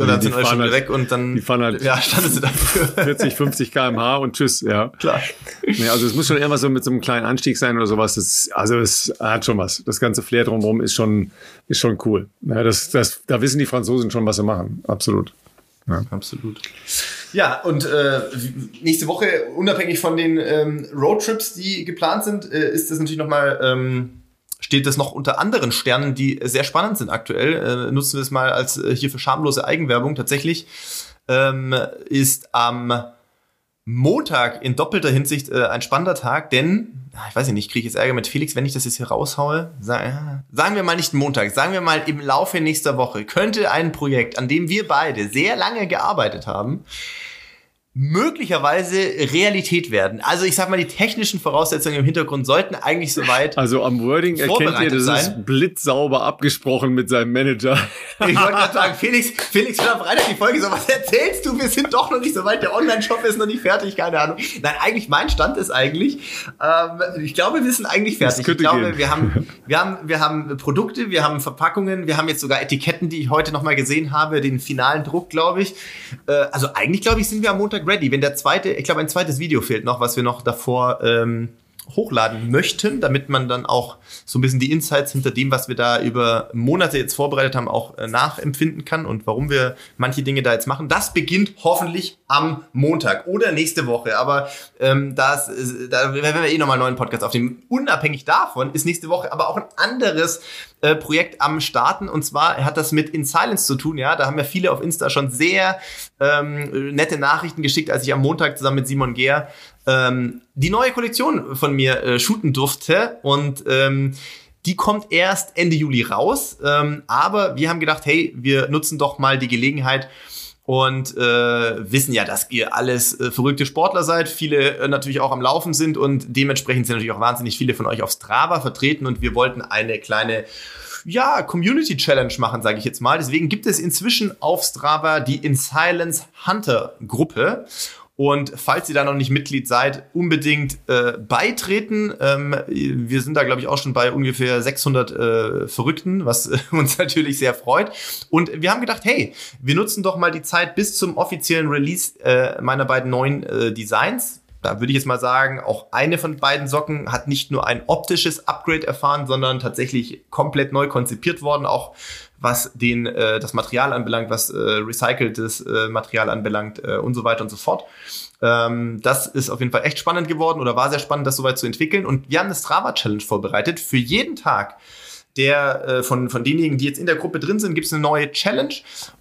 Und dann sind alle schon halt, weg und dann die fahren halt ja, standen sie dafür. 40, 50 kmh und tschüss, ja. Klar. Nee, also es muss schon immer so mit so einem kleinen Anstieg sein oder sowas. Das, also es hat schon was. Das ganze Flair drumherum ist schon, ist schon cool. Ja, das, das, da wissen die Franzosen schon, was sie machen. Absolut. Ja. Absolut. Ja, und äh, nächste Woche, unabhängig von den ähm, Roadtrips, die geplant sind, äh, ist das natürlich nochmal, ähm, steht das noch unter anderen Sternen, die sehr spannend sind aktuell. Äh, nutzen wir es mal als äh, hier für schamlose Eigenwerbung. Tatsächlich ähm, ist am Montag in doppelter Hinsicht äh, ein spannender Tag, denn, ich weiß nicht, kriege ich jetzt Ärger mit Felix, wenn ich das jetzt hier raushaue. Sa sagen wir mal nicht Montag, sagen wir mal im Laufe nächster Woche, könnte ein Projekt, an dem wir beide sehr lange gearbeitet haben, möglicherweise Realität werden. Also ich sag mal, die technischen Voraussetzungen im Hintergrund sollten eigentlich soweit. Also am Wording erkennt ihr, das sein. ist blitzsauber abgesprochen mit seinem Manager. Ich wollte gerade sagen, Felix, Felix Freitag die Folge so, was erzählst du? Wir sind doch noch nicht so weit, der Online-Shop ist noch nicht fertig, keine Ahnung. Nein, eigentlich, mein Stand ist eigentlich, ähm, ich glaube, wir sind eigentlich fertig. Ich glaube, gehen. wir haben, wir haben, wir haben Produkte, wir haben Verpackungen, wir haben jetzt sogar Etiketten, die ich heute nochmal gesehen habe, den finalen Druck, glaube ich. Äh, also eigentlich, glaube ich, sind wir am Montag ready. Wenn der zweite, ich glaube, ein zweites Video fehlt noch, was wir noch davor ähm, hochladen möchten, damit man dann auch so ein bisschen die Insights hinter dem, was wir da über Monate jetzt vorbereitet haben, auch äh, nachempfinden kann und warum wir manche Dinge da jetzt machen. Das beginnt hoffentlich am Montag oder nächste Woche. Aber ähm, das, da werden wir eh nochmal einen neuen Podcast aufnehmen. Unabhängig davon ist nächste Woche aber auch ein anderes äh, Projekt am Starten. Und zwar hat das mit In Silence zu tun. Ja, da haben ja viele auf Insta schon sehr ähm, nette Nachrichten geschickt, als ich am Montag zusammen mit Simon Gehr ähm, die neue Kollektion von mir äh, shooten durfte. Und ähm, die kommt erst Ende Juli raus. Ähm, aber wir haben gedacht, hey, wir nutzen doch mal die Gelegenheit, und äh, wissen ja, dass ihr alles äh, verrückte Sportler seid, viele äh, natürlich auch am Laufen sind und dementsprechend sind natürlich auch wahnsinnig viele von euch auf Strava vertreten und wir wollten eine kleine ja, Community Challenge machen, sage ich jetzt mal. Deswegen gibt es inzwischen auf Strava die In Silence Hunter Gruppe Und falls ihr da noch nicht Mitglied seid, unbedingt äh, beitreten. Ähm, wir sind da, glaube ich, auch schon bei ungefähr 600 äh, Verrückten, was äh, uns natürlich sehr freut. Und wir haben gedacht, hey, wir nutzen doch mal die Zeit bis zum offiziellen Release äh, meiner beiden neuen äh, Designs da würde ich jetzt mal sagen, auch eine von beiden Socken hat nicht nur ein optisches Upgrade erfahren, sondern tatsächlich komplett neu konzipiert worden, auch was den äh, das Material anbelangt, was äh, recyceltes äh, Material anbelangt äh, und so weiter und so fort. Ähm, das ist auf jeden Fall echt spannend geworden oder war sehr spannend, das soweit zu entwickeln. Und wir haben eine Strava Challenge vorbereitet für jeden Tag der äh, von, von denjenigen, die jetzt in der Gruppe drin sind, gibt es eine neue Challenge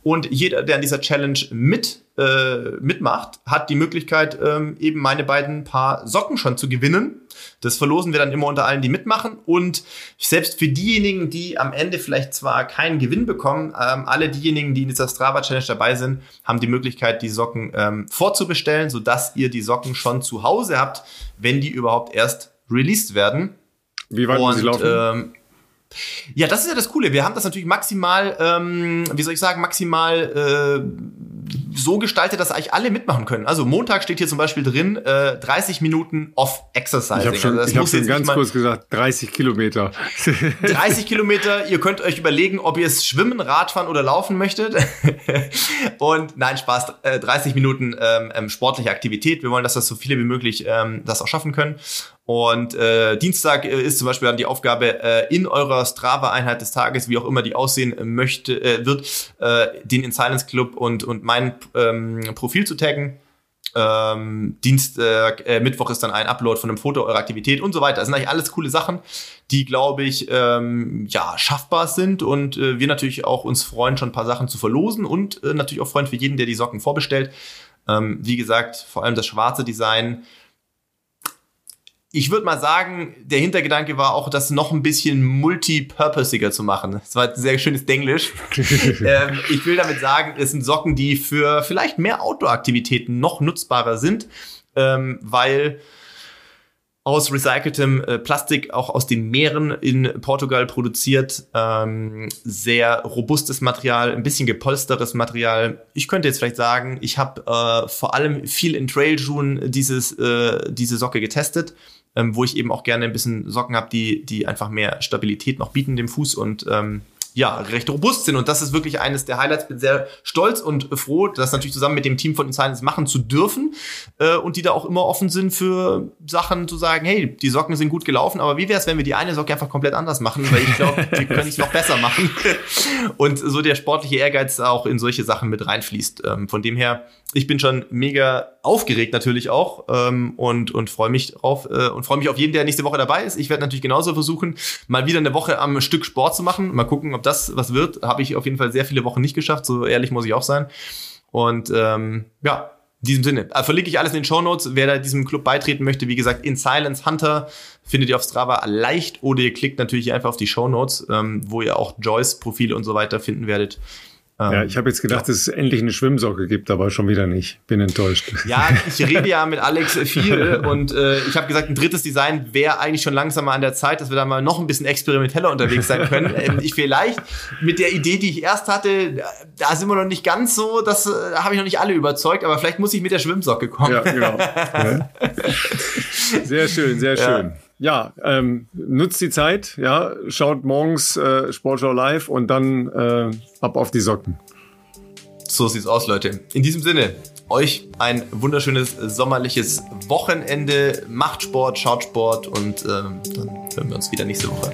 und jeder, der an dieser Challenge mit äh, mitmacht, hat die Möglichkeit, ähm, eben meine beiden Paar Socken schon zu gewinnen. Das verlosen wir dann immer unter allen, die mitmachen. Und selbst für diejenigen, die am Ende vielleicht zwar keinen Gewinn bekommen, ähm, alle diejenigen, die in dieser Strava Challenge dabei sind, haben die Möglichkeit, die Socken ähm, vorzubestellen, sodass ihr die Socken schon zu Hause habt, wenn die überhaupt erst released werden. Wie weit muss sie laufen? Ähm, ja, das ist ja das Coole. Wir haben das natürlich maximal, ähm, wie soll ich sagen, maximal äh, so gestaltet, dass eigentlich alle mitmachen können. Also Montag steht hier zum Beispiel drin, äh, 30 Minuten off Exercise. Ich habe schon, also ich hab schon ganz kurz gesagt, 30 Kilometer. 30 Kilometer, ihr könnt euch überlegen, ob ihr es schwimmen, Radfahren oder laufen möchtet. Und nein, Spaß, äh, 30 Minuten ähm, ähm, sportliche Aktivität. Wir wollen, dass das so viele wie möglich ähm, das auch schaffen können. Und äh, Dienstag äh, ist zum Beispiel dann die Aufgabe, äh, in eurer Strava-Einheit des Tages, wie auch immer die aussehen möchte, äh, wird, äh, den In Silence Club und, und mein ähm, Profil zu taggen. Ähm, Dienst, äh, äh, Mittwoch ist dann ein Upload von einem Foto eurer Aktivität und so weiter. Das sind eigentlich alles coole Sachen, die, glaube ich, ähm, ja, schaffbar sind und äh, wir natürlich auch uns freuen, schon ein paar Sachen zu verlosen und äh, natürlich auch freuen für jeden, der die Socken vorbestellt. Ähm, wie gesagt, vor allem das schwarze Design ich würde mal sagen, der Hintergedanke war auch, das noch ein bisschen multipurposiger zu machen. Das war ein sehr schönes Denglisch. ähm, ich will damit sagen, es sind Socken, die für vielleicht mehr Outdoor-Aktivitäten noch nutzbarer sind, ähm, weil aus recyceltem äh, Plastik, auch aus den Meeren in Portugal produziert. Ähm, sehr robustes Material, ein bisschen gepolsteres Material. Ich könnte jetzt vielleicht sagen, ich habe äh, vor allem viel in Trailschuhen dieses, äh, diese Socke getestet ähm, wo ich eben auch gerne ein bisschen Socken habe, die, die einfach mehr Stabilität noch bieten dem Fuß und ähm, ja, recht robust sind. Und das ist wirklich eines der Highlights. Bin sehr stolz und froh, das natürlich zusammen mit dem Team von Insiders machen zu dürfen. Äh, und die da auch immer offen sind für Sachen zu sagen, hey, die Socken sind gut gelaufen, aber wie wäre es, wenn wir die eine Socke einfach komplett anders machen? Weil ich glaube, wir können es noch besser machen. und so der sportliche Ehrgeiz auch in solche Sachen mit reinfließt. Ähm, von dem her, ich bin schon mega aufgeregt natürlich auch ähm, und und freue mich drauf äh, und freue mich auf jeden, der nächste Woche dabei ist. Ich werde natürlich genauso versuchen, mal wieder eine Woche am Stück Sport zu machen. Mal gucken, ob das was wird. Habe ich auf jeden Fall sehr viele Wochen nicht geschafft. So ehrlich muss ich auch sein. Und ähm, ja, in diesem Sinne, äh, verlinke ich alles in den Show Notes. Wer da diesem Club beitreten möchte, wie gesagt, in Silence Hunter findet ihr auf Strava leicht oder ihr klickt natürlich einfach auf die Show Notes, ähm, wo ihr auch Joyce Profile und so weiter finden werdet. Ja, ähm, ich habe jetzt gedacht, dass es endlich eine Schwimmsocke gibt, aber schon wieder nicht. Bin enttäuscht. Ja, ich rede ja mit Alex viel und äh, ich habe gesagt, ein drittes Design wäre eigentlich schon langsam mal an der Zeit, dass wir da mal noch ein bisschen experimenteller unterwegs sein können. Ähm, ich vielleicht mit der Idee, die ich erst hatte, da sind wir noch nicht ganz so, das äh, habe ich noch nicht alle überzeugt, aber vielleicht muss ich mit der Schwimmsocke kommen. Ja, genau. Ja. Sehr schön, sehr schön ja, ähm, nutzt die Zeit, ja, schaut morgens äh, Sportschau live und dann äh, ab auf die Socken. So sieht's aus, Leute. In diesem Sinne, euch ein wunderschönes sommerliches Wochenende. Macht Sport, schaut Sport und äh, dann hören wir uns wieder nächste Woche.